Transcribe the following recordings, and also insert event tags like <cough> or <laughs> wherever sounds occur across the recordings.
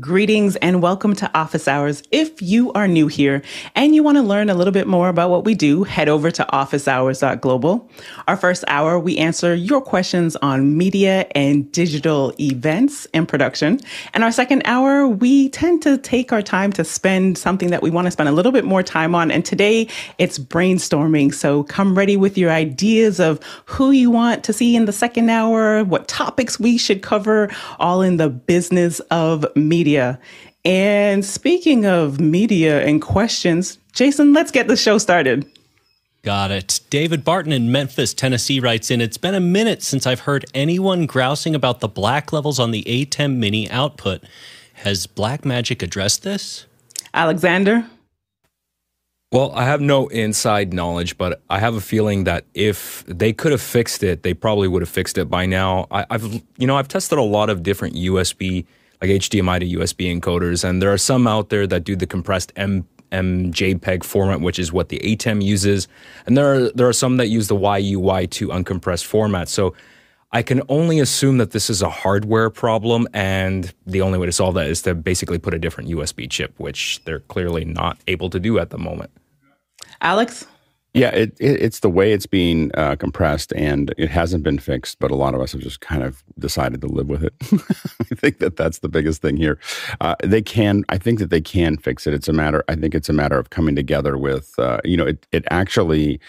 Greetings and welcome to Office Hours. If you are new here and you want to learn a little bit more about what we do, head over to officehours.global. Our first hour, we answer your questions on media and digital events and production. And our second hour, we tend to take our time to spend something that we want to spend a little bit more time on. And today it's brainstorming. So come ready with your ideas of who you want to see in the second hour, what topics we should cover, all in the business of media media. And speaking of media and questions, Jason, let's get the show started. Got it. David Barton in Memphis, Tennessee writes in It's been a minute since I've heard anyone grousing about the black levels on the ATEM mini output. Has Blackmagic addressed this? Alexander? Well, I have no inside knowledge, but I have a feeling that if they could have fixed it, they probably would have fixed it by now. I, have you know, I've tested a lot of different USB like HDMI to USB encoders, and there are some out there that do the compressed M MJPEG format, which is what the ATEM uses, and there are there are some that use the YUY2 uncompressed format. So I can only assume that this is a hardware problem, and the only way to solve that is to basically put a different USB chip, which they're clearly not able to do at the moment. Alex. Yeah, it, it, it's the way it's being uh, compressed, and it hasn't been fixed. But a lot of us have just kind of decided to live with it. <laughs> I think that that's the biggest thing here. Uh, they can, I think that they can fix it. It's a matter. I think it's a matter of coming together with, uh, you know, it it actually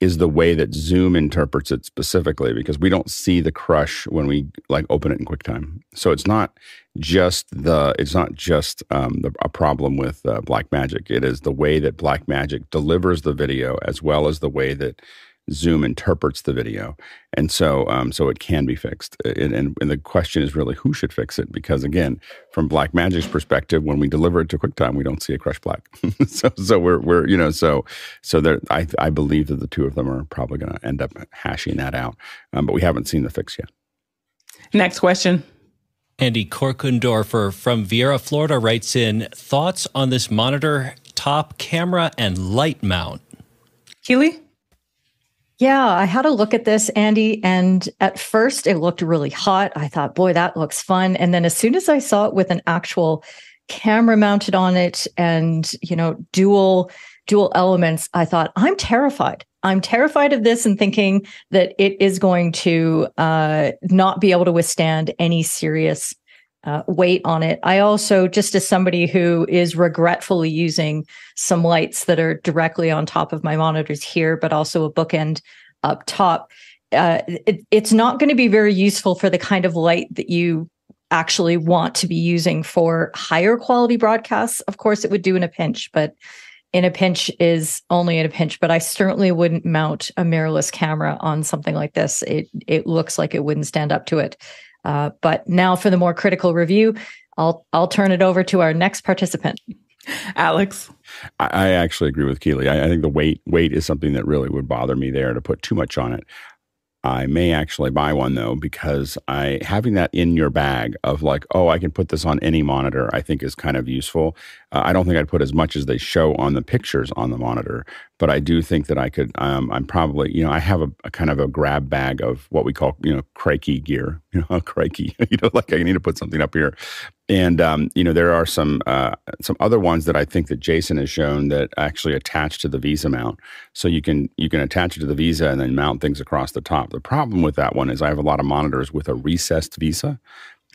is the way that Zoom interprets it specifically because we don't see the crush when we like open it in QuickTime. So it's not just the it's not just um, the, a problem with uh, Blackmagic. It is the way that Blackmagic delivers the video as well as the way that Zoom interprets the video, and so um, so it can be fixed. And, and, and, the question is really who should fix it? Because again, from Blackmagic's perspective, when we deliver it to QuickTime, we don't see a crush black. <laughs> so so we're we're you know so so there I I believe that the two of them are probably going to end up hashing that out, um, but we haven't seen the fix yet. Next question. Andy Korkendorfer from Viera, Florida writes in thoughts on this monitor, top camera, and light mount. Keely? Yeah, I had a look at this, Andy, and at first it looked really hot. I thought, boy, that looks fun. And then as soon as I saw it with an actual camera mounted on it and, you know, dual dual elements, I thought, I'm terrified. I'm terrified of this and thinking that it is going to uh, not be able to withstand any serious uh, weight on it. I also, just as somebody who is regretfully using some lights that are directly on top of my monitors here, but also a bookend up top, uh, it, it's not going to be very useful for the kind of light that you actually want to be using for higher quality broadcasts. Of course, it would do in a pinch, but in a pinch is only in a pinch. But I certainly wouldn't mount a mirrorless camera on something like this. It it looks like it wouldn't stand up to it. Uh, but now for the more critical review, I'll I'll turn it over to our next participant. Alex. I, I actually agree with Keely. I, I, think the weight weight is something that really would bother me there to put too much on it. I may actually buy one though because I having that in your bag of like, oh, I can put this on any monitor. I think is kind of useful. Uh, I don't think I'd put as much as they show on the pictures on the monitor, but I do think that I could. Um, I'm probably, you know, I have a, a, kind of a grab bag of what we call, you know, crikey gear. <laughs> You know, crikey. <laughs> you know, like I need to put something up here, and um, you know, there are some uh, some other ones that I think that Jason has shown that actually attach to the VESA mount. So you can you can attach it to the VESA and then mount things across the top. The problem with that one is I have a lot of monitors with a recessed VESA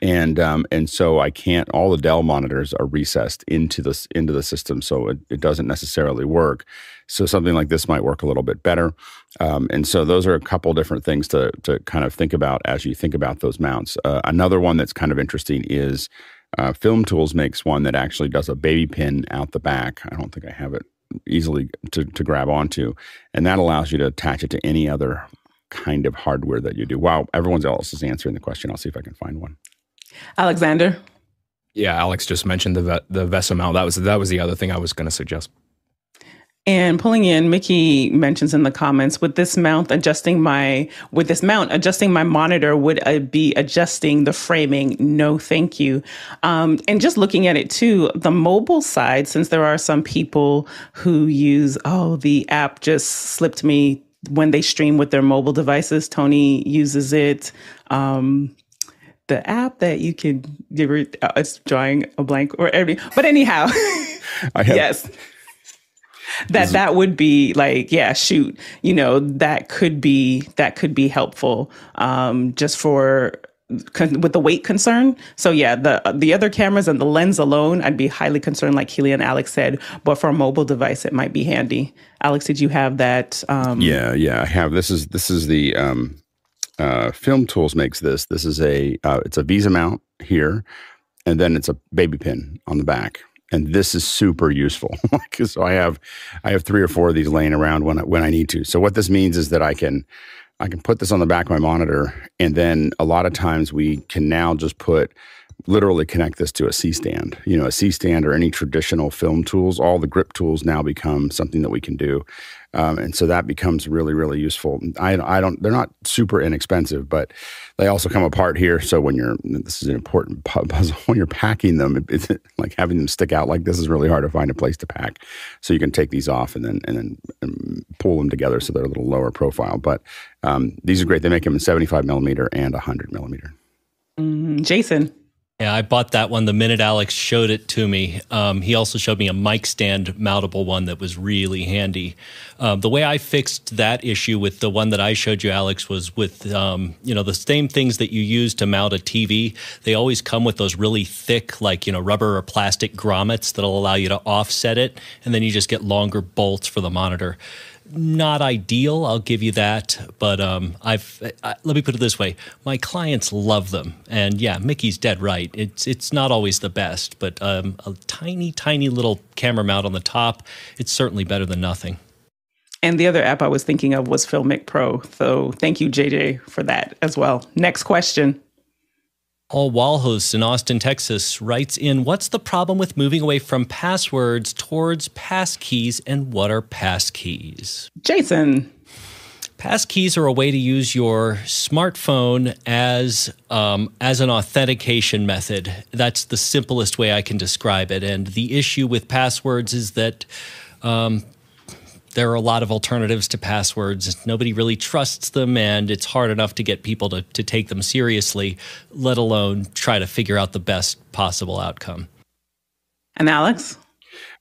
and um, and so I can't. All the Dell monitors are recessed into the into the system, so it, it doesn't necessarily work. So something like this might work a little bit better. Um, and so those are a couple different things to to kind of think about as you think about those mounts. Uh, another one that's kind of interesting is uh, Film Tools makes one that actually does a baby pin out the back. I don't think I have it easily to to grab onto, and that allows you to attach it to any other kind of hardware that you do. Wow, everyone else is answering the question. I'll see if I can find one. Alexander. Yeah, Alex just mentioned the the VESA mount. That was that was the other thing I was going to suggest. And pulling in, Mickey mentions in the comments, with this mount adjusting my, with this mount adjusting my monitor, would I be adjusting the framing? No, thank you. Um, and just looking at it too, the mobile side, since there are some people who use, oh, the app just slipped me when they stream with their mobile devices. Tony uses it. Um, the app that you can uh, it's drawing a blank or every but anyhow yes. That that would be like yeah shoot you know that could be that could be helpful um just for con- with the weight concern. So yeah the the other cameras and the lens alone i'd be highly concerned like keely and alex said but for a mobile device it might be handy. Alex did you have that um yeah yeah i have. This is this is the um uh film tools makes this this is a uh, it's a VESA mount here and then it's a baby pin on the back and this is super useful. <laughs> so I have I have three or four of these laying around when I, when I need to. So what this means is that I can I can put this on the back of my monitor, and then a lot of times we can now just put literally connect this to a C stand. You know, a C stand or any traditional film tools. All the grip tools now become something that we can do. Um, and so that becomes really, really useful. I, I don't, they're not super inexpensive, but they also come apart here. So when you're, this is an important puzzle, <laughs> when you're packing them, it's <laughs> like having them stick out like this is really hard to find a place to pack. So you can take these off and then, and then and pull them together so they're a little lower profile. But um, these are great. They make them in 75 millimeter and 100 millimeter. Mm, Jason. Yeah, I bought that one the minute Alex showed it to me. Um, he also showed me a mic stand mountable one that was really handy. Um, the way I fixed that issue with the one that I showed you, Alex, was with um, you know the same things that you use to mount a TV. They always come with those really thick, like you know, rubber or plastic grommets that'll allow you to offset it, and then you just get longer bolts for the monitor not ideal. I'll give you that, but um, I've I, let me put it this way: my clients love them, and yeah, Mickey's dead right. It's it's not always the best, but um, a tiny, tiny little camera mount on the top, it's certainly better than nothing. And the other app I was thinking of was Filmic Pro. So thank you, JJ, for that as well. Next question. Paul Walhus in Austin, Texas writes in What's the problem with moving away from passwords towards passkeys and what are passkeys? Jason. Passkeys are a way to use your smartphone as um, as an authentication method. That's the simplest way I can describe it. And the issue with passwords is that um, there are a lot of alternatives to passwords. Nobody really trusts them, and it's hard enough to get people to, to take them seriously, let alone try to figure out the best possible outcome. And Alex?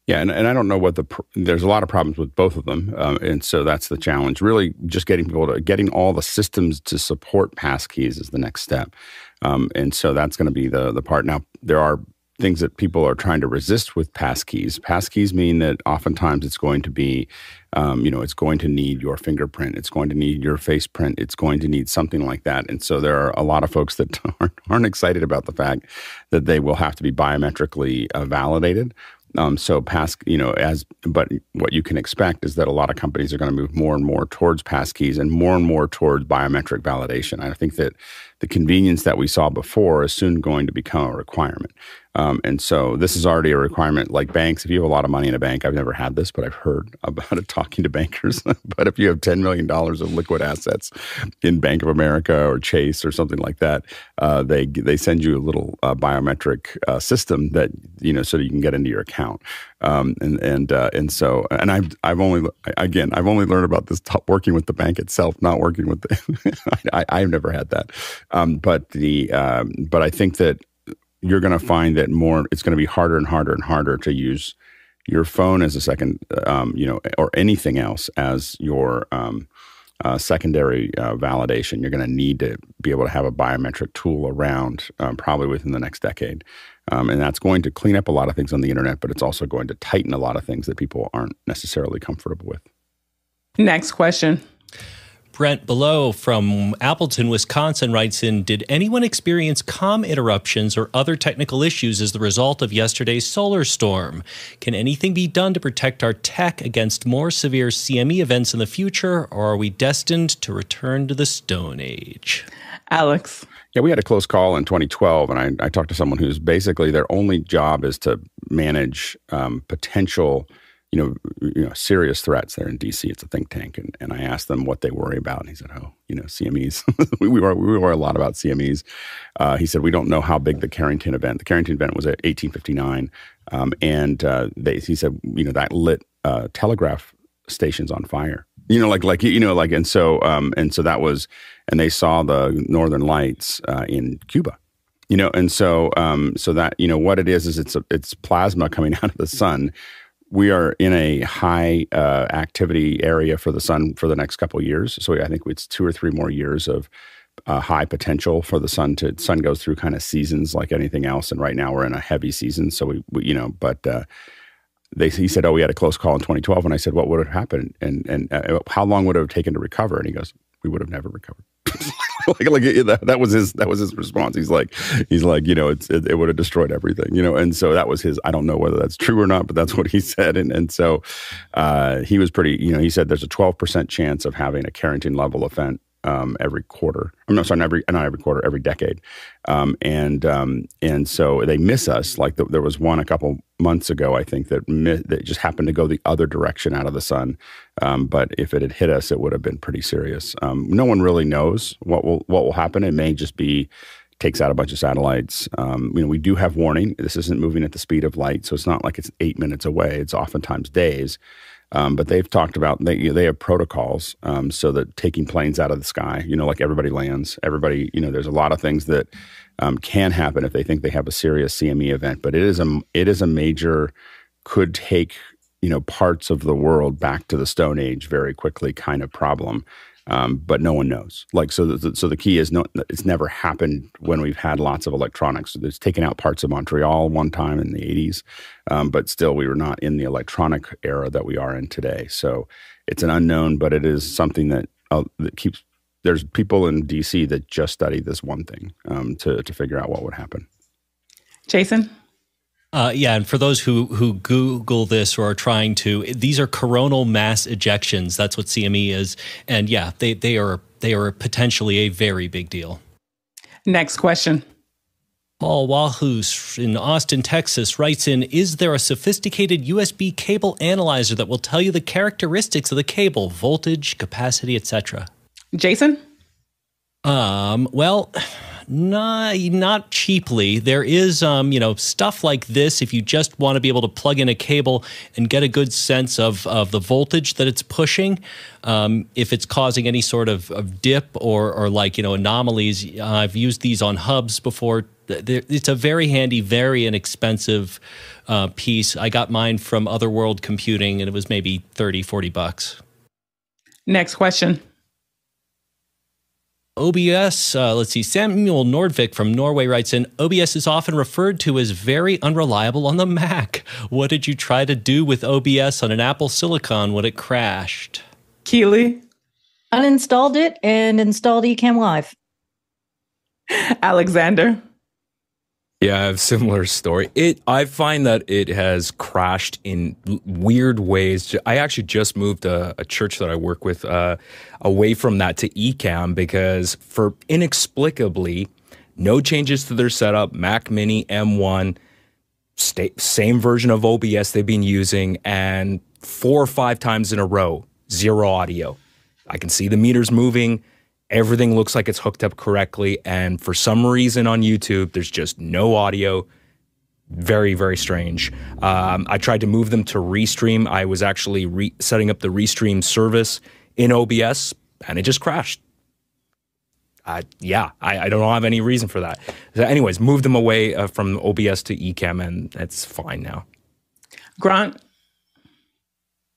Yeah, and, and I don't know what the there's a lot of problems with both of them, um, and so that's the challenge. Really, just getting people to getting all the systems to support passkeys is the next step, um, and so that's going to be the the part. Now there are things that people are trying to resist with passkeys. Passkeys mean that oftentimes it's going to be, um, you know, it's going to need your fingerprint, it's going to need your face print, it's going to need something like that. And so there are a lot of folks that <laughs> aren't, aren't excited about the fact that they will have to be biometrically uh, validated. Um, so pass, you know, as but what you can expect is that a lot of companies are going to move more and more towards passkeys and more and more towards biometric validation. I think that the convenience that we saw before is soon going to become a requirement. Um, and so this is already a requirement. Like banks, if you have a lot of money in a bank, I've never had this, but I've heard about it <laughs> talking to bankers. <laughs> but if you have $10 million of liquid assets in Bank of America or Chase or something like that, uh, they they send you a little uh, biometric uh, system that, you know, so that you can get into your account. Um, and and uh, and so and I've I've only again I've only learned about this t- working with the bank itself, not working with the. <laughs> I, I've never had that, um, but the um, but I think that you're going to find that more it's going to be harder and harder and harder to use your phone as a second, um, you know, or anything else as your um, uh, secondary uh, validation. You're going to need to be able to have a biometric tool around um, probably within the next decade. Um, and that's going to clean up a lot of things on the internet, but it's also going to tighten a lot of things that people aren't necessarily comfortable with. Next question. Brent Below from Appleton, Wisconsin writes in Did anyone experience com interruptions or other technical issues as the result of yesterday's solar storm? Can anything be done to protect our tech against more severe CME events in the future, or are we destined to return to the Stone Age? Alex. Yeah, we had a close call in 2012, and I, I talked to someone who's basically their only job is to manage um, potential you know, you know, serious threats there in DC. It's a think tank, and, and I asked them what they worry about, and he said, "Oh, you know, CMEs. <laughs> we, we worry we worry a lot about CMEs." Uh, he said, "We don't know how big the Carrington event. The Carrington event was at 1859, um, and uh, they, he said, you know, that lit uh, telegraph stations on fire. You know, like like you know, like and so um, and so that was, and they saw the Northern Lights uh, in Cuba." You know, and so um, so that you know what it is is it's a, it's plasma coming <laughs> out of the sun. We are in a high uh, activity area for the sun for the next couple years. So I think it's two or three more years of uh, high potential for the sun to sun goes through kind of seasons like anything else. And right now we're in a heavy season. So we, we you know, but uh, they he said, "Oh, we had a close call in 2012," and I said, "What would have happened? And and uh, how long would it have taken to recover?" And he goes, "We would have never recovered." <laughs> like like that, that, was his that was his response. He's like he's like you know it, it, would have destroyed everything you know and so that was his. I don't know whether that's true or not, but that's what he <laughs> said. And and so uh, he was pretty you know he said there's a 12 percent chance of having a Carrington level event um, every quarter. I'm not sorry, not every not every quarter, every decade, um, and um, and so they miss us. Like the, there was one a couple months ago, I think that mi- that just happened to go the other direction out of the sun. Um, but if it had hit us, it would have been pretty serious. Um, no one really knows what will what will happen. It may just be takes out a bunch of satellites. Um, you know, we do have warning. This isn't moving at the speed of light, so it's not like it's eight minutes away. It's oftentimes days. Um, but they've talked about they they have protocols um, so that taking planes out of the sky, you know, like everybody lands, everybody, you know, there's a lot of things that um, can happen if they think they have a serious CME event. But it is a it is a major could take you know parts of the world back to the Stone Age very quickly kind of problem um, but no one knows. Like so, the, so the key is no, it's never happened when we've had lots of electronics. It's taken out parts of Montreal one time in the '80s, um, but still we were not in the electronic era that we are in today. So it's an unknown, but it is something that uh, that keeps. There's people in DC that just study this one thing um, to to figure out what would happen. Jason. Uh, yeah, and for those who who Google this or are trying to, these are coronal mass ejections. That's what CME is, and yeah, they they are they are potentially a very big deal. Next question. Paul Walhus in Austin, Texas writes in Is there a sophisticated USB cable analyzer that will tell you the characteristics of the cable, voltage, capacity, etc.? Jason? Um, well, not not cheaply. There is um, you know stuff like this if you just want to be able to plug in a cable and get a good sense of of the voltage that it's pushing. Um, if it's causing any sort of, of dip or or like you know anomalies, I've used these on hubs before. It's a very handy, very inexpensive uh, piece. I got mine from Other World Computing, and it was maybe 30, 40 bucks. Next question. OBS, uh, let's see, Samuel Nordvik from Norway writes in OBS is often referred to as very unreliable on the Mac. What did you try to do with OBS on an Apple Silicon when it crashed? Keely? Uninstalled it and installed Ecamm Live. Alexander? Yeah, I have similar story. It I find that it has crashed in weird ways. I actually just moved a, a church that I work with uh, away from that to Ecamm because for inexplicably no changes to their setup, Mac Mini M1, same version of OBS they've been using, and four or five times in a row, zero audio. I can see the meters moving everything looks like it's hooked up correctly. And for some reason on YouTube, there's just no audio. Very, very strange. Um, I tried to move them to Restream. I was actually re- setting up the Restream service in OBS, and it just crashed. Uh, yeah, I, I, don't have any reason for that. So anyways, move them away uh, from OBS to Ecamm, and it's fine now. Grant.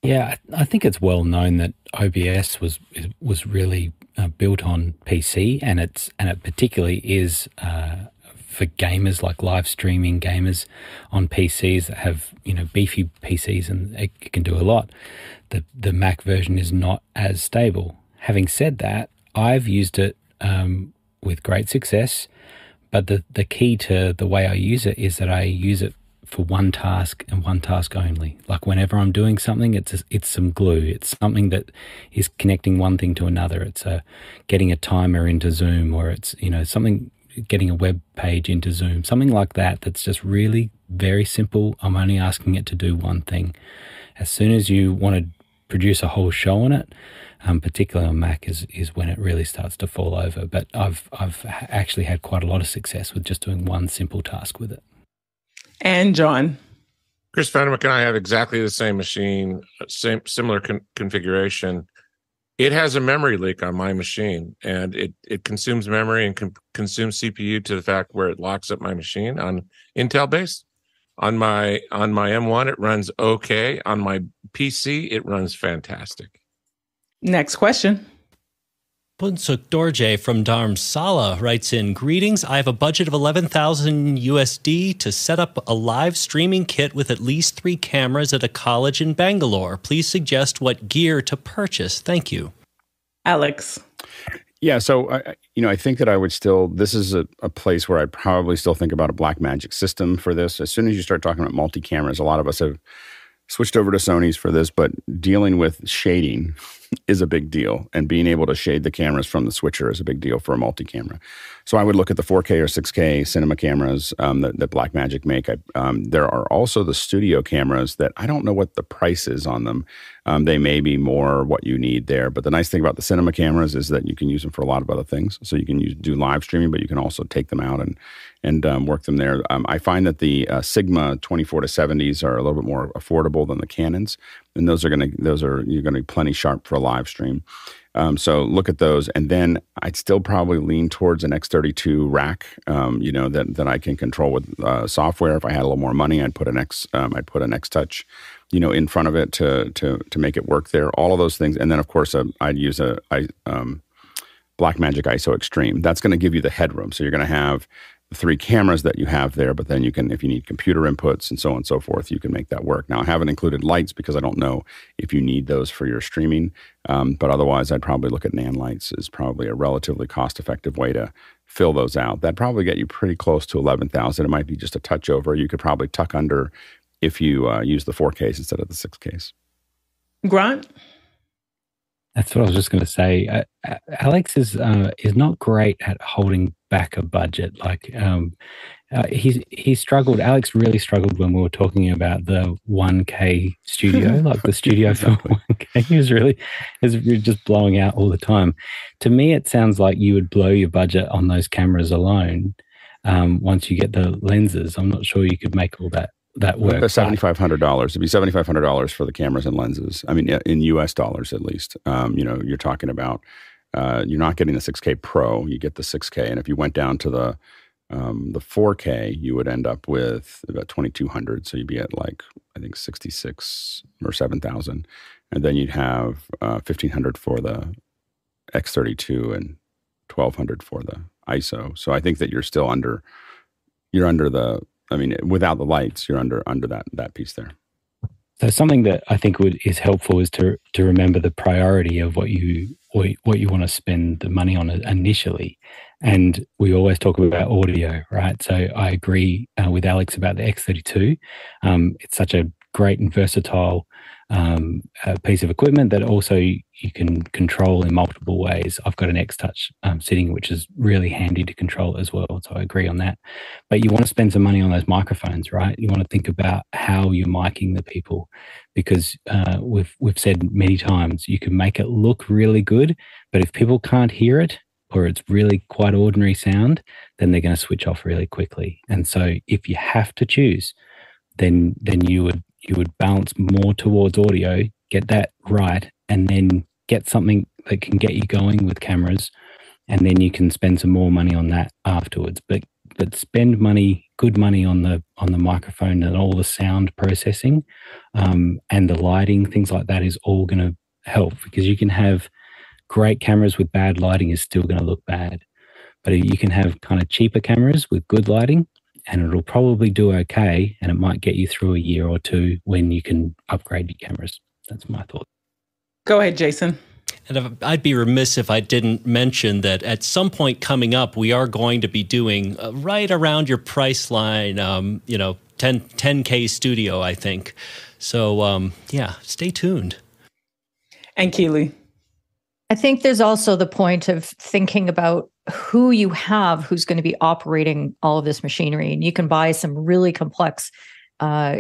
Yeah, I think it's well known that OBS was was really uh, built on PC, and it's and it particularly is uh, for gamers like live streaming gamers on PCs that have you know beefy PCs and it, can do a lot. The the Mac version is not as stable. Having said that, I've used it um, with great success. But the, the key to the way I use it is that I use it for one task and one task only. Like whenever I'm doing something, it's a, it's some glue. It's something that is connecting one thing to another. It's a getting a timer into Zoom, or it's you know something getting a web page into Zoom, something like that. That's just really very simple. I'm only asking it to do one thing. As soon as you want to produce a whole show on it, um, particularly on Mac, is is when it really starts to fall over. But I've I've actually had quite a lot of success with just doing one simple task with it. And John. Chris Fenwick and I have exactly the same machine, same similar con- configuration. it has a memory leak on my machine and it it consumes memory and con- consumes cpu to the fact where it locks up my machine on intel base. on my on my m1 it runs okay on my pc it runs fantastic next question Bunsuk Dorje from Dharamsala writes in Greetings. I have a budget of 11,000 USD to set up a live streaming kit with at least three cameras at a college in Bangalore. Please suggest what gear to purchase. Thank you. Alex. Yeah, so I, you know, I think that I would still. This is a, a place where I'd probably still think about a Blackmagic system for this. As soon as you start talking about multi cameras, a lot of us have switched over to Sony's for this, but dealing with shading is a big deal. And being able to shade the cameras from the switcher is a big deal for a multi camera. So I would look at the 4K or 6K cinema cameras um, that, that Blackmagic make. I, um, there are also the studio cameras that I don't know what the price is on them. Um, they may be more what you need there. But the nice thing about the cinema cameras is that you can use them for a lot of other things. So you can use, do live streaming, but you can also take them out and and um, work them there. Um, I find that the uh, Sigma 24 to 70s are a little bit more affordable than the Canons, and those are going to those are you're going to be plenty sharp for a live stream. Um, so look at those, and then I'd still probably lean towards an X32 rack. Um, you know that that I can control with uh, software. If I had a little more money, I'd put an X um, I'd put an X Touch, you know, in front of it to to to make it work there. All of those things, and then of course uh, I'd use a I, um, Blackmagic ISO Extreme. That's going to give you the headroom. So you're going to have three cameras that you have there, but then you can, if you need computer inputs and so on and so forth, you can make that work. Now, I haven't included lights because I don't know if you need those for your streaming, um, but otherwise, I'd probably look at Nanlites as probably a relatively cost effective way to fill those out. That'd probably get you pretty close to 11,000. It might be just a touch over. You could probably tuck under if you uh, use the 4Ks instead of the 6Ks. Grant? That's what I was just going to say. Uh, Alex is uh, is not great at holding back a budget. Like um, uh, he's he struggled. Alex really struggled when we were talking about the one K studio, <laughs> like the studio for <laughs> one K. He was really is just blowing out all the time. To me, it sounds like you would blow your budget on those cameras alone. Um, once you get the lenses, I'm not sure you could make all that that work. The seventy five hundred dollars. It'd be seventy five hundred dollars for the cameras and lenses. I mean, in U.S. dollars at least. Um, you know, you're talking about. Uh, you're not getting the 6K Pro. You get the 6K, and if you went down to the um, the 4K, you would end up with about 2,200. So you'd be at like I think 66 or 7,000, and then you'd have uh, 1,500 for the X32 and 1,200 for the ISO. So I think that you're still under you're under the I mean, without the lights, you're under under that that piece there. So something that I think would is helpful is to to remember the priority of what you what you want to spend the money on initially. And we always talk about audio, right? So I agree uh, with Alex about the X32. Um, it's such a great and versatile um, a piece of equipment that also you can control in multiple ways. I've got an X Touch um, sitting, which is really handy to control as well. So I agree on that. But you want to spend some money on those microphones, right? You want to think about how you're miking the people, because uh, we've we've said many times you can make it look really good, but if people can't hear it or it's really quite ordinary sound, then they're going to switch off really quickly. And so if you have to choose, then then you would you would balance more towards audio, get that right, and then get something that can get you going with cameras, and then you can spend some more money on that afterwards. But but spend money, good money on the on the microphone and all the sound processing, um, and the lighting, things like that is all going to help because you can have great cameras with bad lighting is still going to look bad, but you can have kind of cheaper cameras with good lighting and it'll probably do okay and it might get you through a year or two when you can upgrade your cameras. That's my thought. Go ahead, Jason. And I'd be remiss if I didn't mention that at some point coming up, we are going to be doing uh, right around your price line, um, you know, 10, 10K studio, I think. So, um, yeah, stay tuned. And Keeley. I think there's also the point of thinking about who you have who's going to be operating all of this machinery. And you can buy some really complex uh,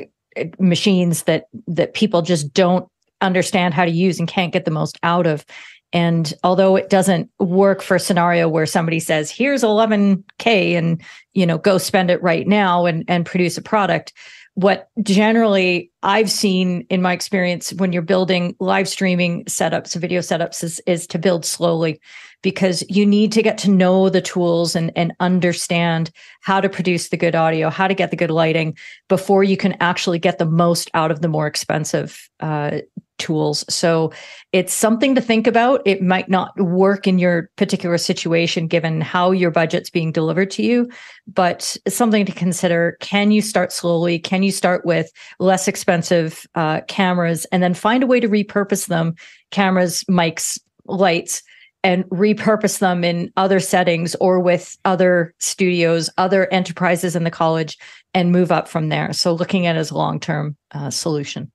machines that that people just don't understand how to use and can't get the most out of. And although it doesn't work for a scenario where somebody says, here's 11K and, you know, go spend it right now and, and produce a product, what generally I've seen in my experience when you're building live streaming setups, video setups, is, is to build slowly because you need to get to know the tools and, and understand how to produce the good audio, how to get the good lighting before you can actually get the most out of the more expensive uh, tools. So it's something to think about. It might not work in your particular situation given how your budget's being delivered to you, but it's something to consider. Can you start slowly? Can you start with less expensive uh, cameras and then find a way to repurpose them? Cameras, mics, lights. And repurpose them in other settings or with other studios, other enterprises in the college, and move up from there. So, looking at it as a long term uh, solution.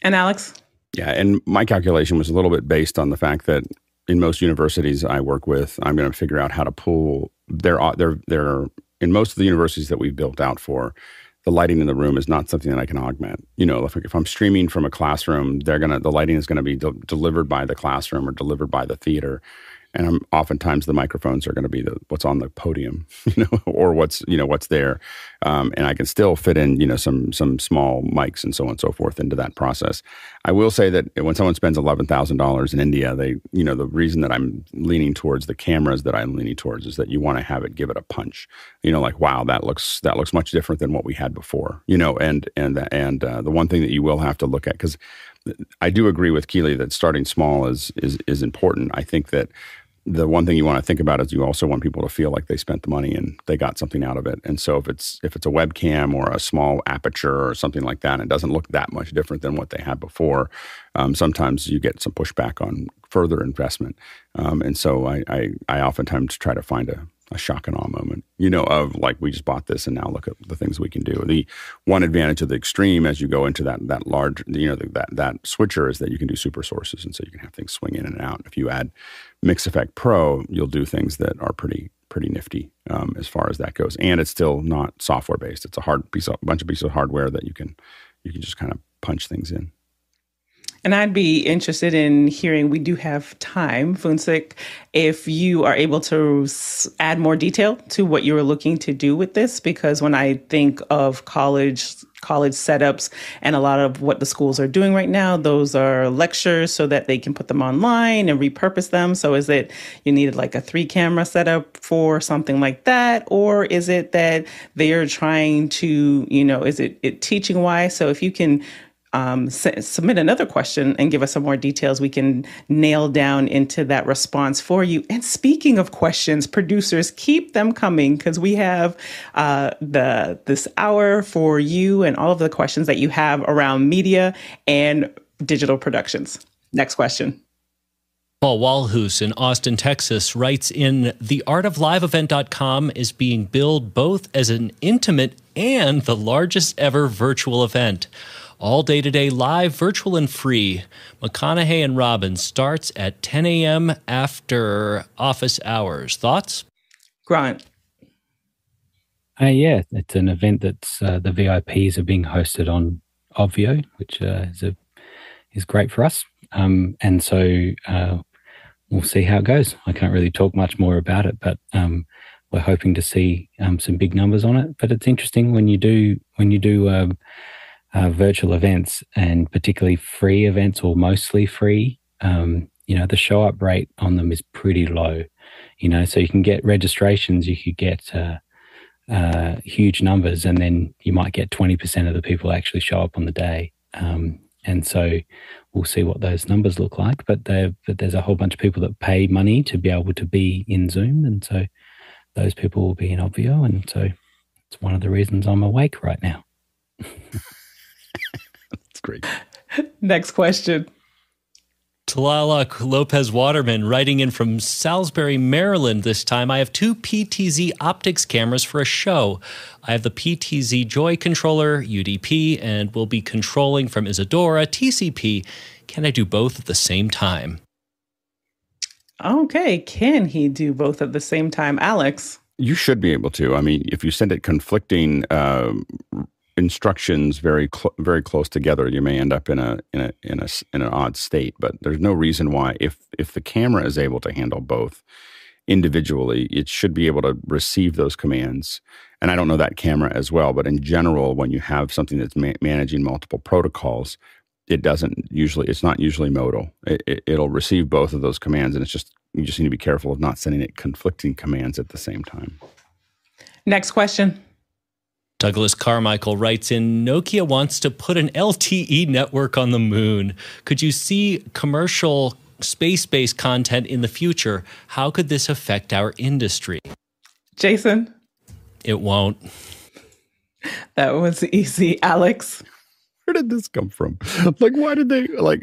And Alex? Yeah, and my calculation was a little bit based on the fact that in most universities I work with, I'm going to figure out how to pull their their their in most of the universities that we've built out for. The lighting in the room is not something that I can augment. You know, if, if I'm streaming from a classroom, they're gonna the lighting is going to be de- delivered by the classroom or delivered by the theater and I'm, oftentimes the microphones are going to be the, what's on the podium, <laughs> you know, or what's you know what's there, um, and I can still fit in you know some some small mics and so on and so forth into that process. I will say that when someone spends eleven thousand dollars in India, they you know the reason that I'm leaning towards the cameras that I'm leaning towards is that you want to have it give it a punch, you know, like wow that looks that looks much different than what we had before, you know, and and and uh, the one thing that you will have to look at because I do agree with Keeley that starting small is is is important. I think that the one thing you want to think about is you also want people to feel like they spent the money and they got something out of it. And so if it's if it's a webcam or a small aperture or something like that, and it doesn't look that much different than what they had before. Um, sometimes you get some pushback on further investment. Um, and so I, I I oftentimes try to find a a shock and awe moment, you know, of like we just bought this and now look at the things we can do. The one advantage of the extreme as you go into that that large, you know, the, that that switcher is that you can do super sources, and so you can have things swing in and out. If you add Mix Effect Pro, you'll do things that are pretty pretty nifty um, as far as that goes, and it's still not software based. It's a hard piece, of, a bunch of pieces of hardware that you can you can just kind of punch things in. And I'd be interested in hearing, we do have time, Foonsik, if you are able to add more detail to what you were looking to do with this. Because when I think of college, college setups and a lot of what the schools are doing right now, those are lectures so that they can put them online and repurpose them. So is it you needed like a three camera setup for something like that? Or is it that they're trying to, you know, is it, it teaching wise? So if you can um, submit another question and give us some more details, we can nail down into that response for you. And speaking of questions, producers, keep them coming because we have uh, the this hour for you and all of the questions that you have around media and digital productions. Next question. Paul Walhus in Austin, Texas writes in The Art of theartofliveevent.com is being billed both as an intimate and the largest ever virtual event all day today, live, virtual, and free. McConaughey and Robin starts at 10 a.m. after office hours. Thoughts? Grant. Uh, yeah, it's an event that's uh, the VIPs are being hosted on Obvio, which uh, is a, is great for us. Um, and so uh, we'll see how it goes. I can't really talk much more about it, but um, we're hoping to see um, some big numbers on it. But it's interesting when you do when you do um, uh, virtual events and particularly free events or mostly free, um, you know, the show up rate on them is pretty low. You know, so you can get registrations, you could get uh, uh, huge numbers, and then you might get 20% of the people actually show up on the day. Um, and so we'll see what those numbers look like. But, but there's a whole bunch of people that pay money to be able to be in Zoom. And so those people will be in Obvio. And so it's one of the reasons I'm awake right now. <laughs> That's great. Next question. Talala Lopez Waterman writing in from Salisbury, Maryland this time. I have two PTZ optics cameras for a show. I have the PTZ Joy controller, UDP, and will be controlling from Isadora, TCP. Can I do both at the same time? Okay. Can he do both at the same time? Alex? You should be able to. I mean, if you send it conflicting uh, instructions very cl- very close together, you may end up in a in a in a in an odd state. But there's no reason why if if the camera is able to handle both, individually, it should be able to receive those commands. And I don't know that camera as well, but in general, when you have something that's ma- managing multiple protocols, it doesn't usually it's not usually modal it, will it, receive both of those commands and it's just you just need to be careful of not sending it conflicting commands at the same time next question Douglas Carmichael writes in Nokia wants to put an LTE network on the moon. Could you see commercial space based content in the future? How could this affect our industry? Jason? It won't. That was easy. Alex? where did this come from? <laughs> like, why did they like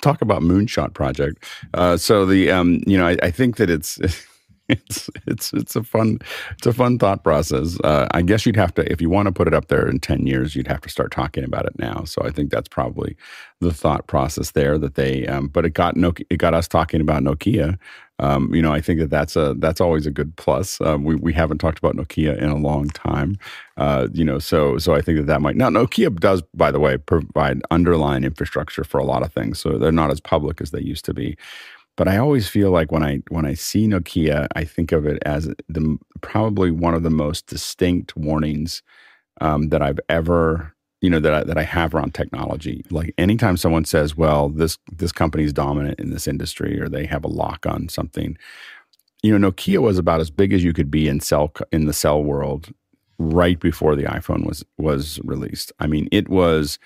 talk about Moonshot Project? Uh, so the um, you know, I, I think that it's. <laughs> It's it's it's a fun it's a fun thought process. Uh, I guess you'd have to if you want to put it up there in ten years, you'd have to start talking about it now. So I think that's probably the thought process there that they. Um, but it got Nokia, it got us talking about Nokia um, you know, I think that that's a that's always a good plus. Um, we we haven't talked about Nokia in a long time, uh, you know, so so I think that that might now Nokia does, by the way, provide underlying infrastructure for a lot of things, so they're not as public as they used to be. But I always feel like when I when I see Nokia, I think of it as the probably one of the most distinct warnings um, that I've ever you know that I, that I have around technology. Like anytime someone says, "Well, this this company is dominant in this industry," or they have a lock on something, you know, Nokia was about as big as you could be in cell in the cell world right before the iPhone was was released. I mean, it was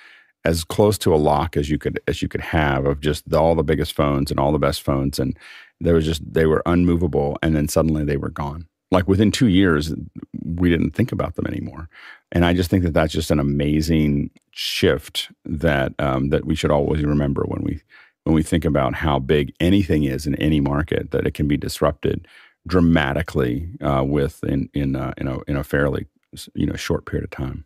as close to a lock as you could as you could have of just the, all the biggest phones and all the best phones, and there was just they were unmovable, and then suddenly they were gone. Like within two years we didn't think about them anymore. And i just think that that's just an amazing shift that um, that we should always remember when we when we think about how big anything is in any market that it can be disrupted dramatically uh, with in in uh, in a in a fairly you know short period of time.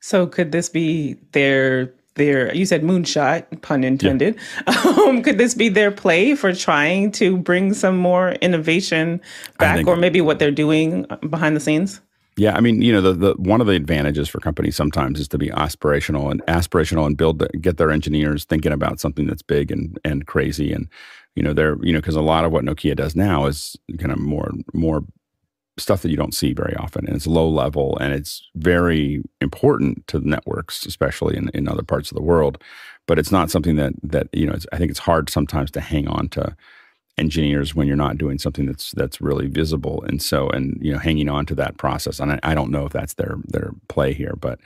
So could this be their their you said moonshot pun intended yeah. <laughs> um, could this be their play for trying to bring some more innovation back or maybe what they're doing behind the scenes yeah, I mean, you know, the, the one of the advantages for companies sometimes is to be aspirational and aspirational and build get their engineers thinking about something that's big and and crazy and you know they're you know because a lot of what Nokia does now is kind of more more stuff that you don't see very often and it's low level and it's very important to the networks especially in, in other parts of the world but it's not something that that you know i think it's hard sometimes to hang on to engineers when you're not doing something that's that's really visible and so and you know hanging on to that process and I, I don't know if that's their their play here but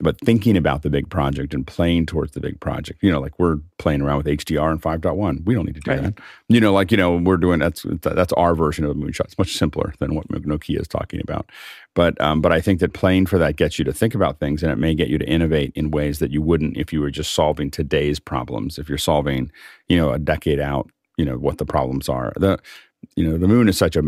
but thinking about the big project and playing towards the big project. You know, like we're playing around with HDR and 5.1. We don't need to do right. that. You know, like, you know, we're doing that's that's our version of a moonshot. It's much simpler than what Nokia is talking about. But um, but I think that playing for that gets you to think about things and it may get you to innovate in ways that you wouldn't if you were just solving today's problems. If you're solving, you know, a decade out, you know, what the problems are. The you know, the moon is such a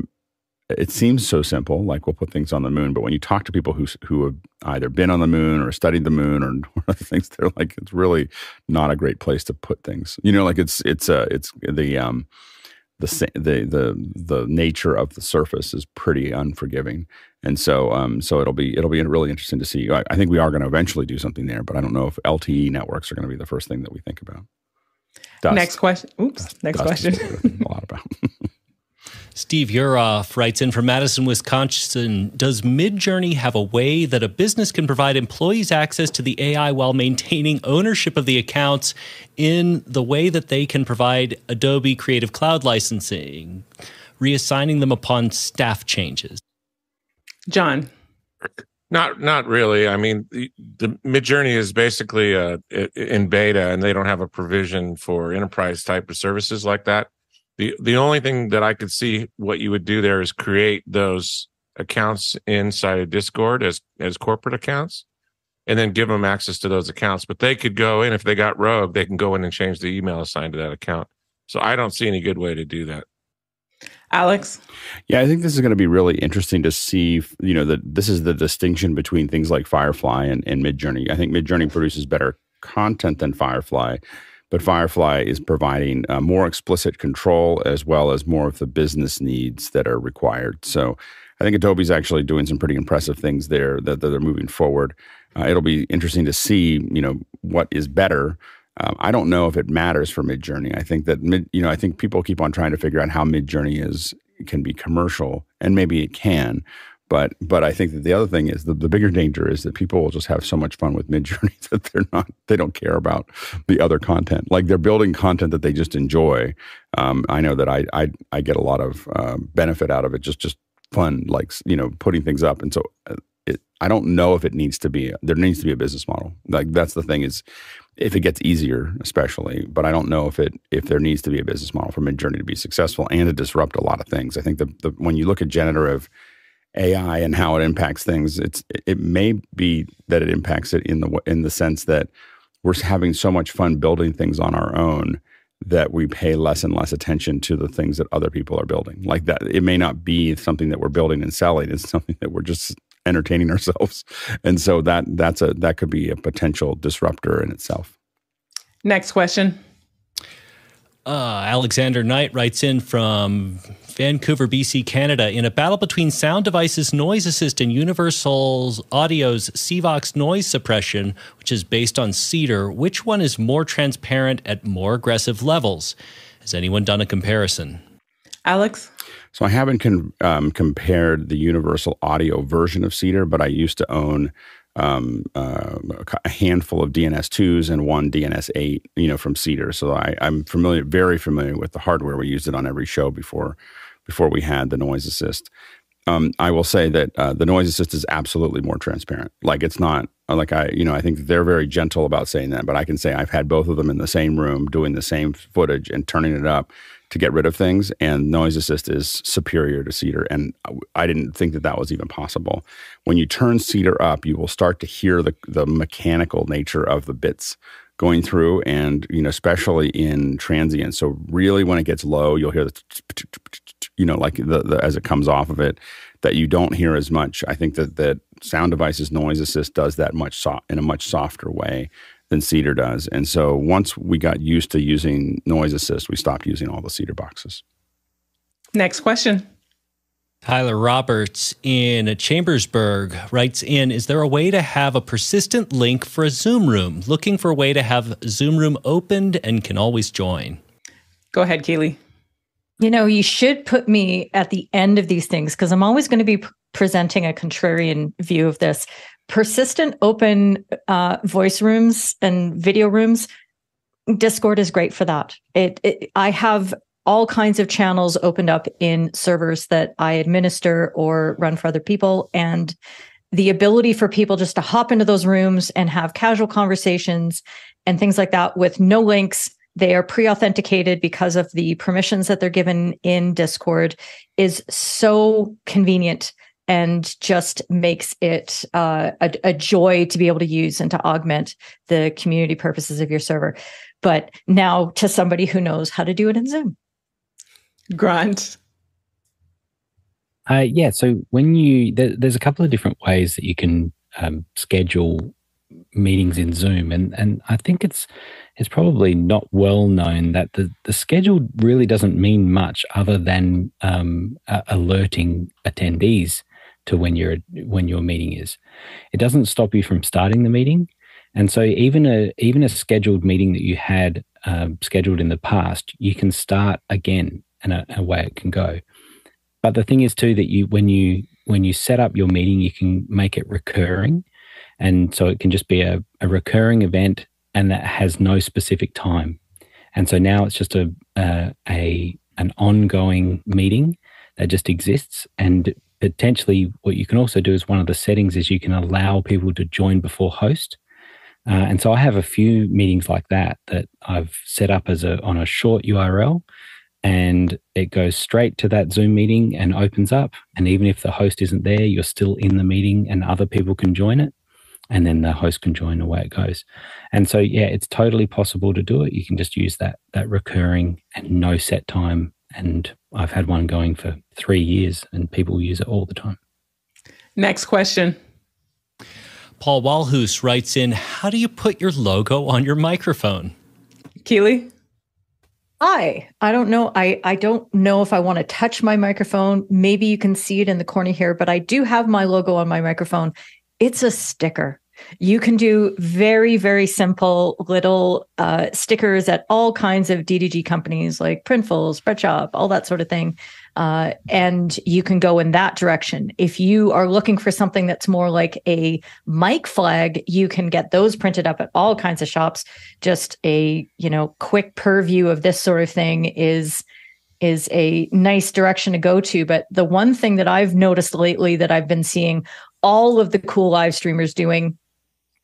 it seems so simple, like we'll put things on the moon. But when you talk to people who who have either been on the moon or studied the moon or, <laughs> or other things, they're like, it's really not a great place to put things. You know, like it's it's uh, it's the um the the the the nature of the surface is pretty unforgiving, and so um so it'll be it'll be really interesting to see. I, I think we are going to eventually do something there, but I don't know if LTE networks are going to be the first thing that we think about. Dust. Next question. Oops. Dust. Next Dust question. a lot about. <laughs> Steve Uroff writes in from Madison, Wisconsin Does Midjourney have a way that a business can provide employees access to the AI while maintaining ownership of the accounts in the way that they can provide Adobe Creative Cloud licensing, reassigning them upon staff changes? John. Not, not really. I mean, the, the Midjourney is basically uh, in beta, and they don't have a provision for enterprise type of services like that. The the only thing that I could see what you would do there is create those accounts inside of Discord as as corporate accounts and then give them access to those accounts. But they could go in if they got rogue, they can go in and change the email assigned to that account. So I don't see any good way to do that. Alex? Yeah, I think this is going to be really interesting to see. You know, that this is the distinction between things like Firefly and, and Midjourney. I think Midjourney produces better content than Firefly, but Firefly is providing uh, more explicit control as well as more of the business needs that are required. So I think Adobe's actually doing some pretty impressive things there that, that they're moving forward. Uh, it'll be interesting to see, you know, what is better. Um, I don't know if it matters for Midjourney. I think that mid, you know, I think people keep on trying to figure out how Midjourney is can be commercial, and maybe it can. But but I think that the other thing is the, the bigger danger is that people will just have so much fun with Midjourney <laughs> that they're not they don't care about the other content. Like they're building content that they just enjoy. Um, I know that I, I I get a lot of uh, benefit out of it. Just just fun, like you know, putting things up. And so uh, it, I don't know if it needs to be. There needs to be a business model. Like that's the thing is, if it gets easier, especially. But I don't know if it if there needs to be a business model for Midjourney to be successful and to disrupt a lot of things. I think the, the when you look at generative AI and how it impacts things, it's it may be that it impacts it in the in the sense that we're having so much fun building things on our own that we pay less and less attention to the things that other people are building. Like that, it may not be something that we're building and selling; it's something that we're just entertaining ourselves, <laughs> and so that that's a that could be a potential disruptor in itself. Next question. Uh, Alexander Knight writes in from Vancouver, BC, Canada. In a battle between Sound Devices Noise Assist and Universal Audio's CVOX noise suppression, which is based on Cedar, which one is more transparent at more aggressive levels? Has anyone done a comparison? Alex? So I haven't con- um, compared the Universal Audio version of Cedar, but I used to own um, uh, a handful of DNS twos and one DNS eight, you know, from Cedar. So I, I'm familiar, very familiar with the hardware. We used it on every show before before we had the noise assist. Um, I will say that uh, the noise assist is absolutely more transparent. Like it's not like I, you know, I think they're very gentle about saying that, but I can say I've had both of them in the same room doing the same footage and turning it up to get rid of things. And noise assist is superior to Cedar. And I didn't think that that was even possible. When you turn Cedar up, you will start to hear the, the mechanical nature of the bits going through and, you know, especially in transient. So really when it gets low, you'll hear the, you know, like the, the as it comes off of it that you don't hear as much. I think that, that sound devices noise assist does that much so, in a much softer way than Cedar does. And so once we got used to using noise assist, we stopped using all the Cedar boxes. Next question. Tyler Roberts in Chambersburg writes in Is there a way to have a persistent link for a Zoom room? Looking for a way to have Zoom room opened and can always join. Go ahead, Keely. You know, you should put me at the end of these things because I'm always going to be p- presenting a contrarian view of this persistent open uh, voice rooms and video rooms discord is great for that. It, it, i have all kinds of channels opened up in servers that i administer or run for other people and the ability for people just to hop into those rooms and have casual conversations and things like that with no links they are pre-authenticated because of the permissions that they're given in discord is so convenient and just makes it uh, a, a, joy to be able to use and to augment the community purposes of your server. But now to somebody who knows how to do it in Zoom. Grant. Uh, yeah, so when you there, there's a couple of different ways that you can um, schedule meetings in Zoom, and and I think it's it's probably not well known that the the schedule really doesn't mean much other than um, uh, alerting attendees to when your when your meeting is. It doesn't stop you from starting the meeting, and so even a even a scheduled meeting that you had um, scheduled in the past, you can start again, and away it can go. But the thing is too that you when you when you set up your meeting, you can make it recurring, and so it can just be a, a recurring event, and that has no specific time. And so now it's just a, a, a an ongoing meeting that just exists and potentially what you can also do is one of the settings is you can allow people to join before host. Uh, and so I have a few meetings like that that I've set up as a on a short URL and it goes straight to that Zoom meeting and opens up. And even if the host isn't there, you're still in the meeting and other people can join it. And then the host can join away it goes. And so yeah, it's totally possible to do it. You can just use that that recurring and no set time and I've had one going for three years, and people use it all the time. Next question. Paul Walhus writes in How do you put your logo on your microphone? Keely? I I don't know. I I don't know if I want to touch my microphone. Maybe you can see it in the corner here, but I do have my logo on my microphone. It's a sticker. You can do very, very simple little uh, stickers at all kinds of DTG companies like Printful, Spreadshop, all that sort of thing. Uh, and you can go in that direction. If you are looking for something that's more like a mic flag, you can get those printed up at all kinds of shops. Just a, you know, quick purview of this sort of thing is is a nice direction to go to. But the one thing that I've noticed lately that I've been seeing all of the cool live streamers doing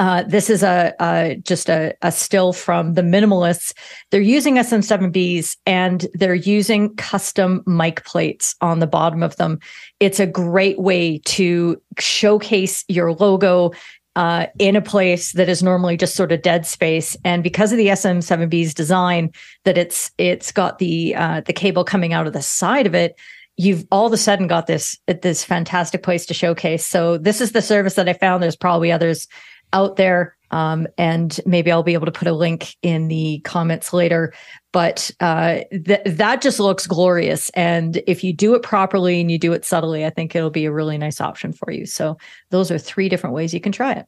uh, this is a, a just a, a, still from the minimalists. They're using SM7Bs and they're using custom mic plates on the bottom of them. It's a great way to showcase your logo uh, in a place that is normally just sort of dead space. And because of the SM7B's design, that it's it's got the uh, the cable coming out of the side of it you've all of a sudden got this this fantastic place to showcase. So this is the service that I found. There's probably others out there. Um, and maybe I'll be able to put a link in the comments later. But uh, th- that just looks glorious. And if you do it properly and you do it subtly, I think it'll be a really nice option for you. So those are three different ways you can try it.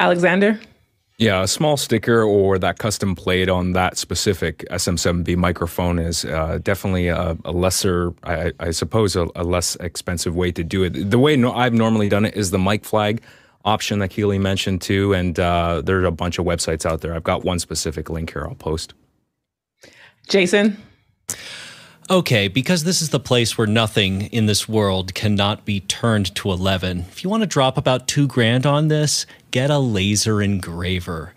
Alexander? Yeah, a small sticker or that custom plate on that specific SM7B microphone is uh, definitely a, a lesser, I, I suppose, a, a, less expensive way to do it. The way no, I've normally done it is the mic flag option that Keeley mentioned too. And uh, there's a bunch of websites out there. I've got one specific link here I'll post. Jason? Okay, because this is the place where nothing in this world cannot be turned to 11. If you want to drop about two grand on this, get a laser engraver.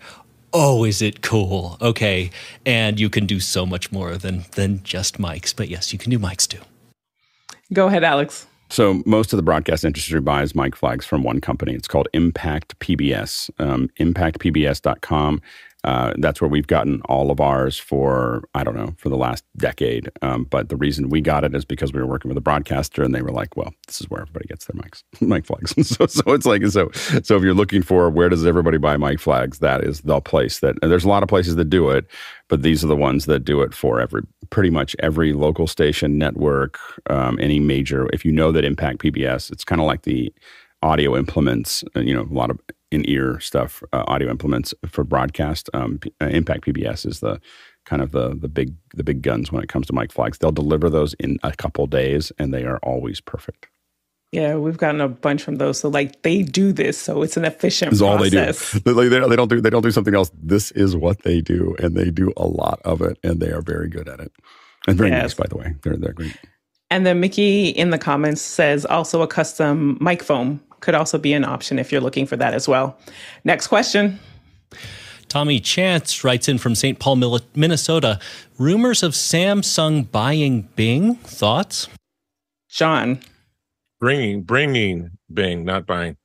Oh, is it cool? Okay, and you can do so much more than than just mics. But yes, you can do mics too. Go ahead, Alex. So most of the broadcast industry buys mic flags from one company. It's called Impact PBS. Um, ImpactPBS.com. Uh, that's where we've gotten all of ours for I don't know for the last decade. Um, but the reason we got it is because we were working with a broadcaster, and they were like, "Well, this is where everybody gets their mics, <laughs> mic flags." <laughs> so, so it's like so. So if you're looking for where does everybody buy mic flags, that is the place that. there's a lot of places that do it, but these are the ones that do it for every pretty much every local station network, um, any major. If you know that Impact PBS, it's kind of like the audio implements. You know, a lot of in ear stuff, uh, audio implements for broadcast. Um, uh, Impact PBS is the kind of the the big the big guns when it comes to mic flags. They'll deliver those in a couple days, and they are always perfect. Yeah, we've gotten a bunch from those. So like they do this, so it's an efficient. It's all they do. <laughs> They, they don't do they don't do something else. This is what they do, and they do a lot of it, and they are very good at it, and very yes. nice, by the way. They're they're great. And then Mickey in the comments says also a custom mic foam could also be an option if you're looking for that as well. Next question. Tommy Chance writes in from St. Paul, Minnesota. Rumors of Samsung buying Bing. Thoughts? Sean. Bringing, bringing Bing, not buying.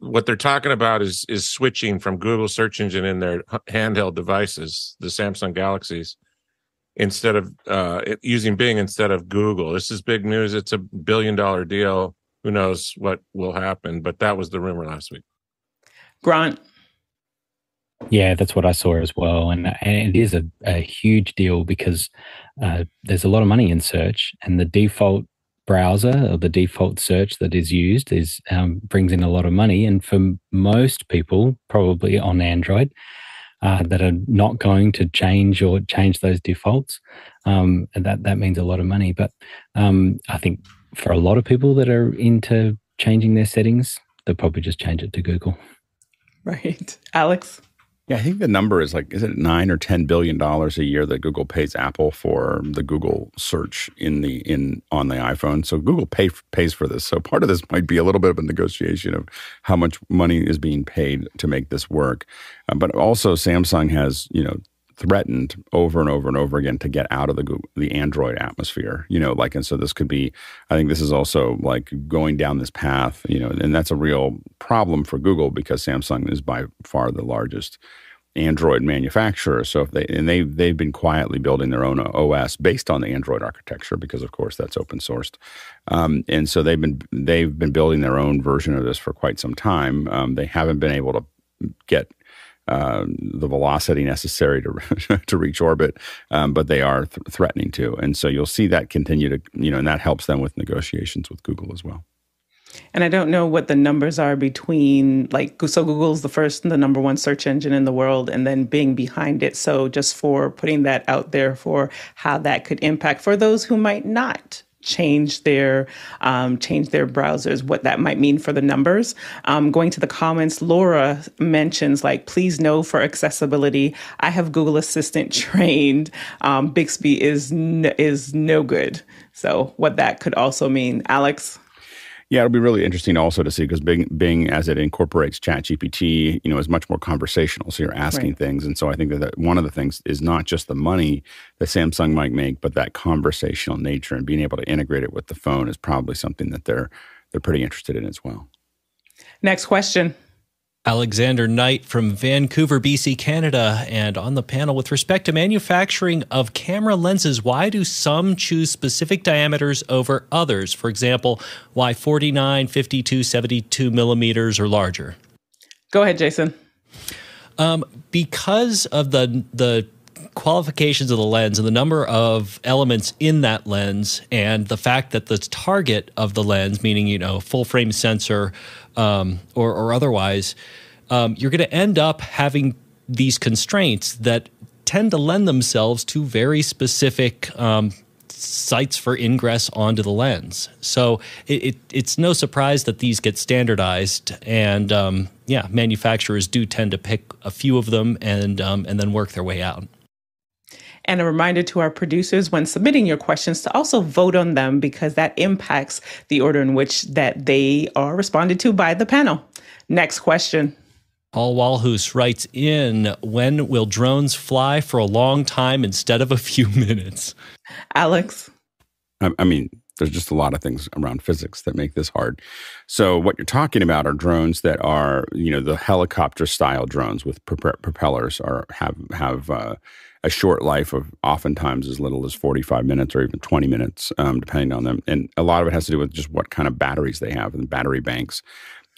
What they're talking about is is switching from Google search engine in their handheld devices, the Samsung Galaxies, instead of uh, using Bing instead of Google. This is big news. It's a billion dollar deal who knows what will happen? But that was the rumor last week. Grant. Yeah, that's what I saw as well, and, and it is a, a huge deal because uh, there's a lot of money in search, and the default browser or the default search that is used is um, brings in a lot of money, and for most people, probably on Android, uh, that are not going to change or change those defaults, um, and that that means a lot of money. But um, I think for a lot of people that are into changing their settings, they'll probably just change it to Google. Right. Alex? Yeah, I think the number is like, is it nine or ten billion dollars a year that Google pays Apple for the Google search in the in on the iPhone? So Google pay, pays for this. So part of this might be a little bit of a negotiation of how much money is being paid to make this work. Uh, but also, Samsung has you know threatened over and over and over again to get out of the the Android atmosphere. You know, like and so this could be. I think this is also like going down this path. You know, and that's a real problem for Google because Samsung is by far the largest Android manufacturer. So if they and they they've been quietly building their own OS based on the Android architecture because of course that's open sourced, um, and so they've been they've been building their own version of this for quite some time. Um, they haven't been able to get uh, the velocity necessary to <laughs> to reach orbit, um, but they are th- threatening to, and so you'll see that continue to you know, and that helps them with negotiations with Google as well. And I don't know what the numbers are between like so Google's the first the number one search engine in the world and then Bing behind it. So just for putting that out there for how that could impact for those who might not change their um, change their browsers, what that might mean for the numbers. Um, going to the comments, Laura mentions like, please know for accessibility, I have Google Assistant <laughs> trained. Um, Bixby is n- is no good. So what that could also mean, Alex. Yeah, it'll be really interesting also to see because Bing, Bing, as it incorporates ChatGPT, you know, is much more conversational. So you're asking right. things, and so I think that, that one of the things is not just the money that Samsung might make, but that conversational nature and being able to integrate it with the phone is probably something that they're they're pretty interested in as well. Next question. Alexander Knight from Vancouver, BC, Canada. And on the panel, with respect to manufacturing of camera lenses, why do some choose specific diameters over others? For example, why 49, 52, 72 millimeters or larger? Go ahead, Jason. Um, because of the the qualifications of the lens and the number of elements in that lens and the fact that the target of the lens meaning you know full frame sensor um, or, or, otherwise um, you're going to end up having these constraints that tend to lend themselves to very specific um, sites for ingress onto the lens. So it, it, it's no surprise that these get standardized, and um, yeah, manufacturers do tend to pick a few of them and um, and then work their way out. And a reminder to our producers when submitting your questions to also vote on them because that impacts the order in which that they are responded to by the panel. Next question. Paul Walhus writes in When will drones fly for a long time instead of a few <laughs> minutes? Alex? I, I mean, there's just a lot of things around physics that make this hard. So what you're talking about are drones that are, you know, the helicopter style drones with propellers are have have uh, a short life of oftentimes as little as 45 minutes or even 20 minutes, um, depending on them. And a lot of it has to do with just what kind of batteries they have and battery banks.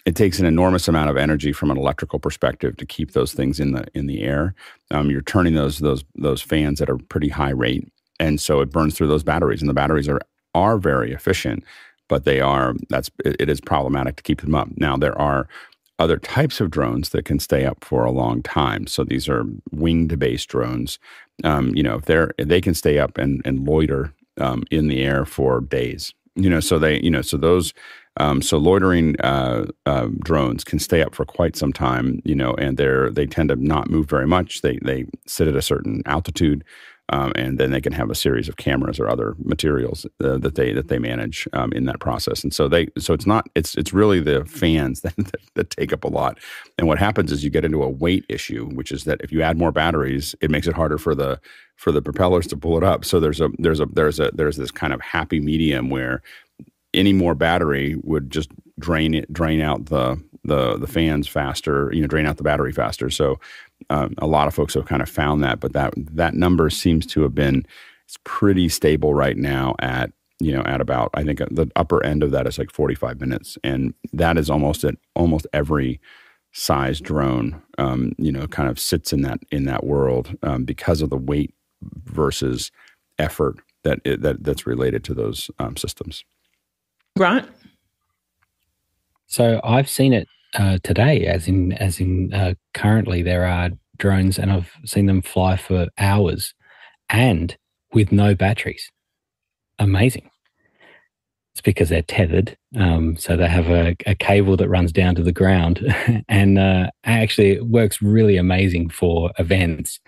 It takes an enormous amount of energy from an electrical perspective to keep those things in the in the air. Um, you're turning those those those fans at a pretty high rate, and so it burns through those batteries. And the batteries are are very efficient, but they are that's it, it is problematic to keep them up. Now there are other types of drones that can stay up for a long time. So these are winged based drones. Um, you know, if they're they can stay up and and loiter um, in the air for days. You know, so they you know so those um, so loitering uh, uh, drones can stay up for quite some time. You know, and they're they tend to not move very much. They they sit at a certain altitude. Um, and then they can have a series of cameras or other materials uh, that they that they manage um, in that process. And so they so it's not it's it's really the fans <laughs> that, that, that take up a lot. And what happens is you get into a weight issue, which is that if you add more batteries, it makes it harder for the for the propellers to pull it up. So there's a there's a there's a there's this kind of happy medium where any more battery would just drain it drain out the the the fans faster, you know, drain out the battery faster. So um, a lot of folks have kind of found that, but that that number seems to have been it's pretty stable right now at you know at about I think the upper end of that is like 45 minutes, and that is almost at almost every size drone. Um, you know, kind of sits in that in that world um, because of the weight versus effort that it, that that's related to those um, systems. Grant. So I've seen it uh, today, as in as in uh, currently there are drones, and I've seen them fly for hours, and with no batteries. Amazing. It's because they're tethered, um, so they have a, a, cable that runs down to the ground, <laughs> and uh, actually it works really amazing for events.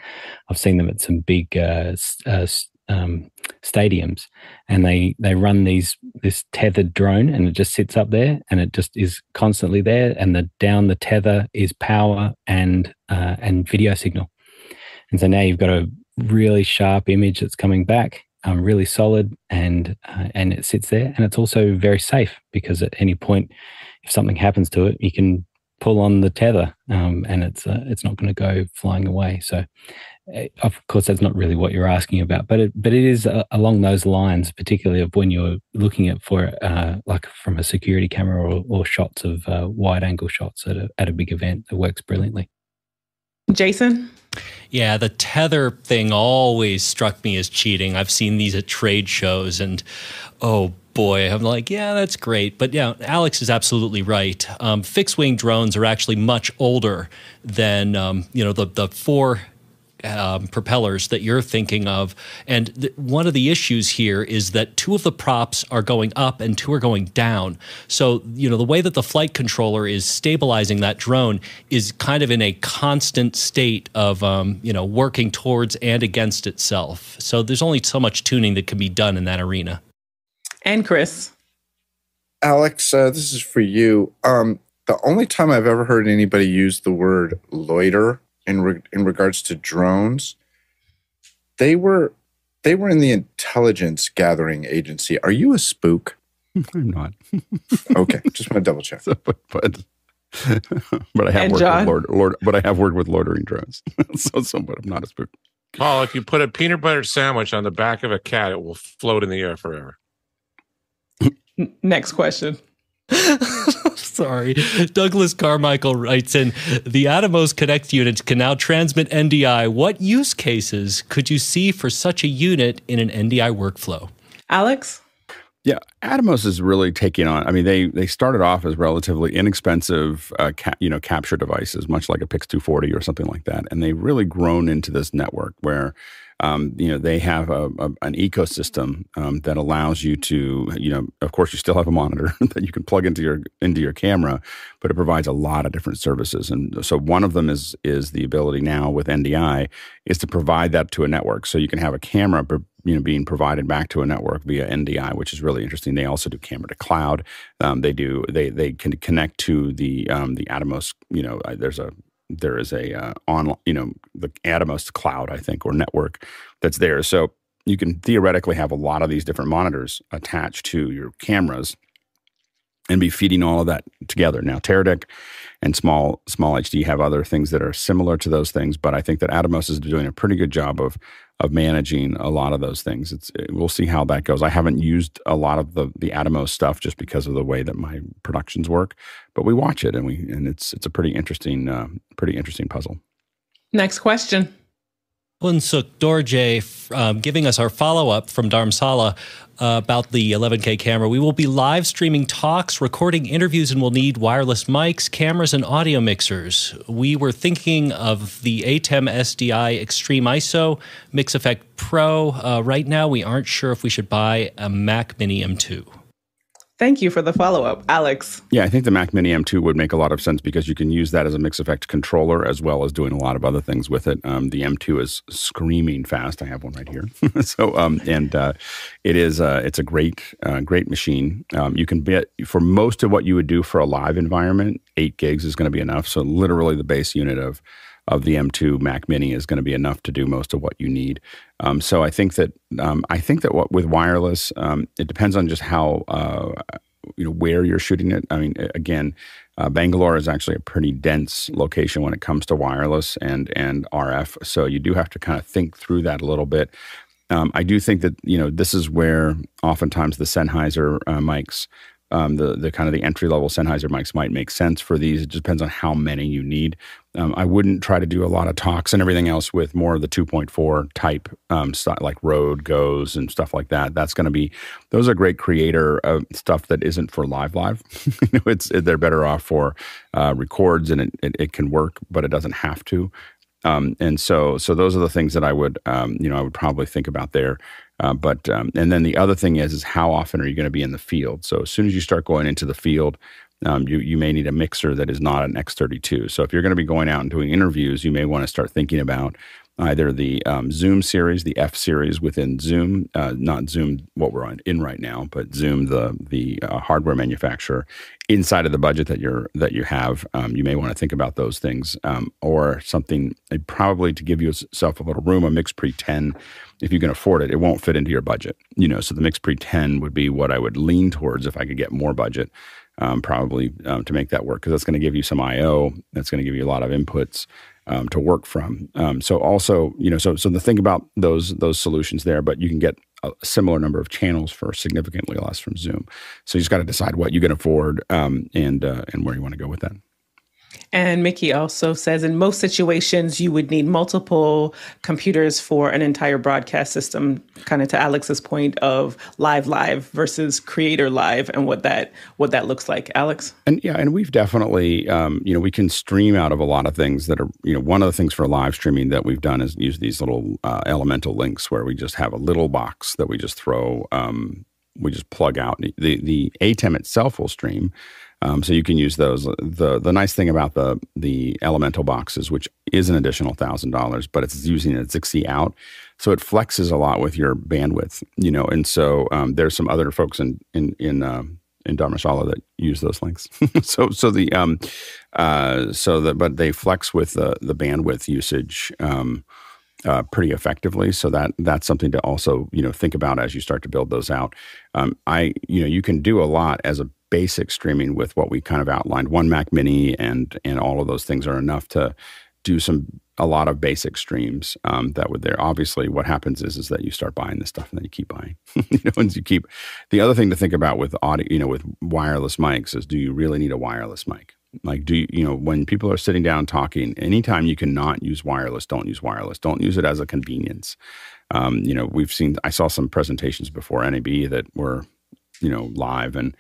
I've seen them at some big uh, uh, um, stadiums, and they they run these this tethered drone, and it just sits up there, and it just is constantly there, and the down the tether is power and uh, and video signal, and so now you've got a really sharp image that's coming back, um, really solid, and uh, and it sits there, and it's also very safe because at any point, if something happens to it, you can pull on the tether, um, and it's uh, it's not going to go flying away. So of course, that's not really what you're asking about, but it, but it is uh, along those lines, particularly of when you're looking at for uh, like from a security camera or, or shots of uh, wide angle shots at a, at a big event that works brilliantly. Jason? Yeah, the tether thing always struck me as cheating. I've seen these at trade shows and oh boy, I'm like, yeah, that's great. But yeah, Alex is absolutely right. Um, fixed wing drones are actually much older than, um, you know, the, the four um, propellers that you're thinking of. And th- one of the issues here is that two of the props are going up and two are going down. So, you know, the way that the flight controller is stabilizing that drone is kind of in a constant state of, um, you know, working towards and against itself. So there's only so much tuning that can be done in that arena. And Chris. Alex, uh, this is for you. Um, the only time I've ever heard anybody use the word loiter in re- in regards to drones, they were they were in the intelligence gathering agency. Are you a spook? <laughs> I'm not. okay, just want to double check. <laughs> So, but, but but I have And worked John? with Lord, Lord, but I have worked with loitering drones. <laughs> so, so, but I'm not a spook. Paul, if you put a peanut butter sandwich on the back of a cat, it will float in the air forever. Next question. Sorry. Douglas Carmichael writes in The Atomos Connect unit can now transmit NDI. What use cases could you see for such a unit in an NDI workflow? Alex? Yeah, Atomos is really taking on. I mean, they they started off as relatively inexpensive, uh, ca- you know, capture devices, much like a Pix 240 or something like that, and they've really grown into this network where, um, you know, they have a, a, an ecosystem um, that allows you to, you know, of course, you still have a monitor <laughs> that you can plug into your into your camera, but it provides a lot of different services, and so one of them is is the ability now with NDI is to provide that to a network, so you can have a camera. You know being provided back to a network via NDI, which is really interesting. They also do camera to cloud. Um, they do they they can connect to the um, the Atomos. You know, uh, there's a there is a uh, on you know the Atomos cloud, I think, or network that's there. So you can theoretically have a lot of these different monitors attached to your cameras and be feeding all of that together. Now, Teradek and Small Small HD have other things that are similar to those things, but I think that Atomos is doing a pretty good job of of managing a lot of those things. It's we'll see how that goes. I haven't used a lot of the the Atomos stuff just because of the way that my productions work, but we watch it and we and it's it's a pretty interesting uh, pretty interesting puzzle. Next question. Unsuk Dorje um, giving us our follow up from Dharamsala uh, about the 11K camera. We will be live streaming talks, recording interviews, and we'll need wireless mics, cameras, and audio mixers. We were thinking of the ATEM SDI Extreme ISO Mix Effect Pro. Uh, right now, we aren't sure if we should buy a Mac Mini M2. Thank you for the follow up, Alex. Yeah, I think the Mac Mini M2 would make a lot of sense because you can use that as a mix effect controller as well as doing a lot of other things with it. Um, the M2 is screaming fast. I have one right here. <laughs> so, um, and uh, it is uh, it's a great uh, great machine. Um, you can bet for most of what you would do for a live environment, eight gigs is going to be enough. So, literally, the base unit of of the M2 Mac Mini is going to be enough to do most of what you need. Um, so I think that um, I think that what, with wireless, um, it depends on just how uh, you know where you're shooting it. I mean, again, uh, Bangalore is actually a pretty dense location when it comes to wireless and and RF. So you do have to kind of think through that a little bit. Um, I do think that you know this is where oftentimes the Sennheiser uh, mics um, the the kind of the entry level Sennheiser mics might make sense for these. It just depends on how many you need. Um, I wouldn't try to do a lot of talks and everything else with more of the 2.4 type um, stuff like Rode GOs and stuff like that. That's going to be those are great creator uh, stuff that isn't for live live. <laughs> it's they're better off for uh, records and it, it, it can work, but it doesn't have to. Um, and so, so those are the things that I would, um, you know, I would probably think about there. Uh, but um, and then the other thing is, is how often are you going to be in the field? So as soon as you start going into the field, um, you you may need a mixer that is not an X32. So if you're going to be going out and doing interviews, you may want to start thinking about either the um, Zoom series, the F series within Zoom, uh, not Zoom what we're on, in right now, but Zoom the the uh, hardware manufacturer inside of the budget that you're that you have. Um, you may want to think about those things um, or something uh, probably to give yourself a little room. A Mix Pre 10, if you can afford it, it won't fit into your budget. You know, so the Mix Pre 10 would be what I would lean towards if I could get more budget. Um, probably um, to make that work because that's going to give you some I/O. That's going to give you a lot of inputs um, to work from. Um, so also, you know, so so the thing about those those solutions there, but you can get a similar number of channels for significantly less from Zoom. So you just got to decide what you can afford um, and uh, and where you want to go with that. And Mickey also says in most situations, you would need multiple computers for an entire broadcast system, kind of to Alex's point of live live versus creator live and what that what that looks like. Alex? And yeah, and we've definitely, um, you know, we can stream out of a lot of things that are, you know, one of the things for live streaming that we've done is use these little uh, elemental links where we just have a little box that we just throw, um, we just plug out. The, the ATEM itself will stream um, so you can use those. the The nice thing about the the elemental boxes, which is an additional thousand dollars, but it's using a Zixi out, so it flexes a lot with your bandwidth, you know. And so um, there's some other folks in in in uh, in Dharamsala that use those links. <laughs> so so the um uh so that but they flex with the the bandwidth usage. Um, uh, pretty effectively. So that that's something to also you know think about as you start to build those out. Um, I you know you can do a lot as a basic streaming with what we kind of outlined. One Mac Mini and and all of those things are enough to do some a lot of basic streams um, that would there. Obviously, what happens is is that you start buying this stuff and then you keep buying. <laughs> you know, and you keep the other thing to think about with audio, you know, with wireless mics is do you really need a wireless mic? Like, do you, you know, when people are sitting down talking, anytime you cannot use wireless, don't use wireless. Don't use it as a convenience. Um, you know, we've seen, I saw some presentations before NAB that were, you know, live and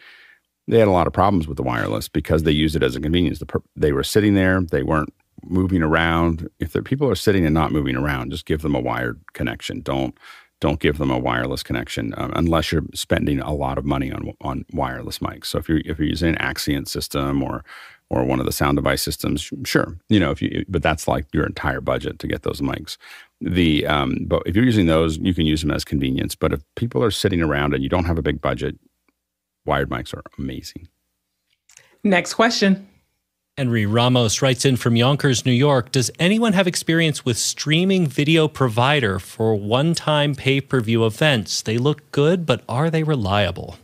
they had a lot of problems with the wireless because they used it as a convenience. The per- they were sitting there, they weren't moving around. If the people are sitting and not moving around, just give them a wired connection. Don't don't give them a wireless connection um, unless you're spending a lot of money on on wireless mics. So if you're if you're using an Axient system or or one of the sound device systems, sure, you know if you but that's like your entire budget to get those mics. The um, but if you're using those, you can use them as convenience. But if people are sitting around and you don't have a big budget, wired mics are amazing. Next question. Henry Ramos writes in from Yonkers, New York. Does anyone have experience with streaming video provider for one time pay per view events? They look good, but are they reliable?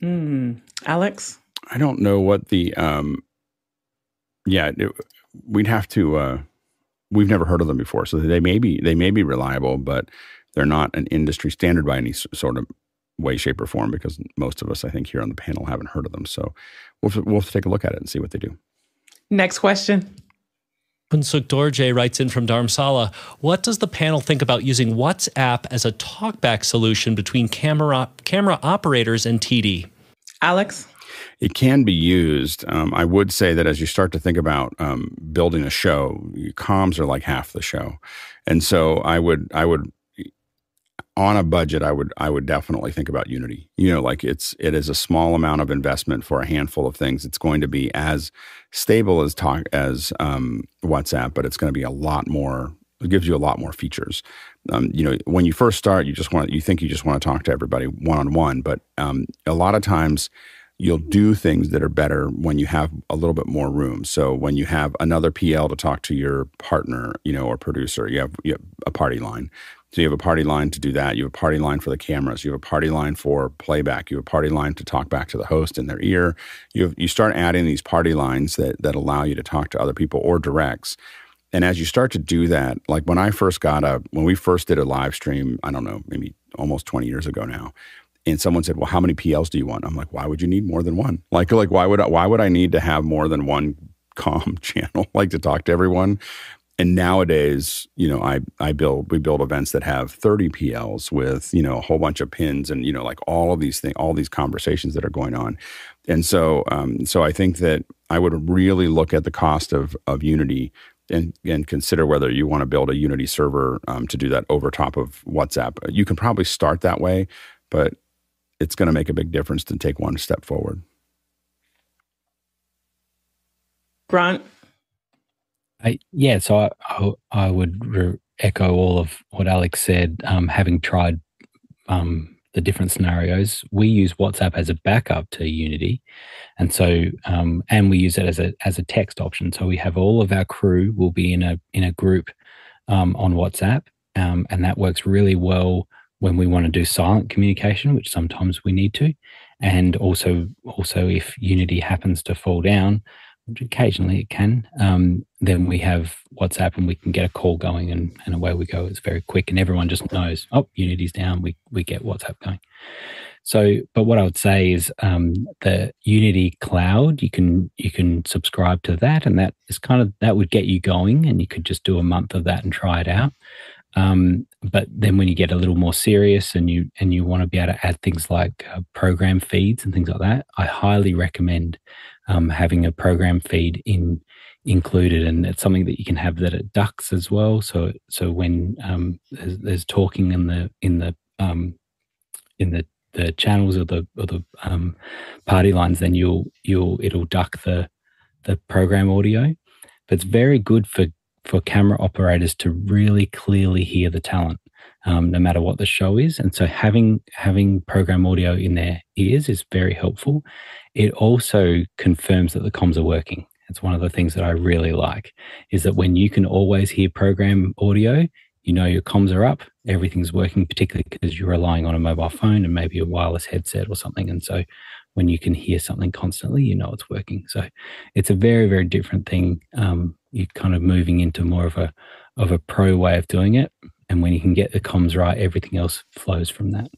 Hmm. Alex? I don't know what the, um, yeah, it, we'd have to, uh, we've never heard of them before. So they may be, they may be reliable, but they're not an industry standard by any sort of way, shape, or form because most of us, I think, here on the panel haven't heard of them. So we'll, we'll take a look at it and see what they do. Next question. Kunsuk Dorje writes in from Dharamsala What does the panel think about using WhatsApp as a talkback solution between camera, camera operators and TD? Alex? It can be used. Um, I would say that as you start to think about um, building a show, comms are like half the show, and so I would I would on a budget, I would I would definitely think about Unity. You know, like it's it is a small amount of investment for a handful of things. It's going to be as stable as talk as um, WhatsApp, but it's going to be a lot more. It gives you a lot more features. Um, you know, when you first start, you just want you think you just want to talk to everybody one on one, but um, a lot of times you'll do things that are better when you have a little bit more room. So when you have another PL to talk to your partner, you know, or producer, you have, you have a party line so you have a party line to do that. You have a party line for the cameras. You have a party line for playback. You have a party line to talk back to the host in their ear. You have, you start adding these party lines that that allow you to talk to other people or directs. And as you start to do that, like when I first got a when we first did a live stream, I don't know, maybe almost 20 years ago now, and someone said, "Well, how many PLs do you want?" I'm like, "Why would you need more than one? Like like why would I, why would I need to have more than one <laughs> com channel like to talk to everyone and nowadays, you know, I I build we build events that have 30 PLs with you know a whole bunch of pins and you know like all of these things, all these conversations that are going on, and so um, so I think that I would really look at the cost of of Unity and and consider whether you want to build a Unity server um, to do that over top of WhatsApp. You can probably start that way, but it's going to make a big difference to take one step forward. Grant, I, yeah, so I, I, I would re- echo all of what Alex said. Um, having tried um, the different scenarios, we use WhatsApp as a backup to Unity, and so um, and we use it as a as a text option. So we have all of our crew will be in a in a group um, on WhatsApp, um, and that works really well when we want to do silent communication, which sometimes we need to, and also also if Unity happens to fall down occasionally it can. Um, then we have WhatsApp and we can get a call going and, and away we go. It's very quick and everyone just knows, oh, Unity's down. We, we get WhatsApp going. So, but what I would say is um, the Unity Cloud. You can you can subscribe to that, and that is kind of that would get you going, and you could just do a month of that and try it out. Um, but then when you get a little more serious and you and you want to be able to add things like uh, program feeds and things like that, I highly recommend um, having a program feed in included, and it's something that you can have that it ducks as well. So so when um, there's, there's, talking in the in the um, in the the channels or the or the um, party lines, then you'll you'll it'll duck the the program audio. But it's very good for for camera operators to really clearly hear the talent, um, no matter what the show is. And so having having program audio in their ears is very helpful. It also confirms that the comms are working. It's one of the things that I really like is that when you can always hear program audio, you know your comms are up, everything's working, particularly because you're relying on a mobile phone and maybe a wireless headset or something. And so when you can hear something constantly, you know it's working. So it's a very, very different thing. Um, you're kind of moving into more of a of a pro way of doing it. And when you can get the comms right, everything else flows from that.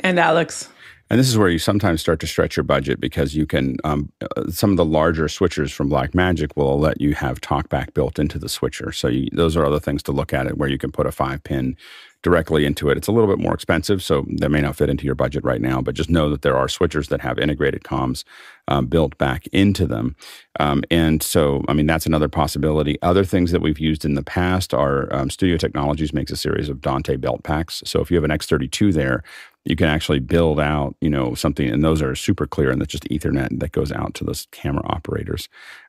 And Alex. And this is where you sometimes start to stretch your budget because you can, um, uh, some of the larger switchers from Blackmagic will let you have TalkBack built into the switcher. So you, those are other things to look at it where you can put a five pin directly into it. It's a little bit more expensive, so that may not fit into your budget right now, but just know that there are switchers that have integrated comms um, built back into them. Um, and so, I mean, that's another possibility. Other things that we've used in the past are um, Studio Technologies makes a series of Dante belt packs. So if you have an X32 there, you can actually build out, you know, something, and those are super clear, and that's just Ethernet that goes out to those camera operators.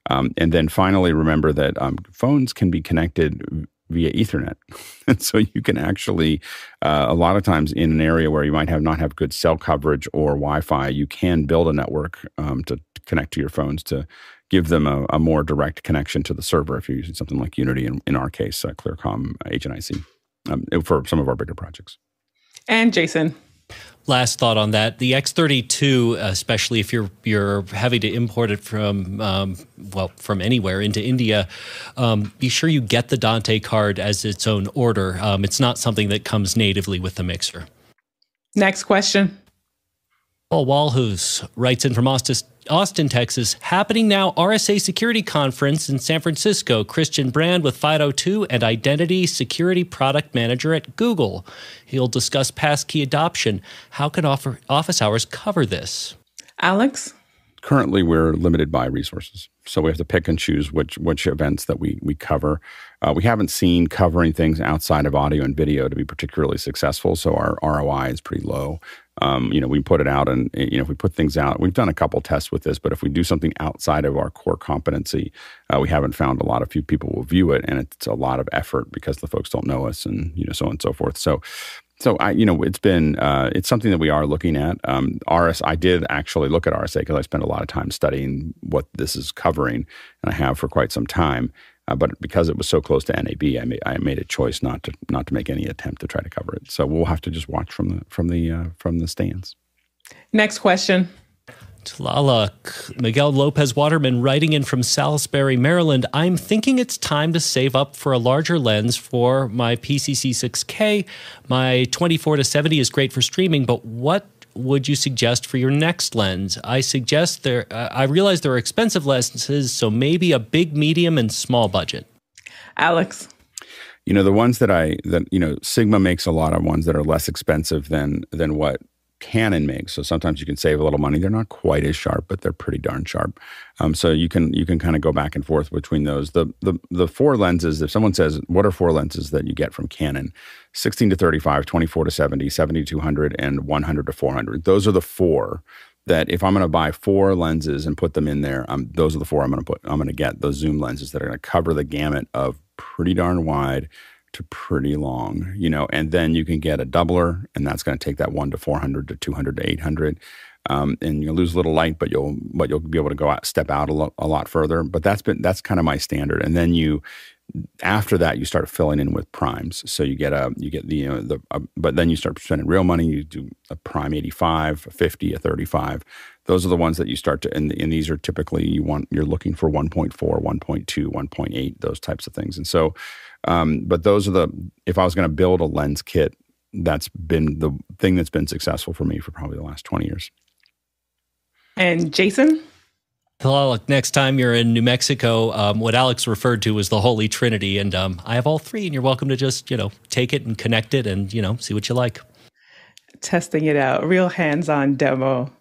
Um, and then finally, remember that um, phones can be connected via Ethernet. <laughs> and so you can actually, uh, a lot of times in an area where you might have not have good cell coverage or Wi-Fi, you can build a network um, to connect to your phones to give them a, a, more direct connection to the server if you're using something like Unity, in, in our case, uh, Clear-Com HNIC, um, for some of our bigger projects. And Jason last thought on that. The x32 especially if you're you're having to import it from um, well from anywhere into india um, be sure you get the dante card as its own order. Um, it's not something that comes natively with the mixer. Next question Paul Walhus writes in from Austin, Austin, Texas. Happening now, RSA Security Conference in San Francisco. Christiaan Brand with FIDO2 and Identity Security Product Manager at Google. He'll discuss passkey adoption. How can office hours cover this? Alex? Currently, we're limited by resources. So we have to pick and choose which, which events that we, we cover. Uh, we haven't seen covering things outside of audio and video to be particularly successful, so our ROI is pretty low. Um, you know, we put it out, and you know, if we put things out, we've done a couple tests with this. But if we do something outside of our core competency, uh, we haven't found a lot of few people will view it, and it's a lot of effort because the folks don't know us, and you know, so on and so forth. So, so I, you know, it's been uh, it's something that we are looking at. Um, RS, I did actually look at RSA because I spent a lot of time studying what this is covering, and I have for quite some time. Uh, but because it was so close to NAB, I made, I made a choice not to not to make any attempt to try to cover it. So we'll have to just watch from the from the uh, from the stands. Next question. Tlaloc, Miguel Lopez Waterman writing in from Salisbury, Maryland. I'm thinking it's time to save up for a larger lens for my PCC 6K. My 24 to 70 is great for streaming, but what would you suggest for your next lens? I suggest there. Uh, I realize there are expensive lenses, so maybe a big, medium, and small budget. Alex, you know the ones that I that you know Sigma makes a lot of ones that are less expensive than than what Canon makes. So sometimes you can save a little money. They're not quite as sharp, but they're pretty darn sharp. Um, so you can you can kind of go back and forth between those. The the the four lenses. If someone says, "What are four lenses that you get from Canon?" 16 to 35, 24 to 70, 70 to 200, and 100 to 400. Those are the four that if I'm going to buy four lenses and put them in there, um, those are the four I'm going to put. I'm going to get those zoom lenses that are going to cover the gamut of pretty darn wide to pretty long, you know, and then you can get a doubler, and that's going to take that one to 400 to 200 to 800. Um, and you'll lose a little light, but you'll but you'll be able to go out, step out a, lo- a lot further. But that's been that's kind of my standard. And then you after that, you start filling in with primes. So you get a you get the you know the uh, but then you start spending real money. You do a prime eighty five, a fifty, a thirty five. Those are the ones that you start to and, and these are typically you want you're looking for 1.4, 1.2, 1.8, those types of things. And so, um, but those are the if I was going to build a lens kit, that's been the thing that's been successful for me for probably the last twenty years. And Jason. Well, next time you're in New Mexico, um, what Alex referred to was the Holy Trinity, and um, I have all three, and you're welcome to just you know take it and connect it, and you know see what you like. Testing it out, real hands-on demo.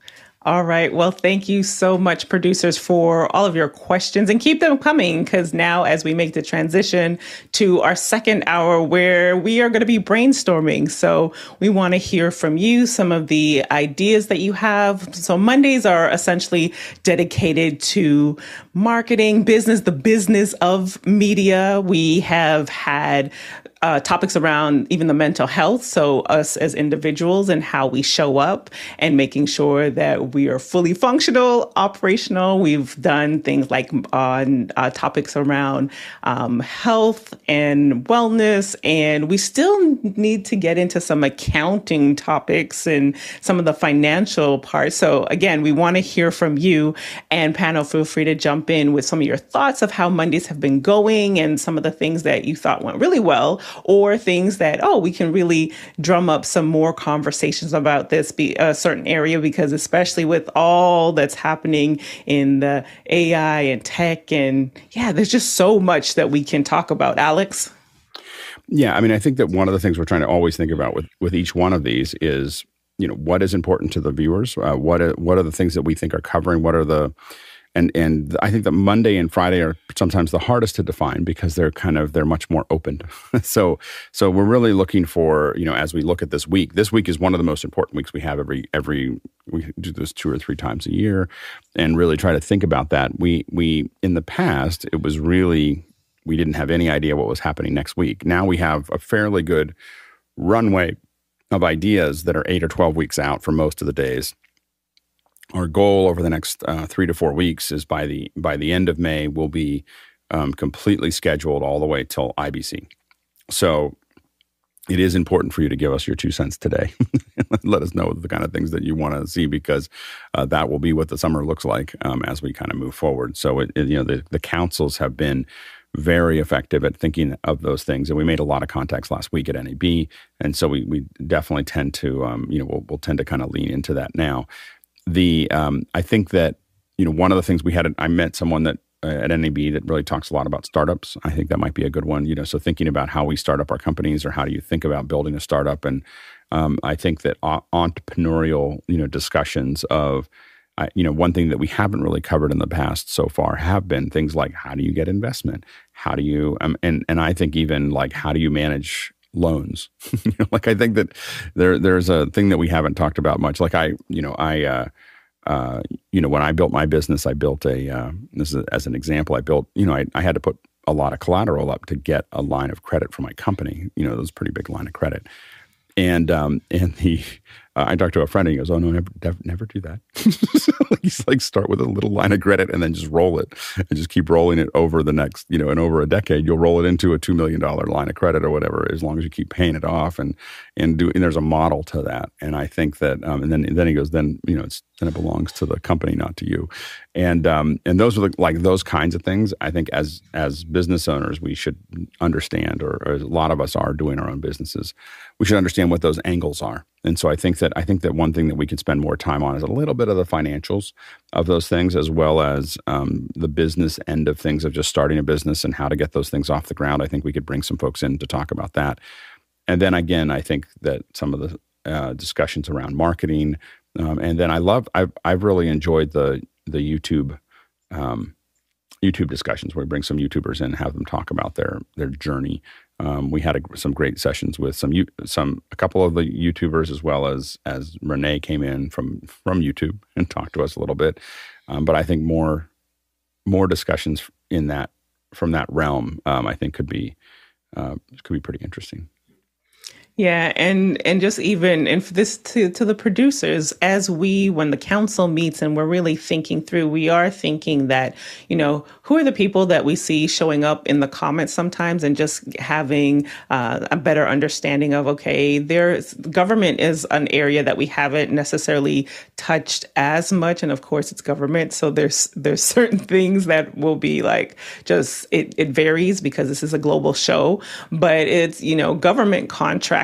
All right. Well, thank you so much, producers, for all of your questions and keep them coming because now, as we make the transition to our second hour where we are going to be brainstorming. So, we want to hear from you some of the ideas that you have. So, Mondays are essentially dedicated to marketing, business, the business of media. We have had uh, topics around even the mental health. So, us as individuals and how we show up and making sure that we are fully functional, operational. We've done things like on uh, topics around um, health and wellness. And we still need to get into some accounting topics and some of the financial parts. So, again, we want to hear from you. And panel, feel free to jump in with some of your thoughts of how Mondays have been going and some of the things that you thought went really well or things that, oh, we can really drum up some more conversations about this be a certain area because especially with all that's happening in the AI and tech and yeah, there's just so much that we can talk about. Alex? Yeah, I mean, I think that one of the things we're trying to always think about with with each one of these is, you know, what is important to the viewers? Uh, what are, what are the things that we think are covering? What are the and and I think that Monday and Friday are sometimes the hardest to define because they're kind of they're much more open. <laughs> so so we're really looking for you know as we look at this week. This week is one of the most important weeks we have every every we do this two or three times a year, and really try to think about that. We we in the past it was really we didn't have any idea what was happening next week. Now we have a fairly good runway of ideas that are eight or twelve weeks out for most of the days our goal over the next uh, three to four weeks is by the by the end of May we'll be um, completely scheduled all the way till IBC. So it is important for you to give us your two cents today. <laughs> Let us know the kind of things that you want to see because uh, that will be what the summer looks like um, as we kind of move forward. So it, it, you know the the councils have been very effective at thinking of those things. And we made a lot of contacts last week at NAB. And so we, we definitely tend to, um, you know, we'll, we'll, tend to kind of lean into that now the um, I think that you know one of the things we had I met someone that uh, at NAB that really talks a lot about startups. I think that might be a good one. You know, so thinking about how we start up our companies or how do you think about building a startup, and um, I think that entrepreneurial you know discussions of I, you know, one thing that we haven't really covered in the past so far have been things like how do you get investment, how do you, um, and and I think even like how do you manage loans. <laughs> like I think that there there's a thing that we haven't talked about much. Like I, you know, I, uh, uh, you know, when I built my business, I built a. Uh, this is as an example. I built, you know, I, I had to put a lot of collateral up to get a line of credit for my company. You know, it was a pretty big line of credit, and um, and the uh, I talked to a friend and he goes, "Oh no, never, never, never do that." <laughs> He's like, start with a little line of credit and then just roll it, and just keep rolling it over the next, you know, and over a decade, you'll roll it into a two million dollar line of credit or whatever, as long as you keep paying it off and and do. And there's a model to that, and I think that, um, and then and then he goes, then you know, it's then it belongs to the company, not to you, and um, and those are the, like those kinds of things. I think as as business owners, we should understand, or, or a lot of us are doing our own businesses, we should understand what those angles are and so I think that I think that one thing that we can spend more time on is a little bit of the financials of those things, as well as um, the business end of things of just starting a business and how to get those things off the ground. I think we could bring some folks in to talk about that. And then again, I think that some of the uh, discussions around marketing, um, and then I love I've I've really enjoyed the the YouTube. Um, YouTube discussions where we bring some YouTubers in and have them talk about their their journey um, we had a, some great sessions with some some a couple of the YouTubers as well as as Renee came in from from YouTube and talked to us a little bit. Um, but I think more more discussions in that from that realm, um, I think could be uh, could be pretty interesting. Yeah, and and just even and for this to to the producers, as we when the council meets and we're really thinking through, we are thinking that you know who are the people that we see showing up in the comments sometimes, and just having uh, a better understanding of okay, there's government is an area that we haven't necessarily touched as much, and of course it's government, so there's there's <laughs> certain things that will be like just it it varies because this is a global show, but it's you know government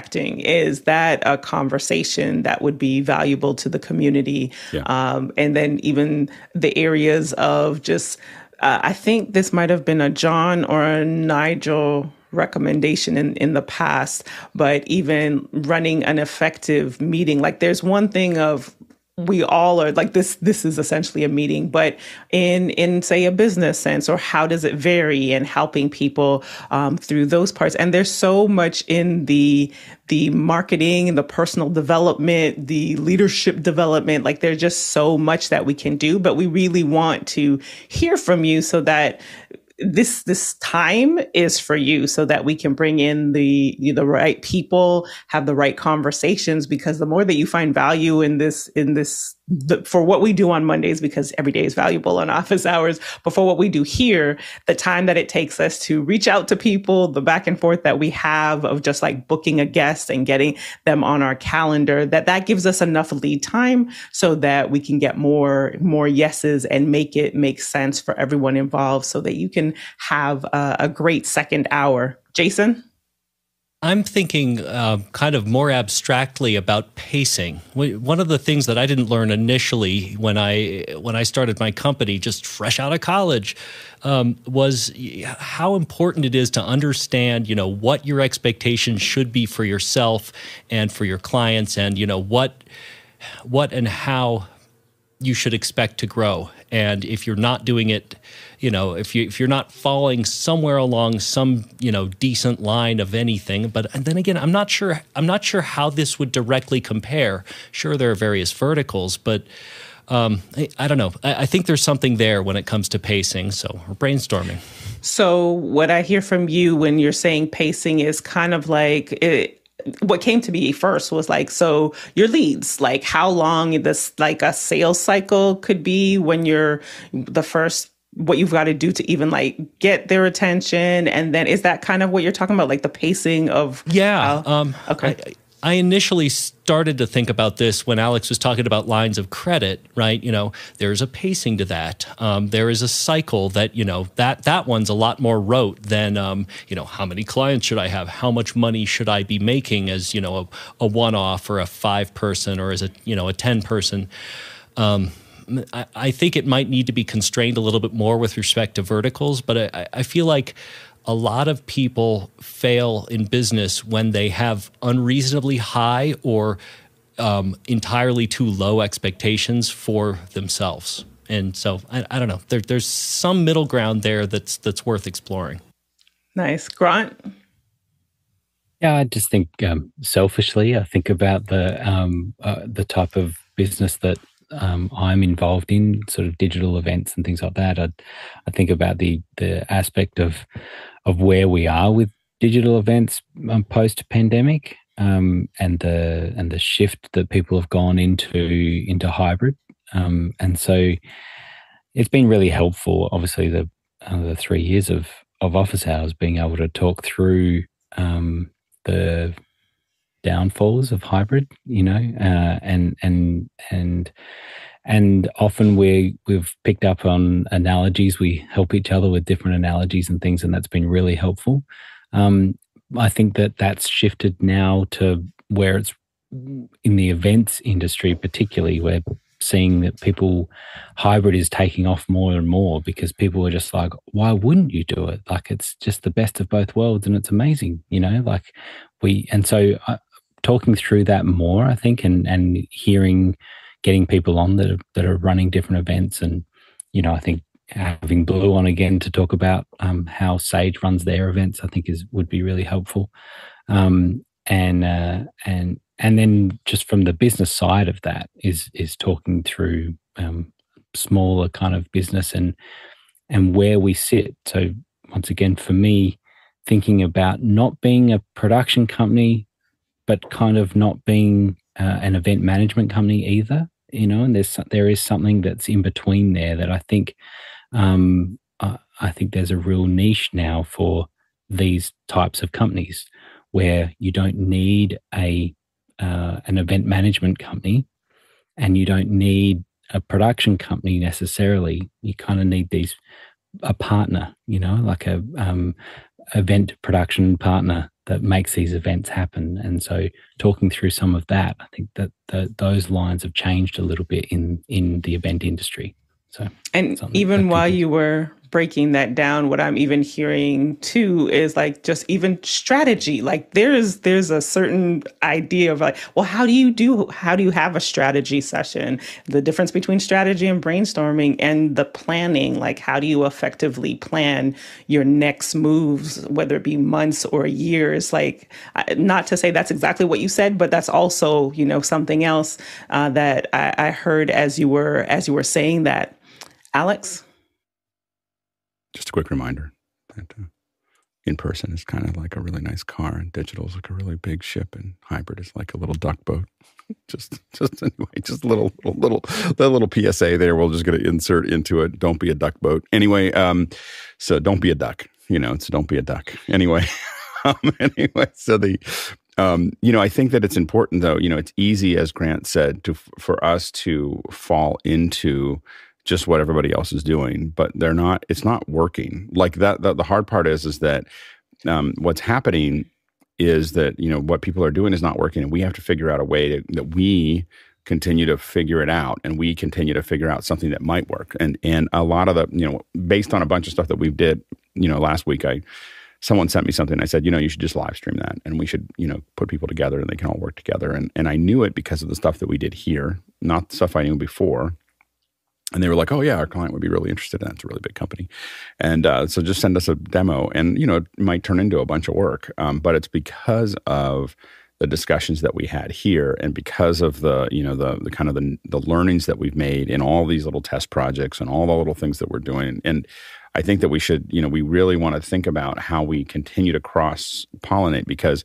contract is that a conversation that would be valuable to the community? Yeah. Um, and then even the areas of just, uh, I think this might have been a John or a Nigel recommendation in, in the past, but even running an effective meeting, like there's one thing of we all are like this this is essentially a meeting but in in say a business sense or how does it vary in helping people um, through those parts? And there's so much in the the marketing and the personal development the leadership development like there's just so much that we can do but we really want to hear from you so that this this time is for you so that we can bring in the the right people have the right conversations because the more that you find value in this in this the, for what we do on Mondays, because every day is valuable on office hours, but for what we do here, the time that it takes us to reach out to people, the back and forth that we have of just like booking a guest and getting them on our calendar, that that gives us enough lead time so that we can get more, more yeses and make it make sense for everyone involved so that you can have a, a great second hour. Jason? I'm thinking uh, kind of more abstractly about pacing. One of the things that I didn't learn initially when I when I started my company, just fresh out of college, um, was how important it is to understand, you know, what your expectations should be for yourself and for your clients, and you know what what and how you should expect to grow. And if you're not doing it you know, if you if you're not falling somewhere along some you know decent line of anything, but and then again, I'm not sure I'm not sure how this would directly compare. Sure, there are various verticals, but um, I, I, don't know. I, I, think there's something there when it comes to pacing. So we're brainstorming. So what I hear from you when you're saying pacing is kind of like it, what came to me first was like so your leads like how long this like a sales cycle could be when you're the first what you've got to do to even like get their attention and then is that kind of what you're talking about like the pacing of yeah um, okay I, I initially started to think about this when Alex was talking about lines of credit, right? You know, there's a pacing to that. Um, there is a cycle that you know that that one's a lot more rote than um, you know how many clients should I have? How much money should I be making as you know a, a one-off or a five-person or as a you know a ten-person? Um, I, think it might need to be constrained a little bit more with respect to verticals, but I, I feel like a lot of people fail in business when they have unreasonably high or um, entirely too low expectations for themselves. And so I, I don't know. There, there's some middle ground there that's that's worth exploring. Nice, Grant. Yeah, I just think um, selfishly, I think about the um, uh, the type of business that um, I'm involved in, sort of digital events and things like that, I, I think about the the aspect of of where we are with digital events um, post pandemic, um, and the and the shift that people have gone into into hybrid, um, and so it's been really helpful. Obviously, the uh, the three years of of office hours being able to talk through um, the downfalls of hybrid, you know, uh, and and and and often we we've picked up on analogies. We help each other with different analogies and things, and that's been really helpful. Um, I think that that's shifted now to where it's in the events industry, particularly where seeing that people hybrid is taking off more and more because people are just like why wouldn't you do it like it's just the best of both worlds and it's amazing you know like we and so uh, talking through that more, I think, and and hearing, getting people on that are, that are running different events, and you know, I think having Blue on again to talk about um, how Sage runs their events, I think is would be really helpful, um, and uh, and and then just from the business side of that is is talking through um, smaller kind of business and and where we sit. So once again, for me, thinking about not being a production company but kind of not being uh, an event management company either. You know, and there's there is something that's in between there that I think um, I, I think there's a real niche now for these types of companies where you don't need a uh, an event management company and you don't need a production company necessarily. You kind of need these a partner, you know, like a um, event production partner that makes these events happen. And so, talking through some of that, I think that the, those lines have changed a little bit in in the event industry. So, and even while you were breaking that down, what I'm even hearing too is like just even strategy. Like there's there's a certain idea of like, well, how do you do how do you have a strategy session? The difference between strategy and brainstorming and the planning, like how do you effectively plan your next moves, whether it be months or years? Like not to say that's exactly what you said, but that's also, you know, something else uh, that I, I heard as you were as you were saying that. Alex? Just a quick reminder that uh, in person is kind of like a really nice car, and digital is like a really big ship, and hybrid is like a little duck boat. <laughs> just, just <laughs> anyway, just a little, little, little, little PSA there. We're just going to insert into it. Don't be a duck boat. Anyway, um, so don't be a duck. You know, so don't be a duck. <laughs> Anyway, um, anyway, so the. Um, you know, I think that it's important, though. You know, it's easy, as Grant said, to for us to fall into just what everybody else is doing, but they're not. It's not working. Like that. The, hard part is is that um, what's happening is that you know what people are doing is not working, and we have to figure out a way to, that we continue to figure it out and we continue to figure out something that might work and and a lot of the you know based on a bunch of stuff that we've did you know last week i someone sent me something i said you know you should just live stream that and we should you know put people together and they can all work together and and i knew it because of the stuff that we did here not stuff i knew before and they were like, "Oh yeah, our client would be really interested in that. It's a really big company, and uh, so just send us a demo, and you know it might turn into a bunch of work, um, but it's because of the discussions that we had here, and because of the you know the the kind of the the learnings that we've made in all these little test projects and all the little things that we're doing, and I think that we should you know we really want to think about how we continue to cross pollinate because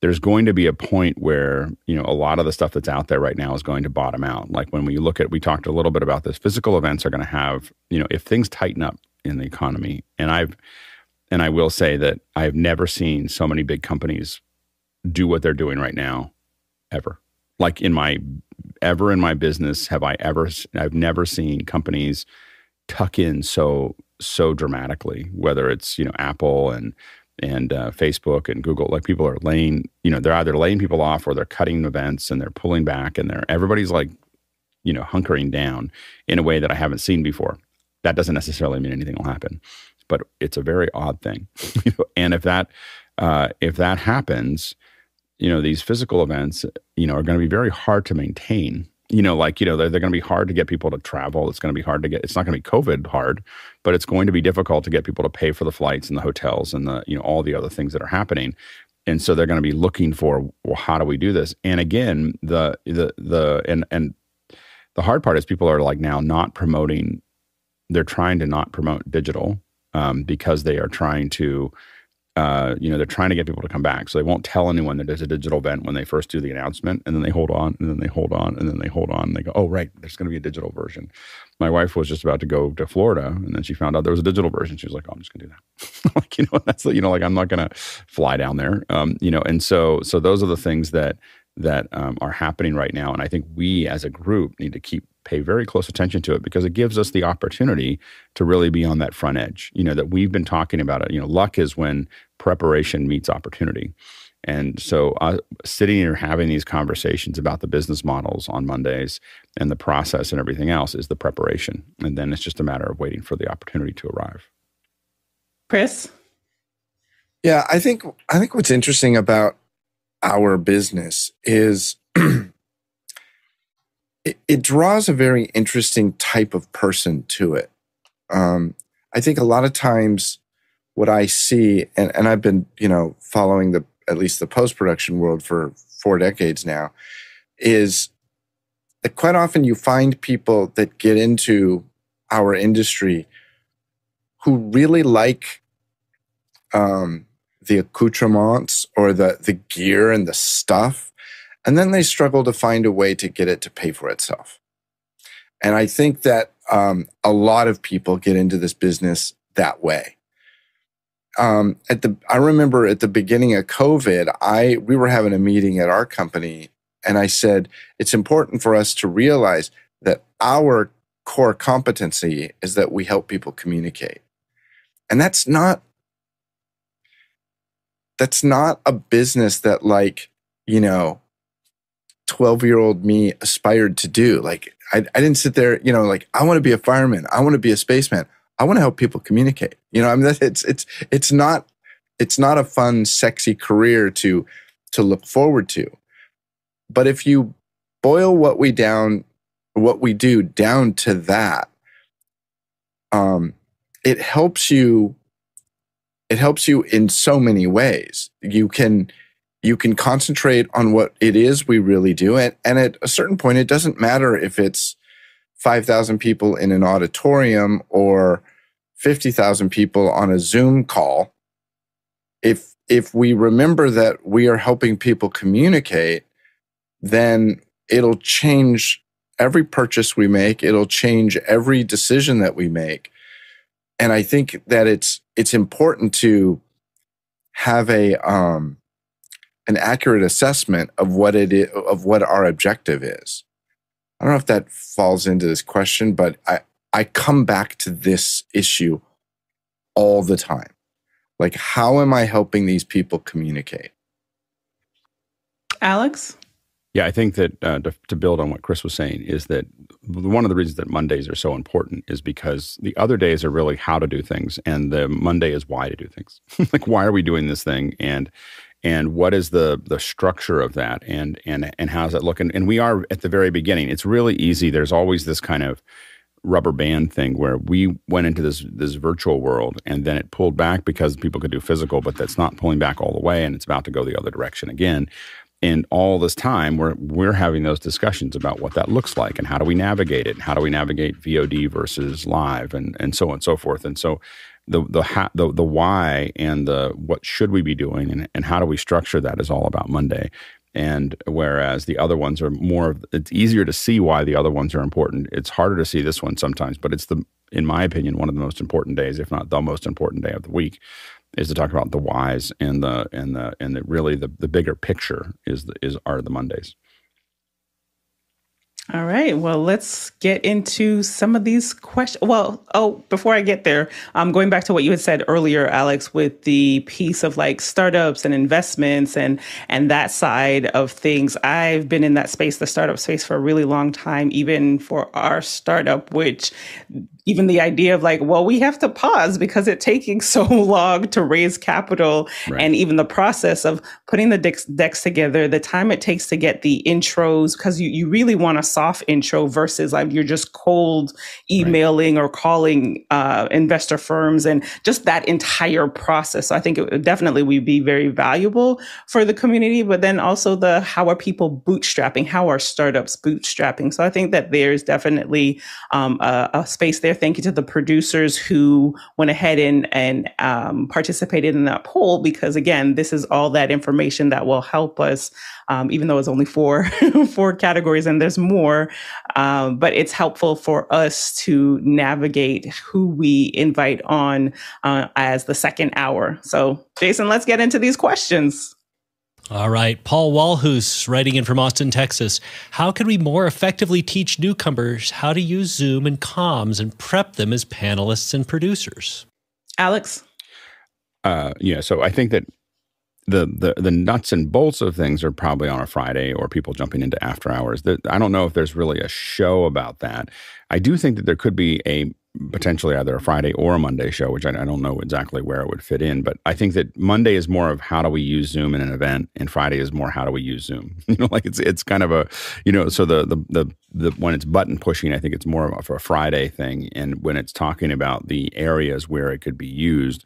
there's going to be a point where you know a lot of the stuff that's out there right now is going to bottom out. Like when we look at we talked a little bit about this physical events are going to have you know if things tighten up in the economy and i've and i will say that i've never seen so many big companies do what they're doing right now ever. Like in my ever in my business have i ever i've never seen companies tuck in so so dramatically whether it's you know apple and and uh, Facebook and Google, like people are laying, you know, they're either laying people off or they're cutting events and they're pulling back and they're everybody's like, you know, hunkering down in a way that I haven't seen before. That doesn't necessarily mean anything will happen, but it's a very odd thing. <laughs> and if that uh, if that happens, you know, these physical events, you know, are going to be very hard to maintain you know, like, you know, they're, they're going to be hard to get people to travel. It's going to be hard to get, it's not going to be COVID hard, but it's going to be difficult to get people to pay for the flights and the hotels and the, you know, all the other things that are happening. And so they're going to be looking for, well, how do we do this? And again, the, the, the, and, and the hard part is people are like now not promoting, they're trying to not promote digital um, because they are trying to, uh, you know, they're trying to get people to come back. So they won't tell anyone that there's a digital event when they first do the announcement. And then they hold on and then they hold on and then they hold on. And they go, oh, right, there's going to be a digital version. My wife was just about to go to Florida and then she found out there was a digital version. She was like, oh, I'm just going to do that. <laughs> like, you know, <laughs> that's, you know, like I'm not going to fly down there. Um, you know, and so, so those are the things that, that um, are happening right now. And I think we as a group need to keep pay very close attention to it because it gives us the opportunity to really be on that front edge. You know, that we've been talking about it. You know, luck is when preparation meets opportunity. And so, uh, sitting here having these conversations about the business models on Mondays and the process and everything else is the preparation. And then it's just a matter of waiting for the opportunity to arrive. Chris? Yeah, I think I think what's interesting about our business is <clears throat> it, it, draws a very interesting type of person to it. Um, I think a lot of times what I see, and, and I've been, you know, following the at least the post production world for four decades now, is that quite often you find people that get into our industry who really like um, the accoutrements or the the gear and the stuff, and then they struggle to find a way to get it to pay for itself. And I think that um, a lot of people get into this business that way. Um, at the, I remember at the beginning of COVID, I we were having a meeting at our company, and I said it's important for us to realize that our core competency is that we help people communicate, and that's not that's not a business that like you know 12 year old me aspired to do. Like I, I didn't sit there you know like i want to be a fireman. I want to be a spaceman. I want to help people communicate. You know i mean <laughs> it's it's it's not it's not a fun sexy career to to look forward to. But if you boil what we down what we do down to that um it helps you it helps you in so many ways. You can you can concentrate on what it is we really do and, and at a certain point it doesn't matter if it's 5000 people in an auditorium or 50,000 people on a Zoom call. If if we remember that we are helping people communicate, then it'll change every purchase we make, it'll change every decision that we make and I think that it's it's important to have a um, an accurate assessment of what it is, of what our objective is. I don't know if that falls into this question, but I I come back to this issue all the time. Like, how am I helping these people communicate? Alex? Yeah, I think that uh, to, to, build on what Chris was saying is that one of the reasons that Mondays are so important is because the other days are really how to do things, and the Monday is why to do things. <laughs> like, why are we doing this thing, and and what is the the structure of that, and and and how does that look? And, and we are at the very beginning. It's really easy. There's always this kind of rubber band thing where we went into this this virtual world and then it pulled back because people could do physical, but that's not pulling back all the way, and it's about to go the other direction again. And all this time, we're we're having those discussions about what that looks like and how do we navigate it, and how do we navigate VOD versus live, and and so on and so forth. And so, the the the the why and the what should we be doing, and and how do we structure that is all about Monday. And whereas the other ones are more, it's easier to see why the other ones are important. It's harder to see this one sometimes, but it's the, in my opinion, one of the most important days, if not the most important day of the week is to talk about the whys and the and the and the really the, the bigger picture is the, is are the Mondays. All right. Well, let's get into some of these questions. Well, oh, before I get there, I'm um, going back to what you had said earlier, Alex, with the piece of like startups and investments and and that side of things. I've been in that space, the startup space, for a really long time, even for our startup, which even the idea of like, well, we have to pause because it's taking <laughs> so long to raise capital right. and even the process of putting the decks, decks together, the time it takes to get the intros, because you, you really want a soft intro versus like you're just cold emailing right. or calling uh, investor firms and just that entire process. So I think it definitely would be very valuable for the community, but then also the how are people bootstrapping? How are startups bootstrapping? So I think that there's definitely um, a, a space there Thank you to the producers who went ahead and, and um, participated in that poll because, again, this is all that information that will help us, um, even though it's only four, <laughs> four categories and there's more. Um, but it's helpful for us to navigate who we invite on uh, as the second hour. So, Jason, let's get into these questions. All right. Paul Walhus writing in from Austin, Texas. How can we more effectively teach newcomers how to use Zoom and comms and prep them as panelists and producers? Alex? Uh, yeah, so I think that the, the the nuts and bolts of things are probably on a Friday or people jumping into after hours. I don't know if there's really a show about that. I do think that there could be a potentially either a Friday or a Monday show, which I, I, don't know exactly where it would fit in. But I think that Monday is more of how do we use Zoom in an event, and Friday is more how do we use Zoom. <laughs> you know, like it's it's kind of a you know, so the the the, the when it's button pushing, I think it's more of a Friday thing, and when it's talking about the areas where it could be used.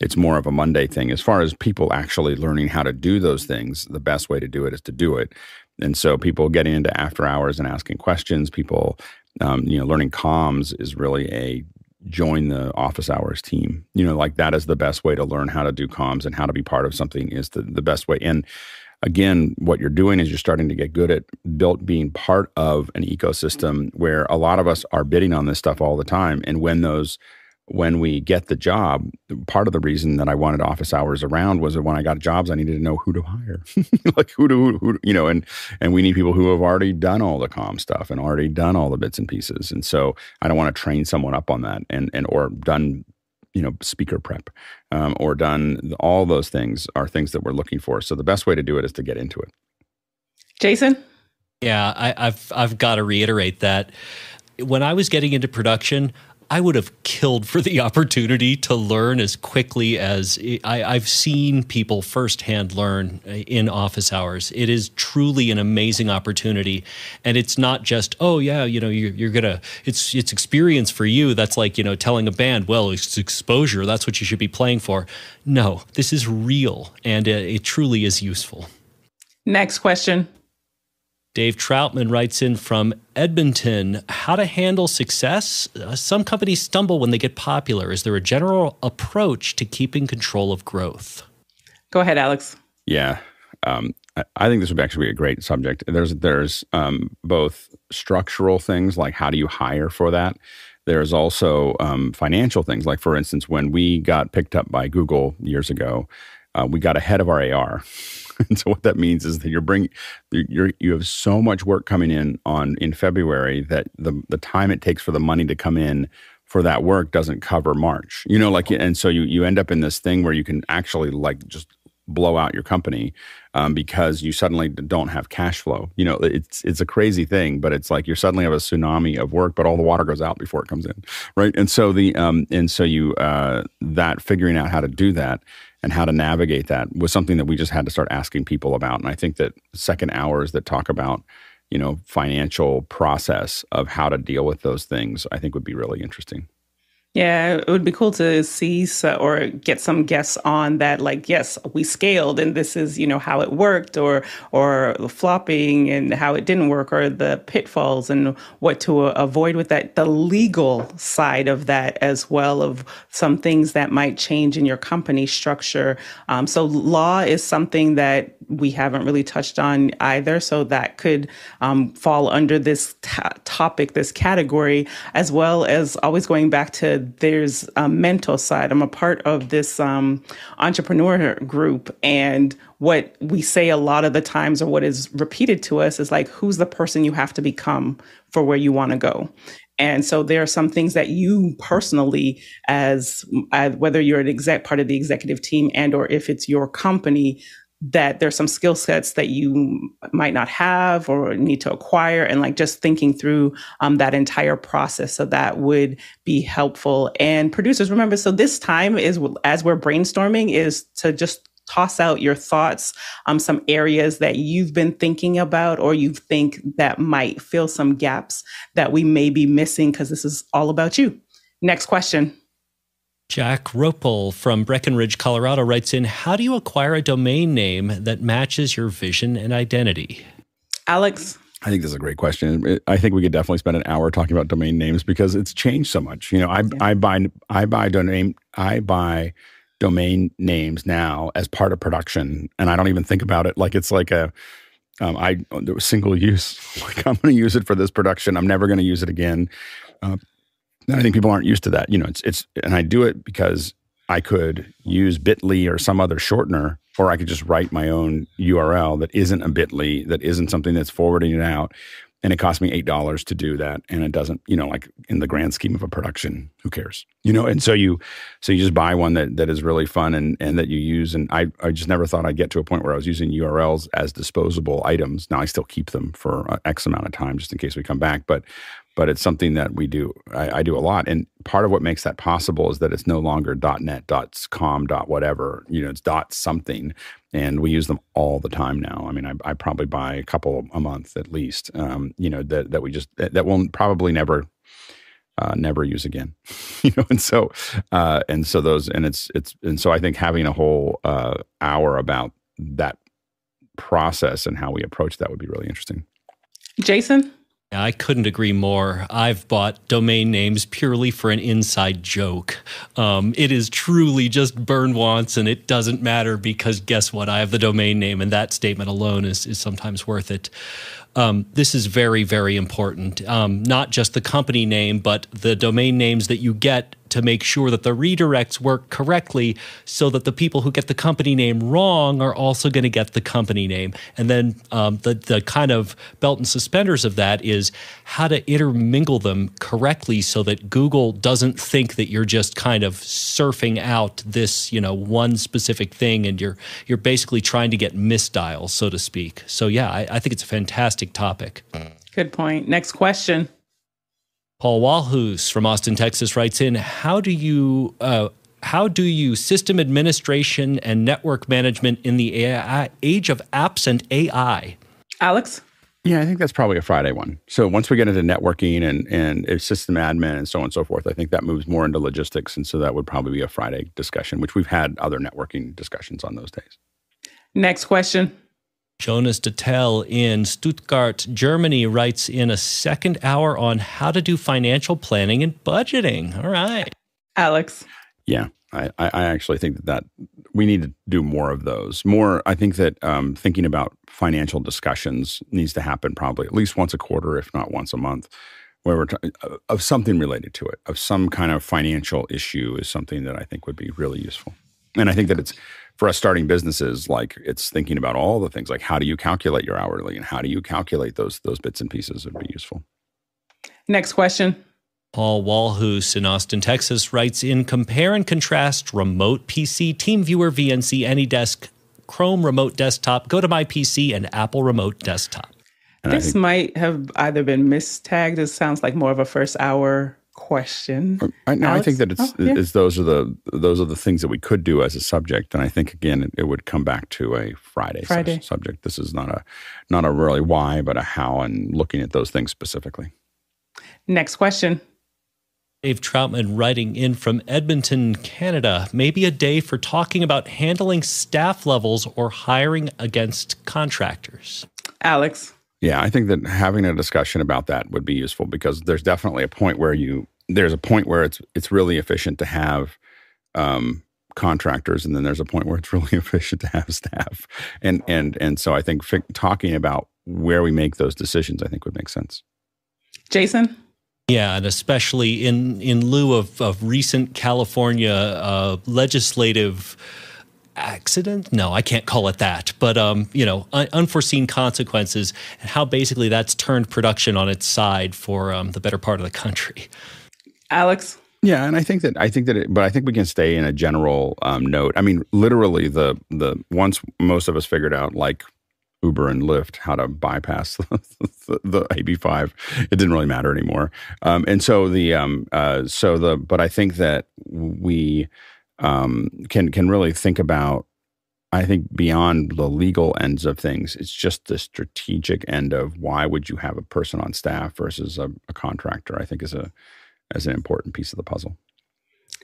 It's more of a Monday thing. As far as people actually learning how to do those things, the best way to do it is to do it. And so people getting into after hours and asking questions, people um, you know, learning comms is really a join the office hours team. You know, like that is the best way to learn how to do comms and how to be part of something is the, the best way. And again, what you're doing is you're starting to get good at built being part of an ecosystem where a lot of us are bidding on this stuff all the time. And when those when we get the job, part of the reason that I wanted office hours around was that when I got jobs, I needed to know who to hire, <laughs> like who to, who, who, you know, and and we need people who have already done all the com stuff and already done all the bits and pieces. And so I don't want to train someone up on that and and or done, you know, speaker prep um, or done all those things are things that we're looking for. So the best way to do it is to get into it. Jason. Yeah, I, I've I've got to reiterate that when I was getting into production, I would have killed for the <laughs> opportunity to learn as quickly as I, have seen people firsthand learn in office hours. It is truly an amazing opportunity, and it's not just oh yeah, you know you're, you're gonna it's it's experience for you. That's like you know telling a band well it's exposure. That's what you should be playing for. No, this is real, and it, it truly is useful. Next question. Dave Troutman writes in from Edmonton How to handle success? Uh, some companies stumble when they get popular. Is there a general approach to keeping control of growth? Go ahead, Alex. Yeah. Um, I think this would actually be a great subject. There's there's um, both structural things like how do you hire for that. There's also um, financial things like, for instance, when we got picked up by Google years ago, uh, we got ahead of our AR. <laughs> and so what that means is that you're bringing you're you have so much work coming in on in February that the the time it takes for the money to come in for that work doesn't cover March. You know, like and so you you end up in this thing where you can actually like just blow out your company um, because you suddenly don't have cash flow. You know, it's it's a crazy thing, but it's like you're suddenly have a tsunami of work, but all the water goes out before it comes in, right? And so the um, and so you uh, that figuring out how to do that and how to navigate that was something that we just had to start asking people about. And I think that second hours that talk about, you know, financial process of how to deal with those things, I think would be really interesting. Yeah, it would be cool to see so, or get some guests on that. Like, yes, we scaled, and this is you know how it worked, or or flopping and how it didn't work, or the pitfalls and what to avoid with that. The legal side of that as well, of some things that might change in your company structure. Um, so, law is something that we haven't really touched on either. So that could um, fall under this topic, this category, as well as always going back to there's a mental side. I'm a part of this um, entrepreneur group, and what we say a lot of the times, or what is repeated to us, is like, who's the person you have to become for where you want to go? And so there are some things that you personally, as, as whether you're an exec part of the executive team and or if it's your company, that there's some skill sets that you might not have or need to acquire and like just thinking through um, that entire process. So that would be helpful. And producers remember so this time is as we're brainstorming is to just toss out your thoughts um, some areas that you've been thinking about or you think that might fill some gaps that we may be missing because this is all about you. Next question Jack Ropel from Breckenridge, Colorado writes in How do you acquire a domain name that matches your vision and identity? Alex? I think this is a great question. I think we could definitely spend an hour talking about domain names because it's changed so much. You know, I, yeah. I buy I buy domain I buy domain names now as part of production, and I don't even think about it like it's like a um, I single use. <laughs> Like I'm going to use it for this production. I'm never going to use it again. Uh, I think people aren't used to that. You know, it's it's and I do it because I could use Bitly or some other shortener, or I could just write my own URL that isn't a Bitly, that isn't something that's forwarding it out. And it cost me eight dollars to do that. And it doesn't, you know, like in the grand scheme of a production, who cares? You know, and so you so you just buy one that that is really fun and and that you use. And I I just never thought I'd get to a point where I was using URLs as disposable items. Now I still keep them for uh, X amount of time just in case we come back. But but it's something that we do. I, I, do a lot, and part of what makes that possible is that it's no longer .net, .com, .whatever. You know, it's dot something, and we use them all the time now. I mean, I, I probably buy a couple a month at least. Um, you know, that that we just that will probably never. Uh, never use again, <laughs> you know, and so, uh, and so those, and it's, it's, and so I think having a whole uh, hour about that process and how we approach that would be really interesting. Jason, I couldn't agree more. I've bought domain names purely for an inside joke. Um, it is truly just burn once and it doesn't matter because guess what? I have the domain name, and that statement alone is, is sometimes worth it. Um, this is very, very important. Um, not just the company name, but the domain names that you get to make sure that the redirects work correctly so that the people who get the company name wrong are also going to get the company name. And then um, the, the kind of belt and suspenders of that is how to intermingle them correctly so that Google doesn't think that you're just kind of surfing out this, you know, one specific thing and you're you're basically trying to get misdials, so to speak. So yeah, I, I think it's a fantastic topic. Good point. Next question. Paul Walhus from Austin, Texas writes in, how do you uh, how do you system administration and network management in the AI, age of apps and AI? Alex? Yeah, I think that's probably a Friday one. So once we get into networking and and system admin and so on and so forth, I think that moves more into logistics, and so that would probably be a Friday discussion, which we've had other networking discussions on those days. Next question. Jonas Dattel in Stuttgart, Germany writes in a second hour on how to do financial planning and budgeting. All right. Alex. Yeah, I, I actually think that, that we need to do more of those. More, I think that um, thinking about financial discussions needs to happen probably at least once a quarter, if not once a month, where we're t- uh, of something related to it, of some kind of financial issue is something that I think would be really useful. And I think that it's for us starting businesses, like it's thinking about all the things like how do you calculate your hourly and how do you calculate those those bits and pieces would be useful. Next question. Paul Walhus in Austin, Texas writes in compare and contrast RemotePC, TeamViewer, VNC, AnyDesk, Chrome remote desktop, GoToMyPC and Apple remote desktop. And this think, might have either been mistagged. This sounds like more of a first hour question. Uh, I, no, I think that it's, oh, yeah. it's, those are the those are the things that we could do as a subject, and I think again it, it would come back to a Friday, Friday. subject. This is not a not a really why, but a how, and looking at those things specifically. Next question. Dave Troutman writing in from Edmonton, Canada. Maybe a day for talking about handling staff levels or hiring against contractors. Alex. Yeah, I think that having a discussion about that would be useful because there's definitely a point where you there's a point where it's it's really efficient to have um, contractors, and then there's a point where it's <laughs> really efficient to have staff, and and and so I think f- talking about where we make those decisions, I think would make sense. Jason. Yeah, and especially in in lieu of, of recent California uh, legislative accident? No i can't call it that. But um, you know un- unforeseen consequences and how basically that's turned production on its side for um, the better part of the country. Alex? Yeah and i think that i think that it, but i think we can stay in a general um, note. I mean literally the the once most of us figured out like uber and lyft how to bypass <laughs> the, the, the ab5 it didn't really matter anymore. Um, and so the um, uh, so the but i think that we um, can can really think about. I think beyond the legal ends of things, it's just the strategic end of why would you have a person on staff versus a, a contractor. I think is a as an important piece of the puzzle.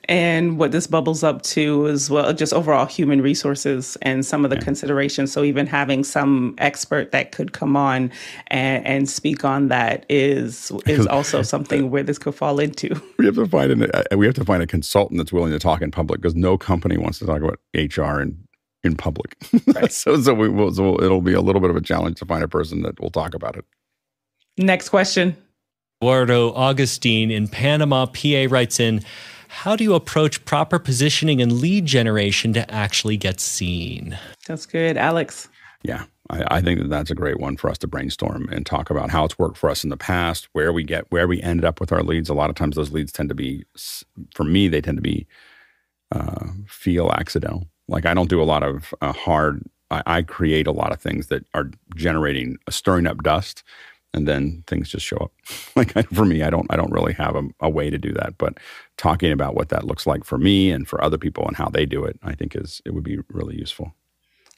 And what this bubbles up to is well, just overall human resources and some of the yeah. considerations. So even having some expert that could come on and, and speak on that is is also <laughs> something where this could fall into. We have to find an, uh, we have to find a consultant that's willing to talk in public because no company wants to talk about HR in in public. <laughs> Right. so so we will so it'll be a little bit of a challenge to find a person that will talk about it. Next question. Eduardo Augustine in Panama, PA writes in how do you approach proper positioning and lead generation to actually get seen? That's good. Alex. Yeah, I, I, think that that's a great one for us to brainstorm and talk about how it's worked for us in the past, where we get, where we ended up with our leads. A lot of times those leads tend to be, for me, they tend to be uh, feel accidental. Like I don't do a lot of uh, hard, I, I create a lot of things that are generating, stirring up dust and then things just show up. <laughs> like for me, I don't I don't really have a, a, way to do that. But talking about what that looks like for me and for other people and how they do it, I think is it would be really useful.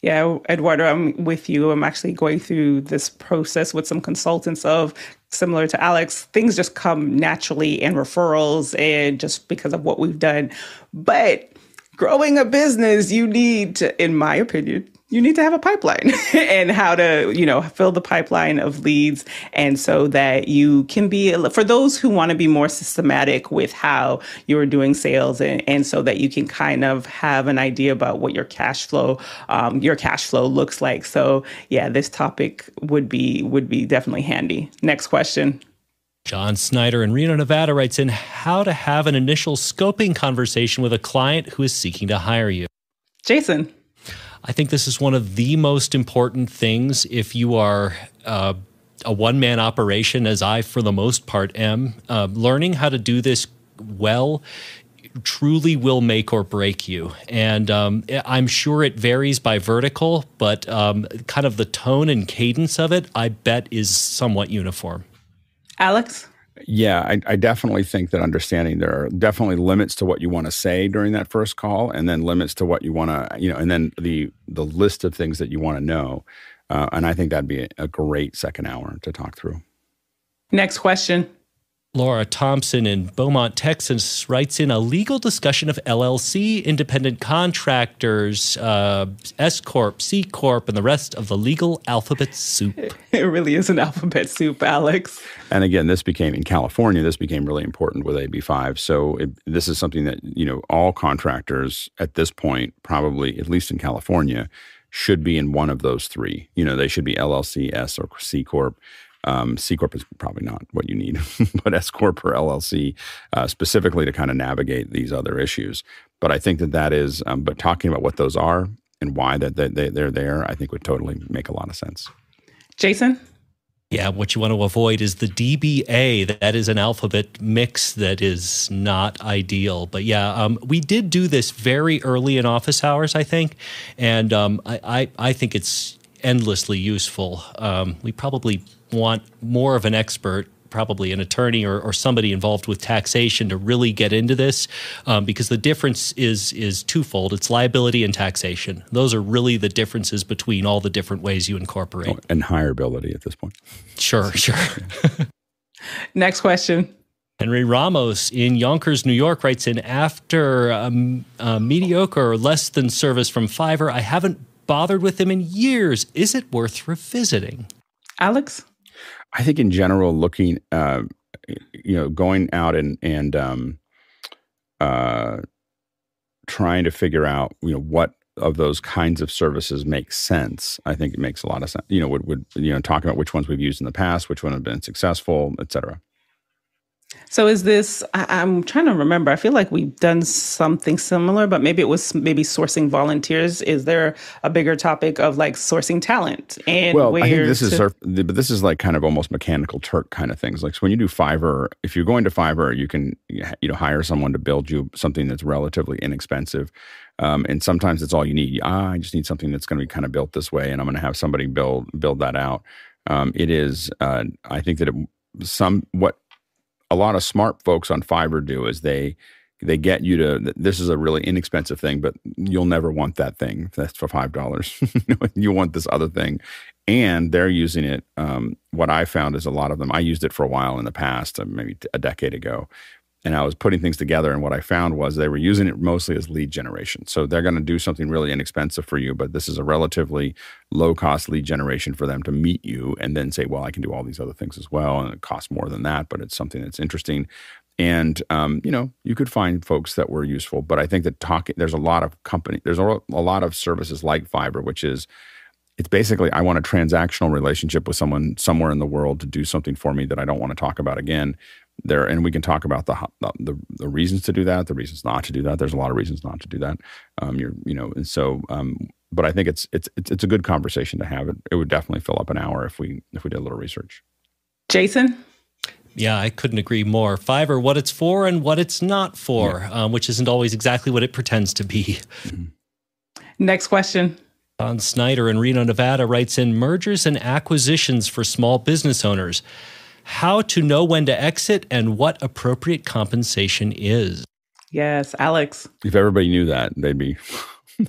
Yeah, Eduardo, I'm with you. I'm actually going through this process with some consultants of similar to Alex. Things just come naturally in referrals and just because of what we've done. But growing a business, you need to, in my opinion, you need to have a pipeline <laughs> and how to, you know, fill the pipeline of leads. And so that you can be, for those who want to be more systematic with how you're doing sales and, and so that you can kind of have an idea about what your cash flow, um, your cash flow looks like. So yeah, this topic would be, would be definitely handy. Next question. John Snyder in Reno, Nevada writes in how to have an initial scoping conversation with a client who is seeking to hire you. Jason. I think this is one of the most important things if you are uh, a one man operation, as I, for the most part, am. Uh, learning how to do this well truly will make or break you. And um, I'm sure it varies by vertical, but um, kind of the tone and cadence of it, I bet, is somewhat uniform. Alex? Yeah, I, I, definitely think that understanding there are definitely limits to what you want to say during that first call, and then limits to what you want to, you know, and then the the list of things that you want to know. Uh, and I think that'd be a, a great second hour to talk through. Next question. Laura Thompson in Beaumont, Texas, writes in a legal discussion of LLC, independent contractors, uh, S Corp, C Corp, and the rest of the legal alphabet soup. <laughs> It really is an alphabet soup, Alex. And again, this became in California. This became really important with AB5. So it, this is something that you know all contractors at this point, probably at least in California, should be in one of those three. You know, they should be LLC, S, or C Corp. Um, C corp is probably not what you need, <laughs> but S corp or LLC uh, specifically to kind of navigate these other issues. But I think that that is. Um, but talking about what those are and why that they, they're there, I think would totally make a lot of sense. Jason. Yeah, what you want to avoid is the DBA. That is an alphabet mix that is not ideal. But yeah, um, we did do this very early in office hours, I think, and um, I, I, I think it's endlessly useful. Um, we probably want more of an expert probably an attorney or, or, somebody involved with taxation to really get into this um, because the difference is is twofold it's liability and taxation those are really the differences between all the different ways you incorporate oh, and hireability at this point sure <laughs> sure next question Henry Ramos in Yonkers, New York writes in after um, uh, mediocre or less than service from Fiverr, I haven't bothered with them in years. Is it worth revisiting? Alex? I think in general, looking, uh, you know, going out and and um, uh, trying to figure out, you know, what of those kinds of services make sense. I think it makes a lot of sense. You know, would would you know talk about which ones we've used in the past, which one have been successful, et cetera. So is this? I, am trying to remember. I feel like we've done something similar, but maybe it was maybe sourcing volunteers. Is there a bigger topic of like sourcing talent and well, I think this to, is but this is like kind of almost mechanical Turk kind of things. Like so when you do Fiverr, if you're going to Fiverr, you can you know hire someone to build you something that's relatively inexpensive. Um, and sometimes it's all you need. Ah, I just need something that's going to be kind of built this way, and I'm going to have somebody build build that out. Um, it is, uh, I think that it, some what a lot of smart folks on Fiverr do is they they get you to this is a really inexpensive thing, but you'll never want that thing. That's for five dollars. <laughs> you want this other thing, and they're using it. Um, what I found is a lot of them. I used it for a while in the past, uh, maybe a decade ago, and I was putting things together. And what I found was they were using it mostly as lead generation. So they're going to do something really inexpensive for you, but this is a relatively low cost lead generation for them to meet you and then say, well, I can do all these other things as well. And it costs more than that, but it's something that's interesting. And, um, you know, you could find folks that were useful, but I think that talking, there's a lot of company, there's a, lot of services like Fiverr, which is, it's basically I want a transactional relationship with someone somewhere in the world to do something for me that I don't want to talk about again there and we can talk about the, the, the reasons to do that the reasons not to do that there's a lot of reasons not to do that um, you're you know and so um, but i think it's, it's it's it's a good conversation to have it it would definitely fill up an hour if we if we did a little research jason yeah, I couldn't agree more. Fiverr, what it's for and what it's not for, yeah. um, which isn't always exactly what it pretends to be. Mm-hmm. Next question. Don Snyder in Reno, Nevada writes in mergers and acquisitions for small business owners how to know when to exit, and what appropriate compensation is. Yes, Alex. If everybody knew that, <laughs> they'd be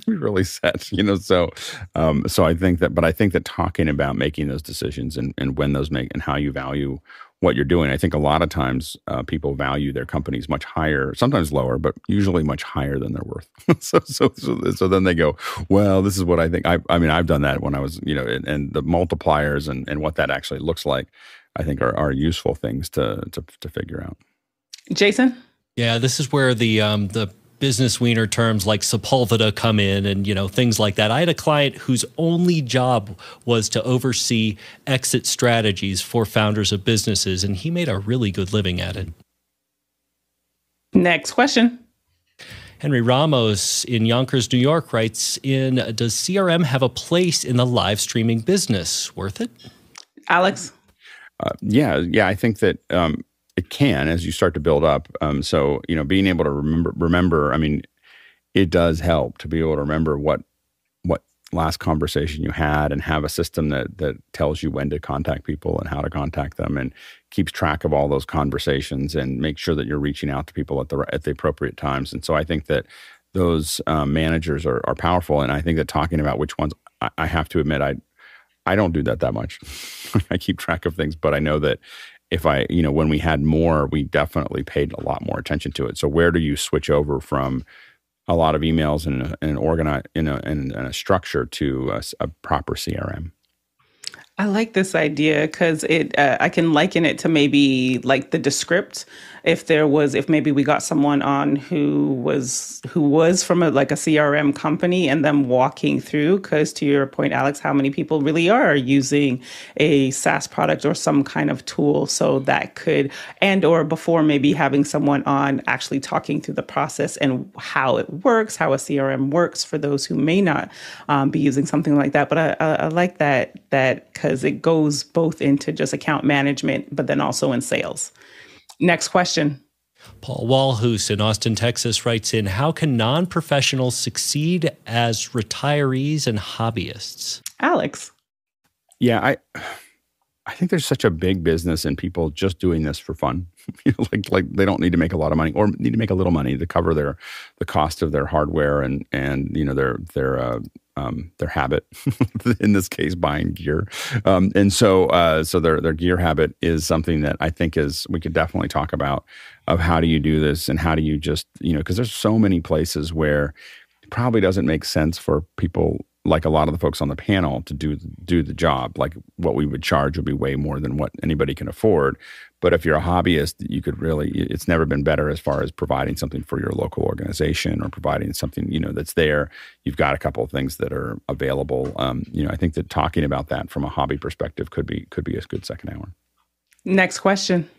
really set, you know. So, um, so I think that, but I think that talking about making those decisions and, and when those make and how you value what you're doing. I think a lot of times uh, people value their companies much higher, sometimes lower, but usually much higher than they're worth. <laughs> so, so, so, so, then they go, well, this is what I think. I, I mean, I've done that when I was, you know, and, and the multipliers and, and what that actually looks like, I think are, are useful things to, to, to figure out. Jason? Yeah, this is where the um, the business wiener terms like Sepulveda come in and you know things like that. I had a client whose only job was to oversee exit strategies for founders of businesses and he made a really good living at it. Next question. Henry Ramos in Yonkers, New York writes in Does CRM have a place in the live streaming business? Worth it? Alex? Uh, yeah, yeah, I think that um, it can as you start to build up. Um, so you know, being able to remember, remember, I mean, it does help to be able to remember what what last conversation you had and have a system that that tells you when to contact people and how to contact them and keeps track of all those conversations and make sure that you're reaching out to people at the at the appropriate times. And so I think that those um, managers are, are powerful. And I think that talking about which ones, I, I have to admit, I I don't do that that much. <laughs> I keep track of things, but I know that if I, you know, when we had more, we definitely paid a lot more attention to it. So where do you switch over from a lot of emails and an organize in a, in a structure to a, a proper CRM? I like this idea because it. Uh, I can liken it to maybe like the Descript if there was if maybe we got someone on who was who was from a like a crm company and them walking through because to your point alex how many people really are using a saas product or some kind of tool so that could and or before maybe having someone on actually talking through the process and how it works how a crm works for those who may not um, be using something like that. But i, I, I like that that because it goes both into just account management but then also in sales Next question. Paul Walhus in Austin, Texas writes in How can non professionals succeed as retirees and hobbyists? Alex. Yeah, I. I think there's such a big business in people just doing this for fun. <laughs> you know, like like they don't need to make a lot of money or need to make a little money to cover their the cost of their hardware and and you know their their uh, um, their habit, <laughs> in this case, buying gear. Um, and so, uh, so their their gear habit is something that I think is we could definitely talk about of how do you do this and how do you just you know because there's so many places where it probably doesn't make sense for people like a lot of the folks on the panel to do do the job. Like what we would charge would be way more than what anybody can afford. But if you're a hobbyist, you could really, it's never been better as far as providing something for your local organization or providing something, you know, that's there. You've got a couple of things that are available. Um, you know, I think that talking about that from a hobby perspective could be, could be a good second hour. Next question.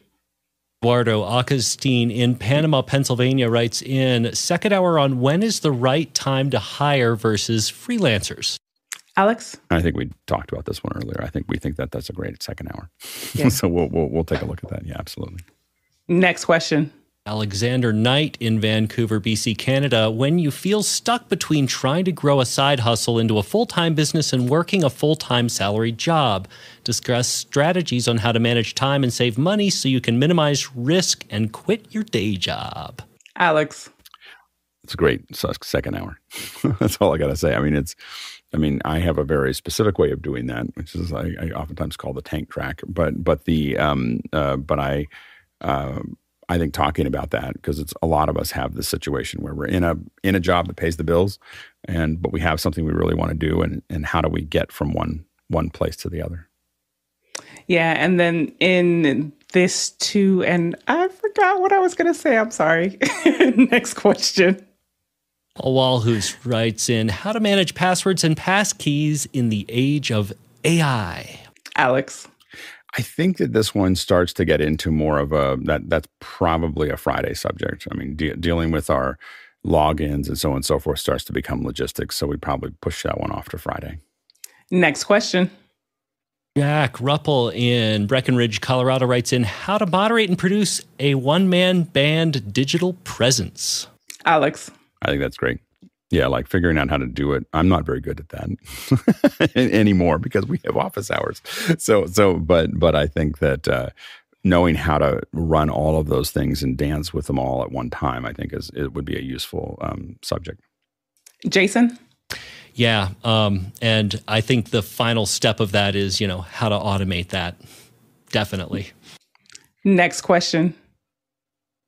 Eduardo Augustine in Panama, Pennsylvania writes in second hour on when is the right time to hire versus freelancers? Alex? I think we talked about this one earlier. I think we think that that's a great second hour. Yeah. <laughs> so we'll, we'll, we'll take a look at that. Yeah, absolutely. Next question. Alexander Knight in Vancouver, BC, Canada. When you feel stuck between trying to grow a side hustle into a full time business and working a full time salary job, discuss strategies on how to manage time and save money so you can minimize risk and quit your day job. Alex. It's a great second hour. <laughs> That's all I got to say. I mean, it's I mean, I have a very specific way of doing that, which is I, I oftentimes call the tank track. But but the um, uh, but I uh, I think talking about that because it's a lot of us have this situation where we're in a in a job that pays the bills, and but we have something we really want to do, and and how do we get from one one place to the other? Yeah, and then in this too, and I forgot what I was going to say. I'm sorry. <laughs> Next question. Walhus writes in How to manage passwords and passkeys in the age of AI. Alex. I think that this one starts to get into more of a that that's probably a Friday subject. I mean, de- dealing with our logins and so on and so forth starts to become logistics. So we probably push that one off to Friday. Next question. Jack Ruppel in Breckenridge, Colorado writes in How to moderate and produce a one man band digital presence. Alex. I think that's great. Yeah, like figuring out how to do it. I'm not very good at that <laughs> anymore because we have office hours. So, so, but, but I think that uh, knowing how to run all of those things and dance with them all at one time, I think is it would be a useful um, subject. Jason. Yeah, um, and I think the final step of that is you know how to automate that. Definitely. Next question.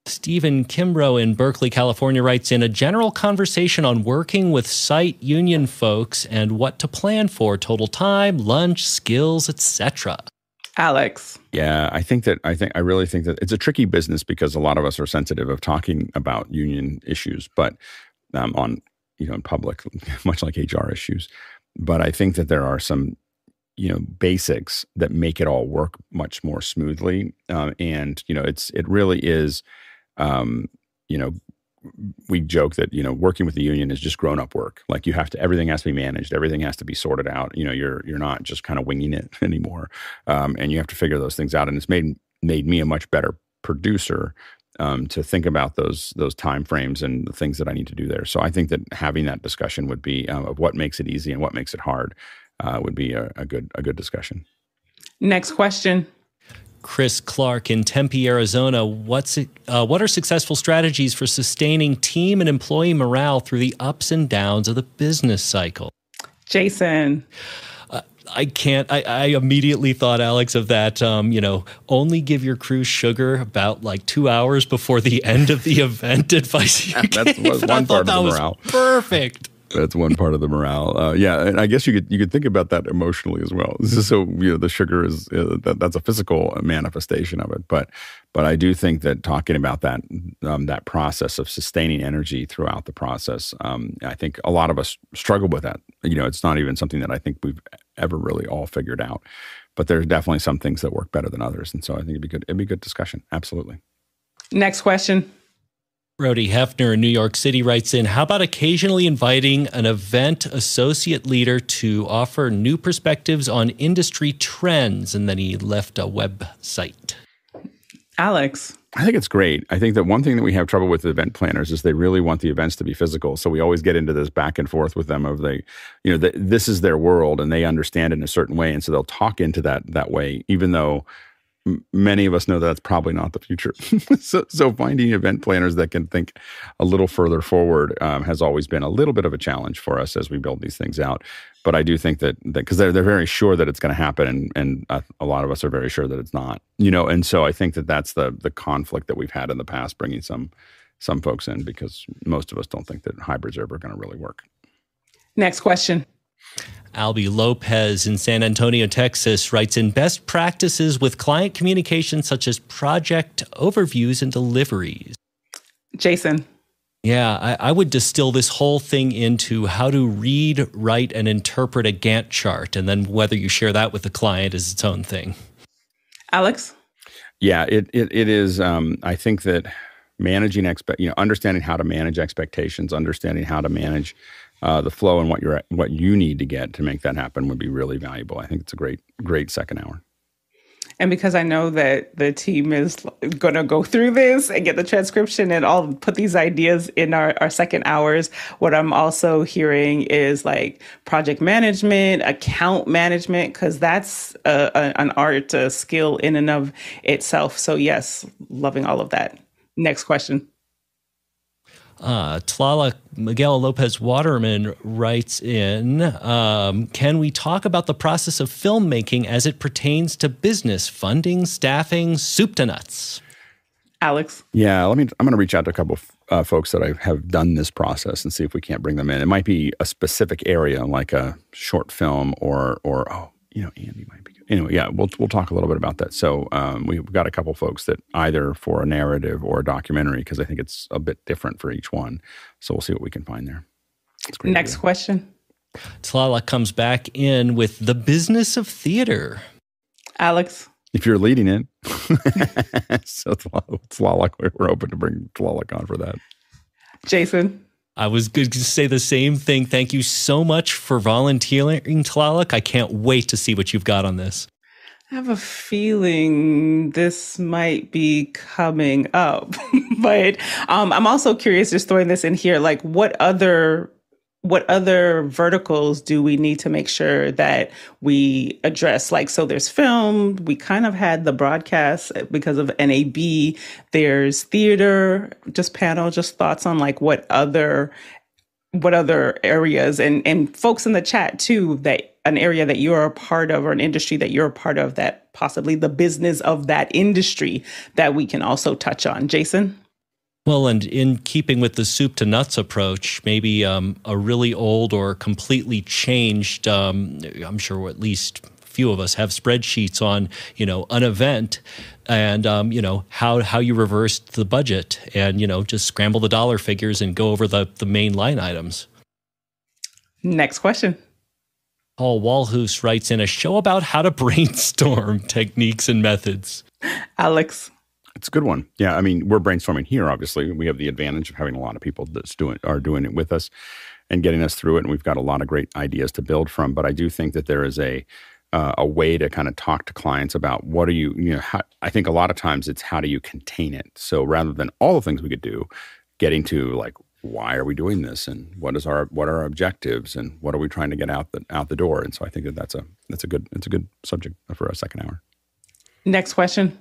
Stephen Kimbrough in Berkeley, California writes in a general conversation on working with site union folks and what to plan for total time, lunch, skills, etc. Alex. Yeah, I think that I think I really think that it's a tricky business because a lot of us are sensitive of talking about union issues, but um, on you know in public, <laughs> much like HR issues. But I think that there are some you know basics that make it all work much more smoothly, um, and you know it's it really is um, you know, we joke that you know working with the union is just grown up work. Like you have to, everything has to be managed, everything has to be sorted out. You know, you're you're not just kind of winging it <laughs> anymore, um, and you have to figure those things out. And it's made made me a much better producer um, to think about those those time frames and the things that I need to do there. So I think that having that discussion would be um, of what makes it easy and what makes it hard uh, would be a, a good a good discussion. Next question. Chris Clark in Tempe, Arizona. What's uh, what are successful strategies for sustaining team and employee morale through the ups and downs of the business cycle? Jason. Uh, I can't. I, I, immediately thought, Alex, of that. Um, you know, only give your crew sugar about like two hours before the end of the <laughs> event advice. You That's gave. one part of the morale. perfect. That's one part of the morale. Uh, yeah, and I guess you could you could think about that emotionally as well. So you know, the sugar is uh, that, that's a physical manifestation of it, but but I do think that talking about that um, that process of sustaining energy throughout the process, um, I think a lot of us struggle with that. You know, it's not even something that I think we've ever really all figured out. But there's definitely some things that work better than others, and so I think it'd be good. It'd be good discussion. Absolutely. Next question. Brody Hefner in New York City writes in How about occasionally inviting an event associate leader to offer new perspectives on industry trends? And then he left a website. Alex. I think it's great. I think that one thing that we have trouble with event planners is they really want the events to be physical. So we always get into this back and forth with them of they, you know, the, this is their world and they understand it in a certain way, and so they'll talk into that that way, even though many of us know that that's probably not the future. <laughs> so, so, finding event planners that can think a little further forward um, has always been a little bit of a challenge for us as we build these things out. But I do think that because they're they're very sure that it's going to happen, and and a, a lot of us are very sure that it's not. You know, and so I think that that's the the conflict that we've had in the past, bringing some some folks in because most of us don't think that hybrids are ever going to really work. Next question. Albie Lopez in San Antonio, Texas writes in best practices with client communication, such as project overviews and deliveries. Jason. Yeah, I, I, would distill this whole thing into how to read, write, and interpret a Gantt chart. And then whether you share that with the client is its own thing. Alex? Yeah, it, it, it is. Um, I think that managing expect, you know, understanding how to manage expectations, understanding how to manage uh, the flow and what you're what you need to get to make that happen would be really valuable. I think it's a great great second hour. And because I know that the team is going to go through this and get the transcription and all put these ideas in our, our second hours, what I'm also hearing is like project management, account management, because that's a, a, an art, a skill in and of itself. So, yes, loving all of that. Next question. Uh, Tlaloc Miguel Lopez Waterman writes in um, Can we talk about the process of filmmaking as it pertains to business, funding, staffing, soup to nuts? Alex? Yeah, let me. I'm going to reach out to a couple of uh, folks that I have done this process and see if we can't bring them in. It might be a specific area, like a short film, or or oh, you know, Andy might be anyway, yeah, we'll we'll talk a little bit about that. So um, we've got a couple folks that either for a narrative or a documentary because I think it's a bit different for each one. So we'll see what we can find there. Next idea. question. Tlaloc comes back in with the business of theater. Alex. If you're leading it, <laughs> so Tlaloc, we're open to bring Tlaloc on for that. Jason. I was going to say the same thing. Thank you so much for volunteering, Tlaloc. I can't wait to see what you've got on this. I have a feeling this might be coming up, <laughs> but um, I'm also curious, just throwing this in here, like what other what other verticals do we need to make sure that we address? Like, so there's film, we kind of had the broadcast because of NAB, there's theater, just panel, just thoughts on like what other what other areas and and folks in the chat too that an area that you're a part of or an industry that you're a part of that possibly the business of that industry that we can also touch on. Jason? Well, and in keeping with the soup to nuts approach, maybe um, a really old or completely changed, um, I'm sure at least few of us have spreadsheets on, you know, an event and, um, you know, how, how you reversed the budget and, you know, just scramble the dollar figures and go over the, the main line items. Next question. Paul Walhus writes in a show about how to <laughs> brainstorm techniques and methods. Alex. It's a good one. Yeah, I mean, we're brainstorming here. Obviously, we have the advantage of having a lot of people that's doing are doing it with us and getting us through it, and we've got a lot of great ideas to build from. But I do think that there is a uh, a way to kind of talk to clients about what are you you know how, I think a lot of times it's how do you contain it. So rather than all the things we could do, getting to like why are we doing this and what is our what are our objectives and what are we trying to get out the out the door. And so I think that that's a that's a good it's a good subject for a second hour. Next question.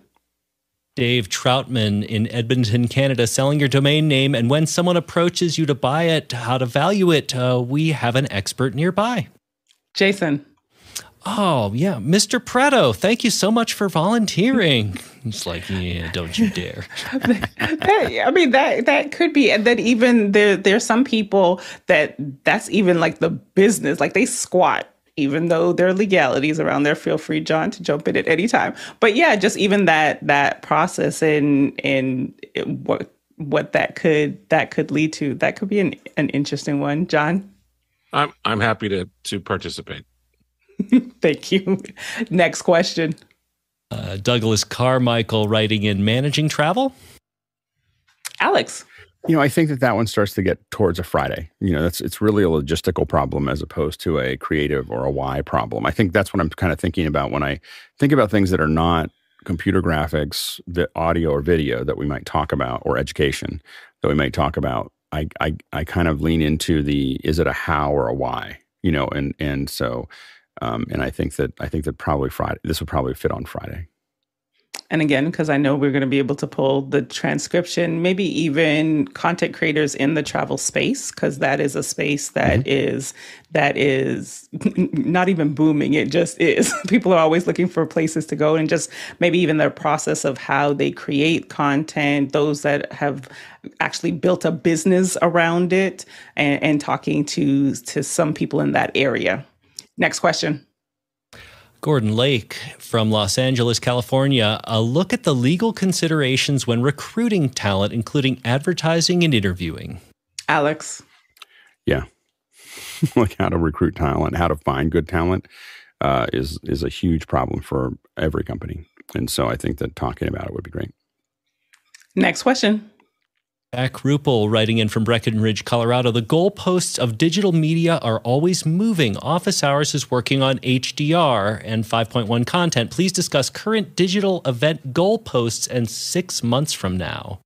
Dave Troutman in Edmonton, Canada, selling your domain name. And when someone approaches you to buy it, how to value it, uh, we have an expert nearby. Jason. Oh, yeah. Mr. Preto, thank you so much for volunteering. It's like, yeah, don't you dare. <laughs> I mean, that that could be. And then even there, there's some people that that's even like the business, like they squat even though there are legalities around there feel free john to jump in at any time. But yeah just even that that process and and what what that could that could lead to that could be an, an interesting one john. I'm i'm happy to to participate. <laughs> Thank you. Next question. Uh, douglas carmichael writing in managing travel? Alex you know, I think that that one starts to get towards a Friday. You know, that's it's really a logistical problem as opposed to a creative or a why problem. I think that's what I'm kind of thinking about when I think about things that are not computer graphics, the audio or video that we might talk about, or education that we might talk about. I I I kind of lean into the is it a how or a why? You know, and and so um, and I think that I think that probably Friday this would probably fit on Friday and again because i know we're going to be able to pull the transcription maybe even content creators in the travel space because that is a space that mm-hmm. is that is <laughs> not even booming. It just is. <laughs> People are always looking for places to go and just maybe even the process of how they create content those that have actually built a business around it and, and talking to to some people in that area. Next question Gordon Lake from Los Angeles, California. A look at the legal considerations when recruiting talent, including advertising and interviewing. Alex. Yeah. <laughs> like how to recruit talent, how to find good talent uh, is is a huge problem for every company. And so I think that talking about it would be great. Next question. Jack Rupel writing in from Breckenridge, Colorado. The goalposts of digital media are always moving. Office Hours is working on HDR and 5.1 content. Please discuss current digital event goalposts and six months from now.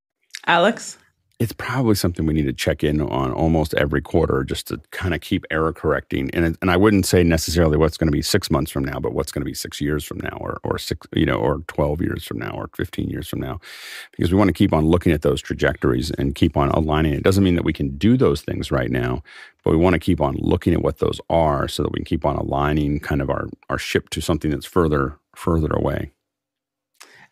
Alex? It's probably something we need to check in on almost every quarter just to kind of keep error correcting. And and I wouldn't say necessarily what's going to be six months from now, but what's going to be six years from now, or or six you know, or twelve years from now, or fifteen years from now, because we want to keep on looking at those trajectories and keep on aligning. It doesn't mean that we can do those things right now, but we want to keep on looking at what those are so that we can keep on aligning kind of our our ship to something that's further further away.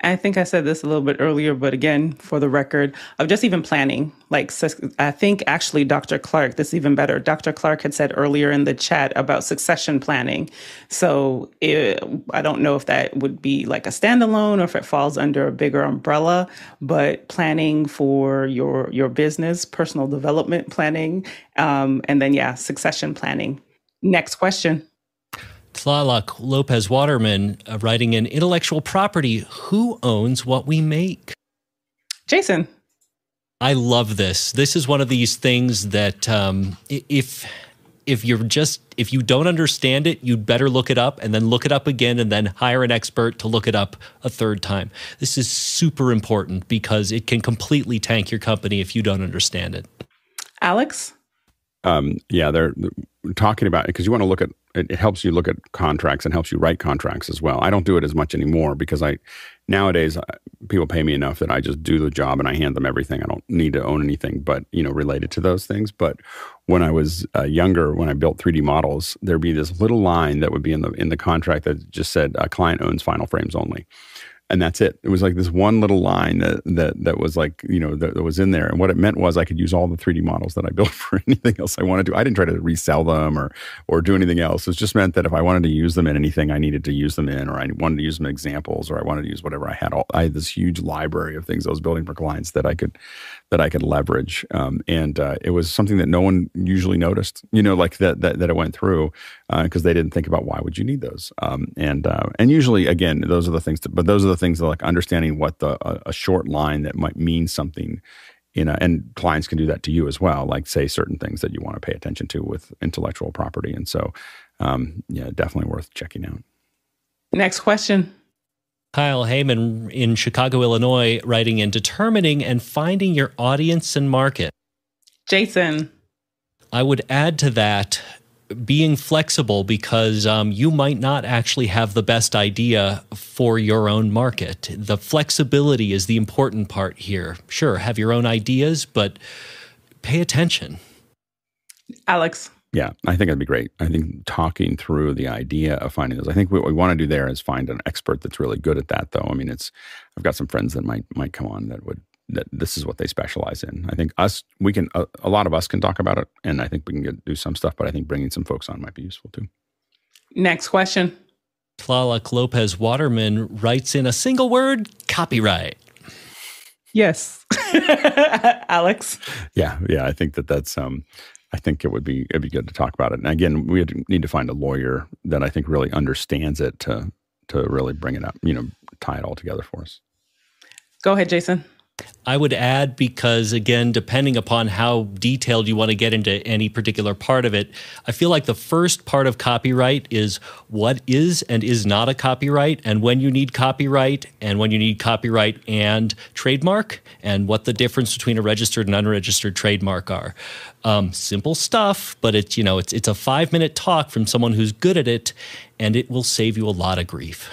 I think I said this a little bit earlier, but again, for the record, of just even planning. Like, I think actually Dr. Clark, this is even better. Dr. Clark had said earlier in the chat about succession planning. So it, I don't know if that would be like a standalone or if it falls under a bigger umbrella, but planning for your your business, personal development planning, um, and then yeah, succession planning. Next question. Tlaloc Lopez Waterman uh, writing in intellectual property. Who owns what we make? Jason. I love this. This is one of these things that um, if if you're just if you don't understand it, you'd better look it up and then look it up again and then hire an expert to look it up a third time. This is super important because it can completely tank your company if you don't understand it. Alex? Um, yeah, they're talking about it because you want to look at it, it, helps you look at contracts and helps you write contracts as well. I don't do it as much anymore because I nowadays uh, people pay me enough that I just do the job and I hand them everything. I don't need to own anything, but you know, related to those things. But when I was uh, younger, when I built 3D models, there'd be this little line that would be in the in the contract that just said a client owns final frames only and that's it. It was like this one little line that that that was like you know that, that, was in there, and what it meant was I could use all the 3D models that I <laughs> built for anything else I wanted to. I didn't try to resell them or or do anything else. It just meant that if I wanted to use them in anything I needed to use them in, or I wanted to use them in examples, or I wanted to use whatever I had. All, I had this huge library of things I was building for clients that I could that I could leverage, um, and uh, it was something that no one usually noticed. You know, like that that, that it went through because uh, they didn't think about why would you need those, um, and uh, and usually again those are the things. To, but those are the things that like understanding what the a, a short line that might mean something you know, and clients can do that to you as well, like say certain things that you want to pay attention to with intellectual property. And so, um, yeah, definitely worth checking out. Next question. Kyle Heyman in Chicago, Illinois, writing in determining and finding your audience and market. Jason. I would add to that being flexible because um, you might not actually have the best idea for your own market. The flexibility is the important part here. Sure, have your own ideas, but pay attention. Alex. Yeah, I think it'd be great. I think talking through the idea of finding those. I think what we want to do there is find an expert that's really good at that. Though, I mean, it's. I've got some friends that might might come on that would that this is what they specialize in. I think us, we can, a, a lot of us can talk about it, and I think we can get, do some stuff. But I think bringing some folks on might be useful too. Next question. Tlaloc Lopez Waterman writes in a single word: copyright. Yes, <laughs> Alex. Yeah, yeah. I think that that's. Um, I think it would be it'd be good to talk about it. And again, we need to find a lawyer that I think really understands it to to really bring it up. You know, tie it all together for us. Go ahead, Jason. I would add because, again, depending upon how detailed you want to get into any particular part of it, I feel like the first part of copyright is what is and is not a copyright, and when you need copyright, and when you need copyright and trademark, and what the difference between a registered and unregistered trademark are. Um, simple stuff, but it's you know it's it's a five minute talk from someone who's good at it, and it will save you a lot of grief.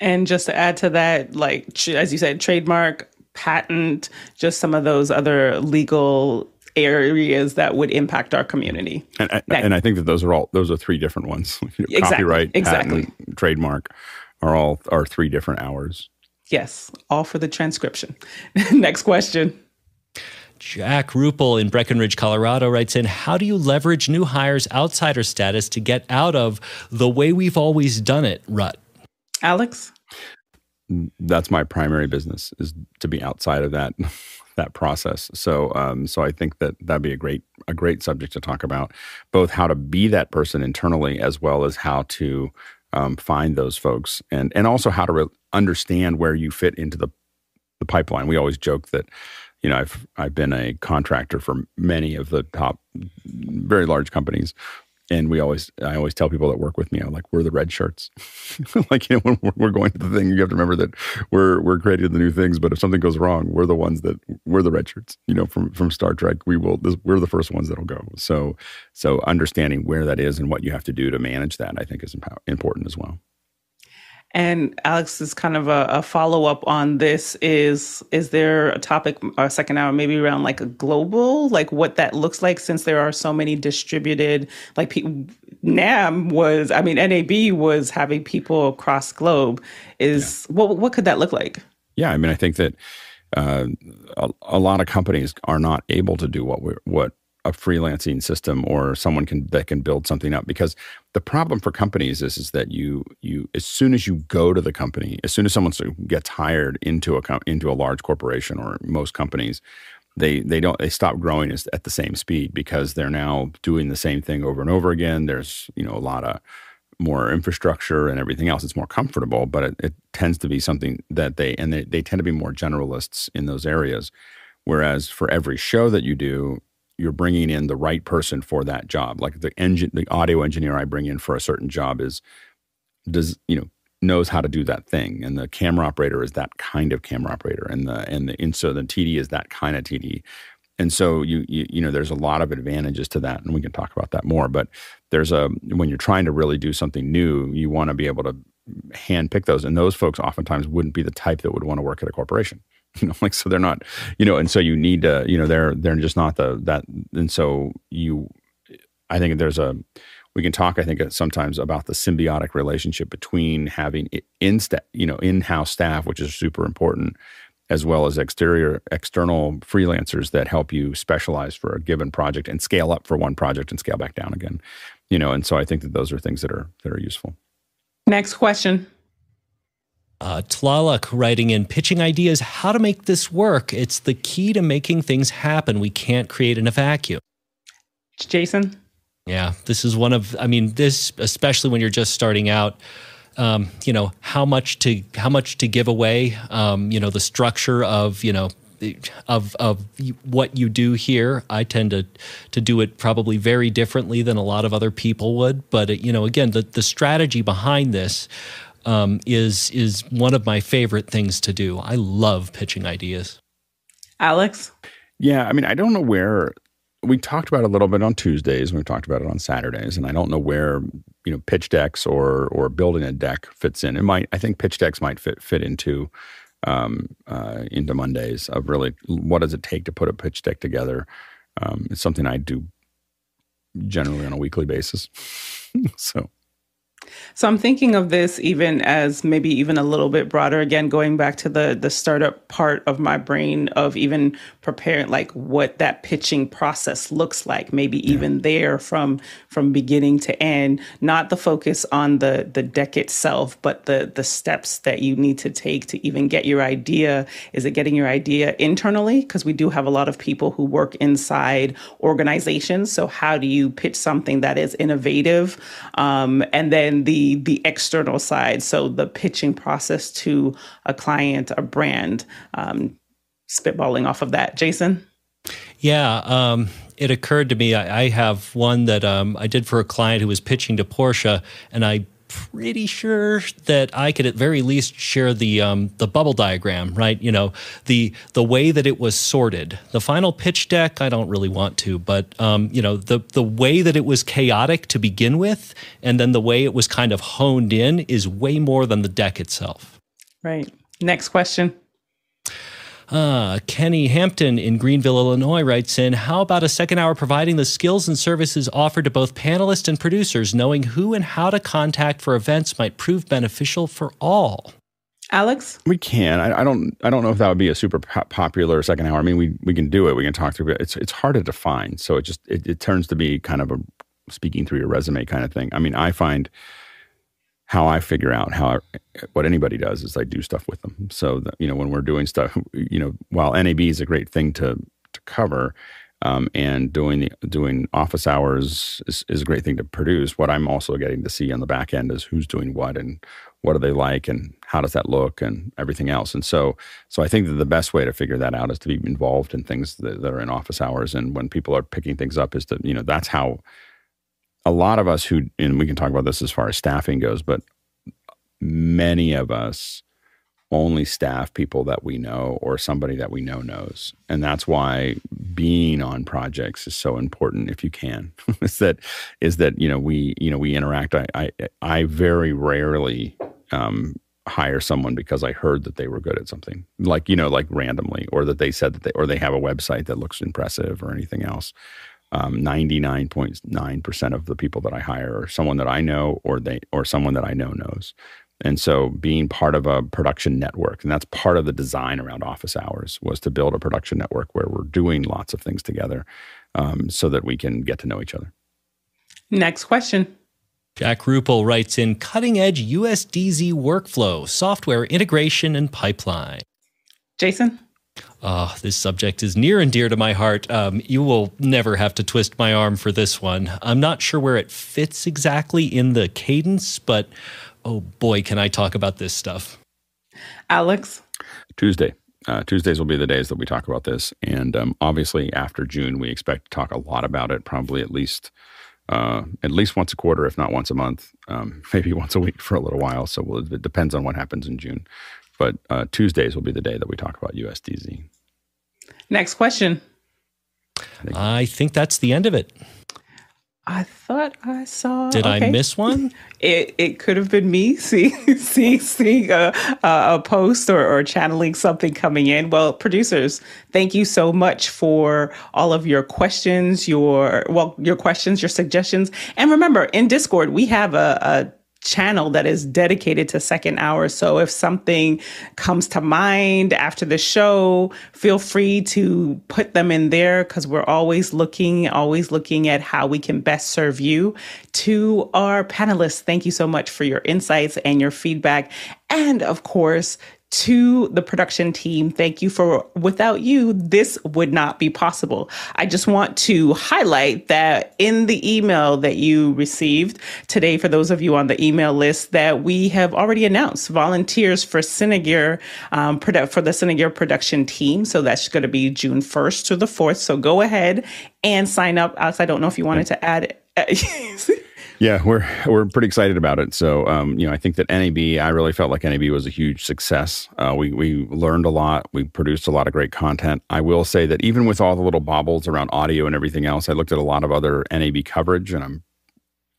And just to add to that, like as you said, trademark, patent, just some of those other legal areas that would impact our community. And, and, and I think that those are all those are three different ones. <laughs> exactly, Copyright, exactly. patent, trademark are all are three different hours. Yes, all for the transcription. <laughs> Next question. Jack Rupel in Breckenridge, Colorado writes in How do you leverage new hires' outsider status to get out of the way we've always done it rut? Alex? That's my primary business is to be outside of that <laughs> that process. So um, so I think that that'd be a great a great subject to talk about, both how to be that person internally as well as how to um, find those folks and and also how to re- understand where you fit into the the pipeline. We always joke that you know I've I've been a contractor for many of the top very large companies and we always i always tell people that work with me i'm like we're the red shirts. <laughs> Like you know <laughs> when we're going to the thing you have to remember that we're we're creating the new things but if something goes wrong we're the ones that we're the red shirts you know from from star trek. We will this, we're the first ones that'll go. So so understanding where that is and what you have to do to manage that i think is important as well and Alex is kind of a, a follow up on this. Is is there a topic or second hour maybe around like a global, like what that looks like since there are so many distributed like pe- NAM was, I mean NAB was having people across globe. Is yeah. what what could that look like? Yeah, I mean I think that uh, a, a lot of companies are not able to do what we what a freelancing system or someone can that can build something up because the problem for companies is is that you you as soon as you go to the company as soon as someone gets hired into a into a large corporation or most companies they they don't they stop growing at the same speed because they're now doing the same thing over and over again. There's you know a lot of more infrastructure and everything else. It's more comfortable but it, it tends to be something that they and they, they tend to be more generalists in those areas. Whereas for every show that you do you're bringing in the right person for that job. Like the engine, the audio engineer I bring in for a certain job is does you know knows how to do that thing, and the camera operator is that kind of camera operator, and the and the and so the TD is that kind of TD, and so you, you you know there's a lot of advantages to that and we can talk about that more. But there's a when you're trying to really do something new you want to be able to hand pick those. And those folks oftentimes wouldn't be the type that would want to work at a corporation <laughs> you know like so they're not you know and so you need to you know they're they're just not the that and so you i think there's a we can talk i think sometimes about the symbiotic relationship between having in you know in-house staff which is super important as well as exterior external freelancers that help you specialize for a given project and scale up for one project and scale back down again you know and so i think that those are things that are that are useful. Next question uh, writing in pitching ideas how to make this work. It's the key to making things happen. We can't create in a vacuum. Jason? Yeah, this is one of, I mean, this, especially when you're just starting out um, you know how much to how much to give away. Um, you know the structure of you know of of what you do here. I tend to to do it probably very differently than a lot of other people would. But it, you know, again, the the strategy behind this um, is is one of my favorite things to do. I love pitching ideas. Alex. Yeah, I mean, I don't know where we talked about it a little bit on Tuesdays and we talked about it on Saturdays, and I don't know where you know pitch decks or or building a deck fits in. It might I think pitch decks might fit fit into um, uh, into Mondays of really what does it take to put a pitch deck together. Um, it's something I do generally on a weekly basis. <laughs> so so I'm thinking of this even as maybe even a little bit broader. Again, going back to the the startup part of my brain of even preparing like what that pitching process looks like. Maybe yeah. even there from from beginning to end. Not the focus on the the deck itself, but the the steps that you need to take to even get your idea. Is it getting your idea internally? Because we do have a lot of people who work inside organizations. So how do you pitch something that is innovative, um, and then the the external side, so the pitching process to a client, a brand. Um, spitballing off of that, Jason. Yeah, um, it occurred to me. I, I have one that um, I did for a client who was pitching to Porsche, and I pretty sure that I could at very least share the um, the bubble diagram, right? You know, the the way that it was sorted. The final pitch deck, I don't really want to, but um, you know, the the way that it was chaotic to begin with, and then the way it was kind of honed in is way more than the deck itself. Right. Next question. Uh, Kenny Hampton in Greenville, Illinois writes in How about a second hour providing the skills and services offered to both panelists and producers? Knowing who and how to contact for events might prove beneficial for all. Alex, we can. I, I, don't. I don't know if that would be a super po- popular second hour. I mean, we we can do it. We can talk through it. It's it's hard to define. So it just it, it turns to be kind of a speaking through your resume kind of thing. I mean, I find how I figure out how what anybody does is I do stuff with them. So that, you know when we're doing stuff, you know while NAB is a great thing to to cover, um, and doing the, doing office hours is, is a great thing to produce. What I'm also getting to see on the back end is who's doing what and what do they like and how does that look and everything else. And so so I think that the best way to figure that out is to be involved in things that, that are in office hours and when people are picking things up is to you know that's how a lot of us who, and we can talk about this as far as staffing goes, but many of us only staff people that we know or somebody that we know knows. And that's why being on projects is so important if you can. <laughs> is that is that, you know, we, you know, we interact. I I, I very rarely um, hire someone because I heard that they were good at something. Like, you know, like randomly, or that they said that they or they have a website that looks impressive or anything else um, 99.9% of the people that I hire are someone that I know or they or someone that I know knows. And so being part of a production network, and that's part of the design around office hours, was to build a production network where we're doing lots of things together um, so that we can get to know each other. Next question. Jack Rupel writes in cutting edge USDZ workflow, software integration, and pipeline. Jason? Oh, this subject is near and dear to my heart. Um, you will never have to twist my arm for this one. I'm not sure where it fits exactly in the cadence, but oh boy, can I talk about this stuff. Alex? Tuesday. Uh, Tuesdays will be the days that we talk about this. And um, obviously, after June, we expect to talk a lot about it, probably at least. Uh, at least once a quarter, if not once a month, um, <laughs> maybe once a week for a little while. So we'll, it depends on what happens in June. But uh, Tuesdays will be the day that we talk about USDZ. Next question. I think that's the end of it. I thought I saw. Did okay. I miss one? <laughs> It it could have been me <laughs> seeing seeing, seeing a, a post or, or channeling something coming in. Well, producers, thank you so much for all of your questions, your well, your questions, your suggestions, and remember in Discord we have a, a channel that is dedicated to second hour. So if something comes to mind after the show, feel free to put them in there because we're always looking, always looking at how we can best serve you. To our panelists, thank you so much for your insights and your feedback. And of course, to the production team, thank you for without you, this would not be possible. I just want to highlight that in the email that you received today, for those of you on the email list, that we have already announced volunteers for Cinegear, um, for the Cinegear production team. So that's going to be June 1st to the 4th. So go ahead and sign up. Alex, I don't know if you wanted to add. <laughs> Yeah, we're we're pretty excited about it. So, um, you know, I think that NAB, I really felt like NAB was a huge success. Uh, we we learned a lot. We produced a lot of great content. I will say that even with all the little bobbles around audio and everything else, I looked at a lot of other NAB coverage, and I'm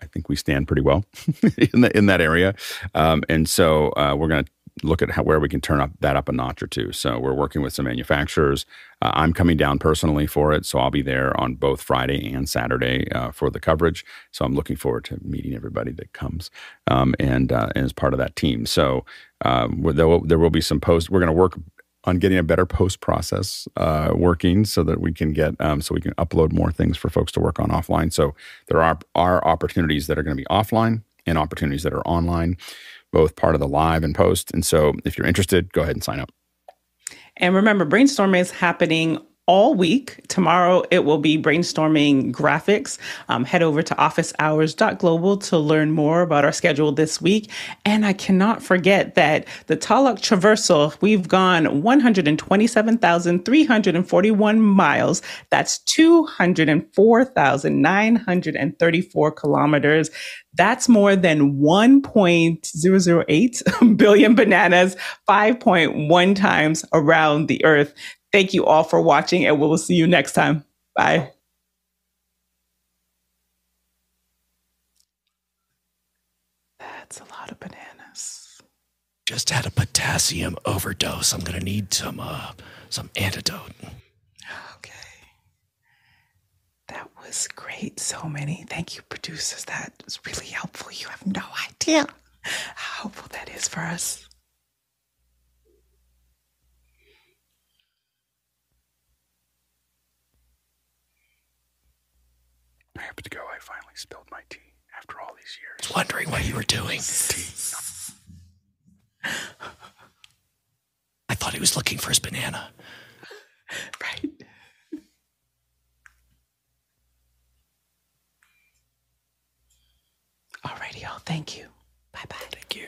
I think we stand pretty well <laughs> in the, in that area. Um, and so uh, we're going to look at how, where we can turn up that up a notch or two. So we're working with some manufacturers. Uh, I'm coming down personally for it, so I'll be there on both Friday and Saturday uh, for the coverage. So I'm looking forward to meeting everybody that comes um, and, uh, and as part of that team. So um, there, will, there will be some posts. We're going to work on getting a better post process uh, working so that we can get um, so we can upload more things for folks to work on offline. So there are are opportunities that are going to be offline and opportunities that are online both part of the live and post. And so if you're interested, go ahead and sign up. And remember, brainstorming is happening all week. Tomorrow it will be brainstorming graphics. Um, head over to officehours.global to learn more about our schedule this week. And I cannot forget that the Taluk Traversal, we've gone 127,341 miles. That's 204,934 kilometers. That's more than 1.008 <laughs> billion bananas, 5.1 times around the earth. Thank you all for watching, and we will see you next time. Bye. That's a lot of bananas. Just had a potassium overdose. I'm gonna need some uh some antidote. Okay. That was great. So many. Thank you, producers. That was really helpful. You have no idea how helpful that is for us. I have to go. I finally spilled my tea after all these years. I was wondering what you were doing. I thought he was looking for his banana. Right. Alrighty, y'all. Thank you. Bye bye. Thank you.